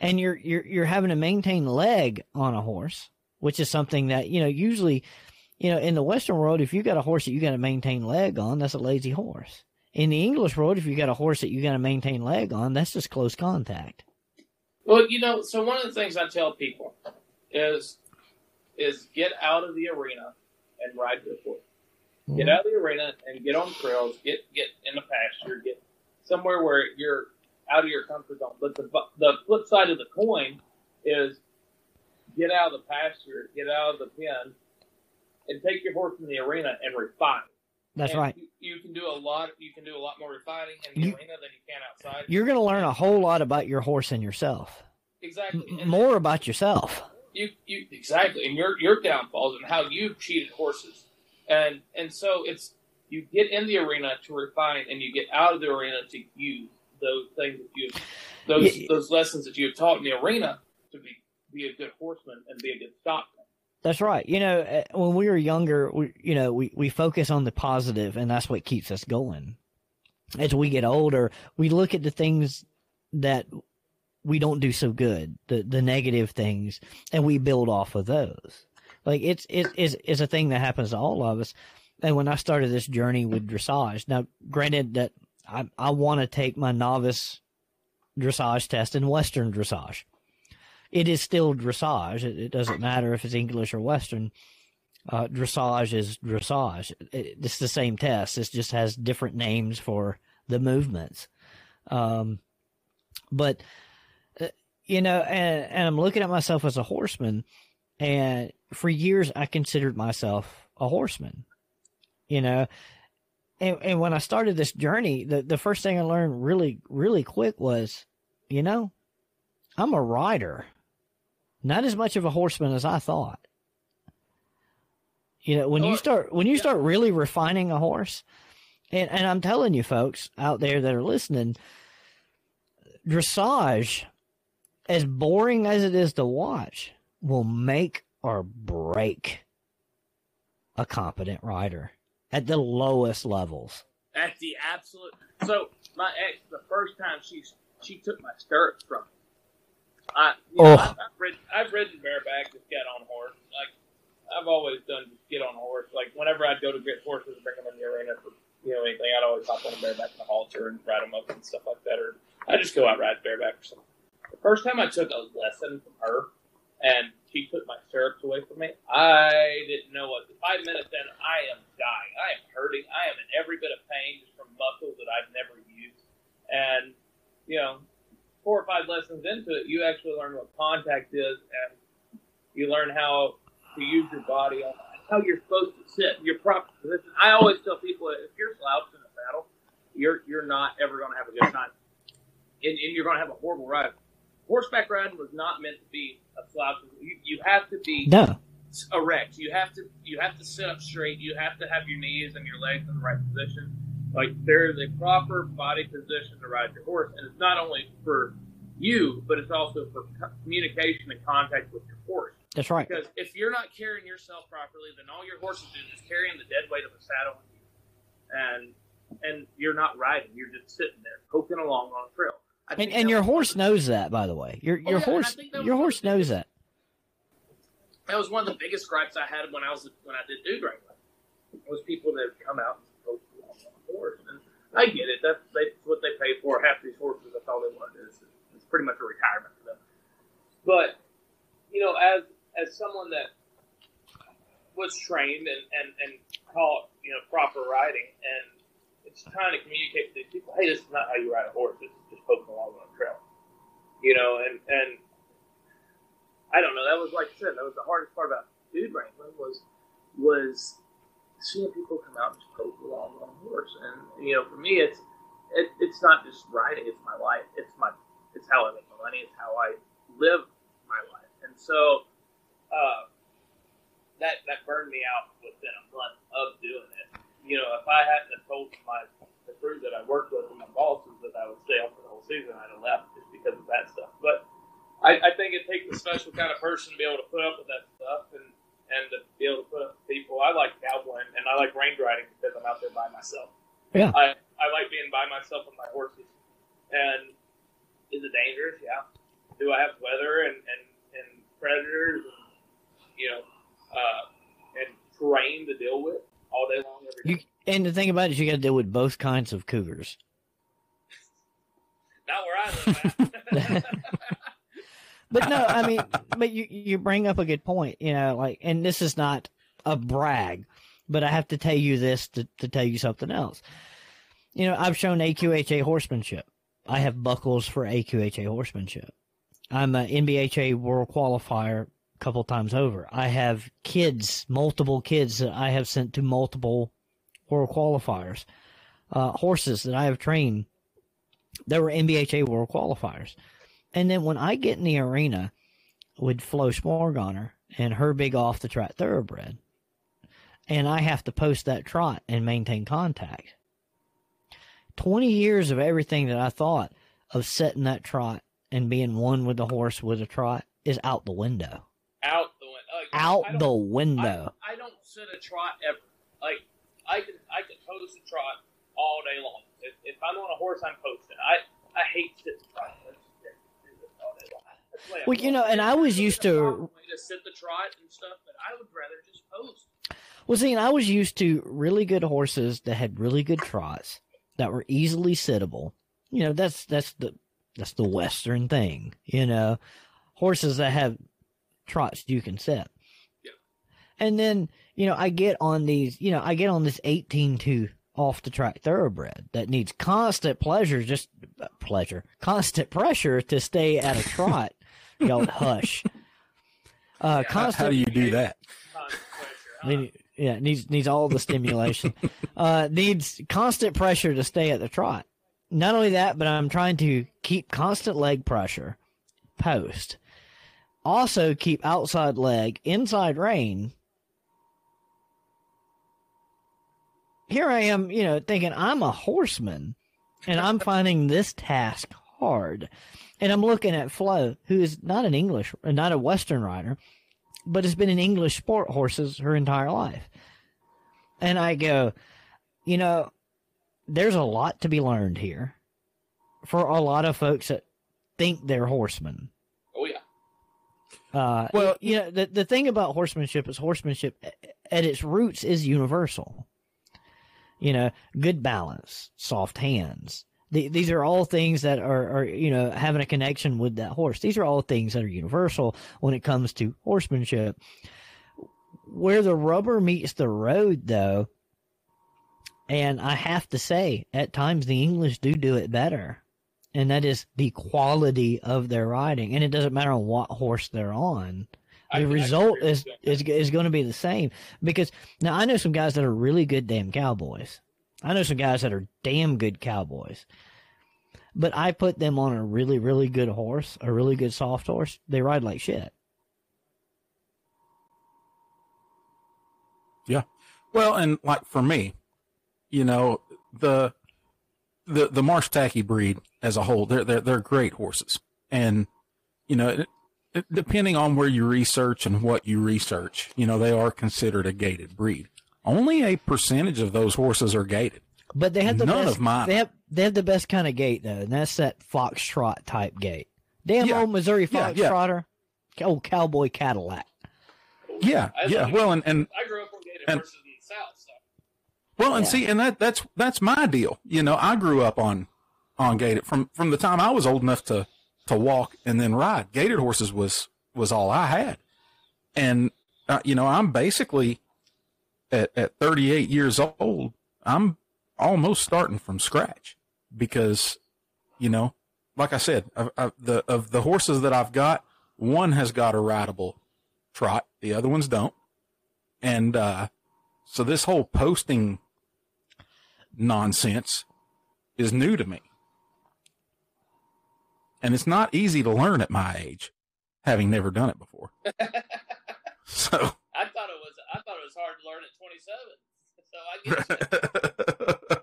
and you're you're you're having to maintain leg on a horse, which is something that you know usually, you know, in the Western world, if you got a horse that you got to maintain leg on, that's a lazy horse. In the English world, if you got a horse that you got to maintain leg on, that's just close contact. Well, you know, so one of the things I tell people is is get out of the arena and ride your horse. Get mm-hmm. out of the arena and get on trails. Get get in the pasture. Get somewhere where you're out of your comfort zone. But the the flip side of the coin is get out of the pasture, get out of the pen, and take your horse in the arena and refine. That's And right. You, you can do a lot. You can do a lot more refining in the You- arena than you can outside. You're going to learn a whole lot about your horse and yourself, exactly. M- And more about yourself. you, you exactly, and your your downfalls and how you've cheated horses, and and so it's you get in the arena to refine, and you get out of the arena to use those things that you those Yeah. those lessons that you have taught in the arena to be be a good horseman and be a good stockman. That's right. You know, uh, when we were younger, we, you know, we, we focus on the positive, and that's what keeps us going. As we get older, we look at the things that we don't do so good, the the negative things, and we build off of those. Like it's it is is a thing that happens to all of us. And when I started this journey with dressage, now granted that I I want to take my novice dressage test in Western dressage it is still dressage. It, it doesn't matter if it's English or Western. Uh, dressage is dressage. It, it's the same test. It just has different names for the movements. Um, but uh, you know, and, and I'm looking at myself as a horseman, and for years I considered myself a horseman. You know, and and when I started this journey, the the first thing I learned really really quick was, you know, I'm a rider not as much of a horseman as I thought. You know, when you start when you start really refining a horse, and and I'm telling you folks out there that are listening, dressage, as boring as it is to watch, will make or break a competent rider at the lowest levels. At the absolute. So my ex, the first time she she took my stirrups from me, I, you know, Oh. I've, I've, ridden, I've ridden bareback, just get on horse. Like I've always done, just get on horse. Like whenever I'd go to get horses and bring them in the arena for you know anything, I'd always hop on a bareback in the halter and ride them up and stuff like that. Or I just go out ride bareback or something. The first time I took a lesson from her, and she took my stirrups away from me, I didn't know what. Five minutes in, I am dying. I am hurting. I am in every bit of pain just from muscles that I've never used. And you know, four or five lessons into it, you actually learn what contact is, and you learn how to use your body, how you're supposed to sit, your proper position. I always tell people if you're slouched in a saddle, you're you're not ever going to have a good time, and, and you're going to have a horrible ride. Horseback riding was not meant to be a slouch. You, you have to be No. erect. You have to you have to sit up straight. You have to have your knees and your legs in the right position. Like there is a proper body position to ride your horse, and it's not only for you, but it's also for co- communication and contact with your horse. That's right. Because if you're not carrying yourself properly, then all your horse is doing is carrying the dead weight of a saddle, with you. and and you're not riding. You're just sitting there poking along on a trail. And and your horse one of the- knows that, by the way. Your Oh, yeah, horse think that was your horse knows that. that was one of the biggest gripes I had when I was when I did dude wrangling. Was people that would come out and post on a horse, and I get it. That's, that's what they pay for. Half these horses, that's all they want. Is it's pretty much a retirement for them. But you know, as as someone that was trained and and and taught you know proper riding, and it's trying to communicate to people, hey, this is not how you ride a horse. This is just poking along on a trail. You know, and and I don't know. That was like I said. That was the hardest part about dude wrangling was was seeing people come out and just poke along on a horse. And you know, for me, it's it, it's not just riding. It's my life. It's my it's how I make my money. It's how I live my life. And so uh, that that burned me out within a month of doing it. You know, if I hadn't have told my the crew that I worked with and my bosses that I would stay on for the whole season, I'd have left just because of that stuff. But I, I think it takes a special kind of person to be able to put up with that stuff and, and to be able to put up with people. I like cowboying and I like range riding because I'm out there by myself. Yeah. I, I like being by myself with my horses. And is it dangerous? Yeah. Do I have weather and, and, and predators and, you know, uh, and terrain to deal with all day long every You day? and the thing about it is you got to deal with both kinds of cougars. Not where I live. But no, I mean, but you you bring up a good point, you know, like, and this is not a brag, but I have to tell you this to to tell you something else. You know, I've shown AQHA horsemanship. I have buckles for AQHA horsemanship. I'm a NBHA world qualifier couple times over. I have kids, multiple kids that I have sent to multiple world qualifiers. Uh, horses that I have trained that were NBHA world qualifiers. And then when I get in the arena with Flo Smorgoner and her big off the track thoroughbred, and I have to post that trot and maintain contact. 20 years of everything that I thought of setting that trot and being one with the horse with a trot is out the window. Out the window. Like, Out I don't- the window. I, I don't sit a trot ever. Like I can I can post a trot all day long. If, if I'm on a horse, I'm posting. I I hate sitting trot. Let's just do this all day long. That's the way I Well, you know, and I was used to- to sit the trot and stuff, but I would rather just post. Well, see, and I was used to really good horses that had really good trots that were easily sittable. You know, that's that's the that's the Western thing. You know, horses that have trots you can set. Yeah. And then you know, I get on these. You know, I get on this eighteen two off the track thoroughbred that needs constant pleasure, just uh, pleasure, constant pressure to stay at a trot. Y'all hush. Uh, Yeah, constant how do you do that? I mean, yeah, needs needs all the stimulation. uh, needs constant pressure to stay at the trot. Not only that, but I'm trying to keep constant leg pressure post. Also keep outside leg inside rein. Here I am, you know, thinking I'm a horseman, and I'm finding this task hard. And I'm looking at Flo, who is not an English, not a Western rider, but has been in English sport horses her entire life. And I go, you know, there's a lot to be learned here for a lot of folks that think they're horsemen. Uh, Well- you know, the the thing about horsemanship is horsemanship at its roots is universal. You know, good balance, soft hands. The, these are all things that are, are, you know, having a connection with that horse. These are all things that are universal when it comes to horsemanship. Where the rubber meets the road, though, and I have to say, at times the English do do it better and that is the quality of their riding. And it doesn't matter on what horse they're on. The I result agree is, with that. is is going to be the same because now I know some guys that are really good damn cowboys. I know some guys that are damn good cowboys. But I put them on a really really good horse, a really good soft horse. They ride like shit. Yeah. Well, and like for me, you know, the the the Marsh Tacky breed as a whole, they're they're they're great horses, and you know, it, it, depending on where you research and what you research, you know, they are considered a gaited breed. Only a percentage of those horses are gaited. But they have the None best, of mine. They have they have the best kind of gait though, and that's that foxtrot type gait. Damn Yeah. old Missouri Yeah, yeah. old cowboy Cadillac. Yeah, yeah. like- Well, and and I grew up on gaited And- horses in the south, so Well, and Yeah. see, and that that's that's my deal. You know, I grew up on on gaited from from the time I was old enough to to walk and then ride. Gaited horses was was all I had, and uh, you know, I'm basically at at 38 years old. I'm almost starting from scratch because, you know, like I said, of, the of the horses that I've got, one has got a rideable trot, the other ones don't, and uh, so this whole posting nonsense is new to me. And it's not easy to learn at my age, having never done it before. so, I thought it was I thought it was hard to learn at 27. So I get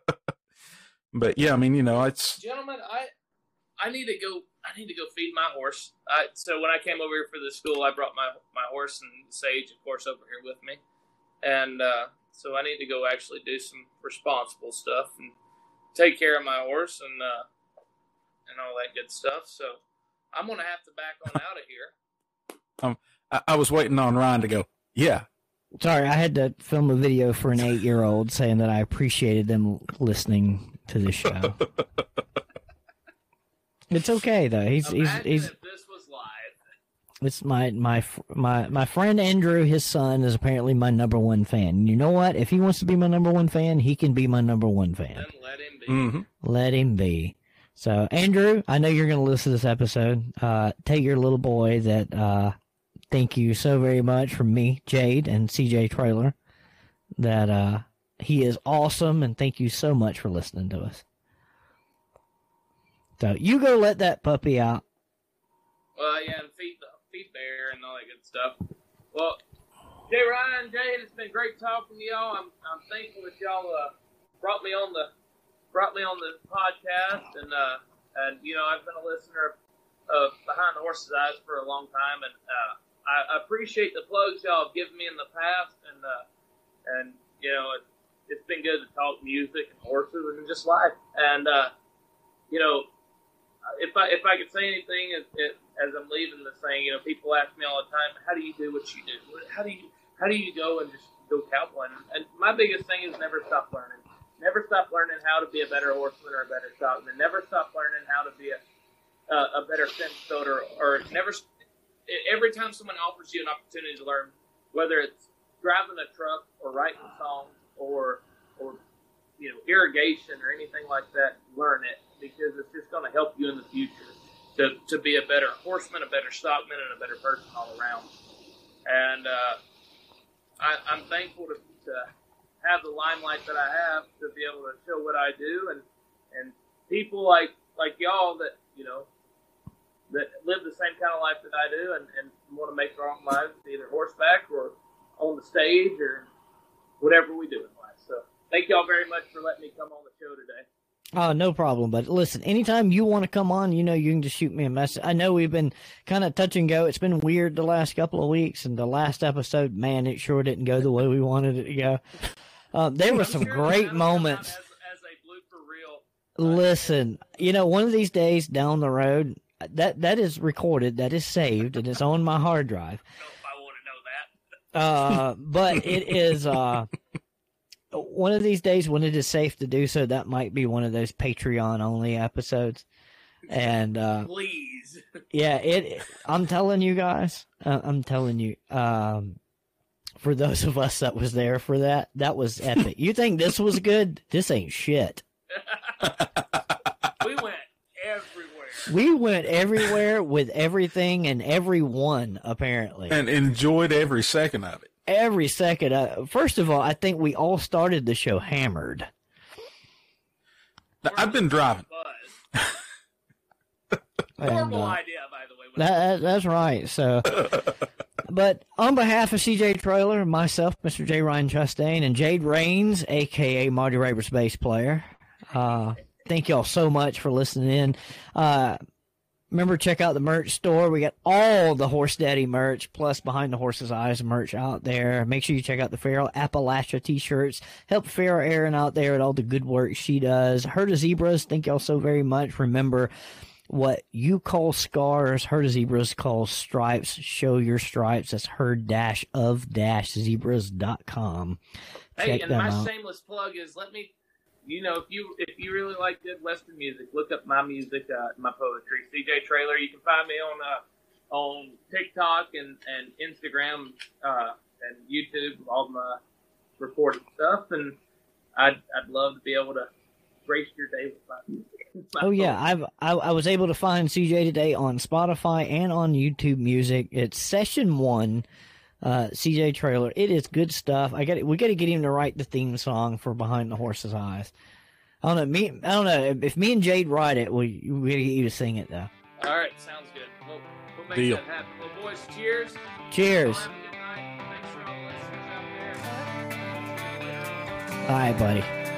but yeah, I mean, you know, it's gentlemen, I I need to go. I need to go feed my horse. I, so when I came over here for the school, I brought my my horse and Sage, of course, over here with me, and uh, so I need to go actually do some responsible stuff and take care of my horse and uh, and all that good stuff. So I'm gonna have to back on out of here. I, I was waiting on Ryan to go, yeah, Sorry, I had to film a video for an eight year old saying that I appreciated them listening to the show. it's okay though. He's he's Imagine he's if this was live. it's my my my my friend Andrew. His son is apparently my number one fan. You know what? If he wants to be my number one fan, he can be my number one fan. Then let him be. hmm Let him be. So, Andrew, I know you're going to listen to this episode. Uh, take your little boy that, uh, thank you so very much from me, Jayd, and CJ Traylor, that, uh, he is awesome, and thank you so much for listening to us. So, you go let that puppy out. Well, yeah, and feed the feed bear and all that good stuff. Well, Jay Ryan, Jayd, it's been great talking to y'all. I'm I'm thankful that y'all uh, brought me on the brought me on the podcast, and uh, and you know I've been a listener of, of Behind the Horse's Eyes for a long time, and uh, I, appreciate the plugs y'all have given me in the past, and uh, and you know it, it's been good to talk music and horses and just life, and uh, you know if I if I could say anything as, as I'm leaving this thing, you know, people ask me all the time, "How do you do what you do? How do you how do you go and just go cowboying?" And my biggest thing is never stop learning. Never stop learning how to be a better horseman or a better stockman. Never stop learning how to be a a, a better fence builder. Or never every time someone offers you an opportunity to learn, whether it's driving a truck or writing songs or or you know irrigation or anything like that, learn it because it's just going to help you in the future to, to be a better horseman, a better stockman, and a better person all around. And uh, I, I'm thankful to, to have the limelight that I have to be able to show what I do, and and people like like y'all that you know that live the same kind of life that I do, and, and want to make their own lives either horseback or on the stage or whatever we do in life. So thank y'all very much for letting me come on the show today. Oh, no problem. But listen, anytime you want to come on, you know, you can just shoot me a message. I know we've been kind of touch and go. It's been weird the last couple of weeks, and the last episode, man, it sure didn't go the way we wanted it to go. Um, there were some great that'll come out moments. As, as a blooper reel. Listen, you know, one of these days down the road, that that is recorded, that is saved, and it's on my hard drive. I don't know if I want to know that. Uh, but it is uh, one of these days when it is safe to do so. That might be one of those Patreon only episodes. And uh, Please. yeah, it. I'm telling you guys, uh, I'm telling you. Um, for those of us that was there for that, that was epic. you think this was good? This ain't shit. we went everywhere. We went everywhere with everything and everyone apparently. and enjoyed every second of it. Every second. Uh, first of all, I think we all started the show hammered. Now, I've been driving. Buzz. And, Horrible uh, idea, by the way. That, that- that's right. So, but on behalf of CJ Traylor, myself, Mr. J. Ryan Chastain, and Jayd Raines, aka Marty Raybon's bass player, uh, thank y'all so much for listening in. Uh, remember, check out the merch store. We got all the Horse Daddy merch, plus Behind the Horse's Eyes merch out there. Make sure you check out the Feral Appalachia t-shirts. Help Farrah Erin out there at all the good work she does. Herd of Zebras, thank y'all so very much. Remember, what you call scars, herd of zebras calls stripes. Show your stripes. That's herd dash of dash zebras.com. Hey, Check and them my out. shameless plug is let me, you know, if you if you really like good Western music, look up my music, uh, my poetry. CJ Traylor. You can find me on uh, on TikTok and and Instagram uh, and YouTube, all my recorded stuff, and I'd I'd love to be able to grace your day with my music. My Oh yeah. I've I, I was able to find CJ today on Spotify and on YouTube Music. It's session one, uh, CJ Traylor. It is good stuff. I got we got to get him to write the theme song for Behind the Horse's Eyes. I don't know. Me, I don't know if me and Jayd write it. We we gotta get you to sing it though. All right, sounds good. We'll, we'll make Deal. that happen. Well, boys, cheers. Cheers. Y'all have a good night. Thanks for all the listeners out there. All right, buddy.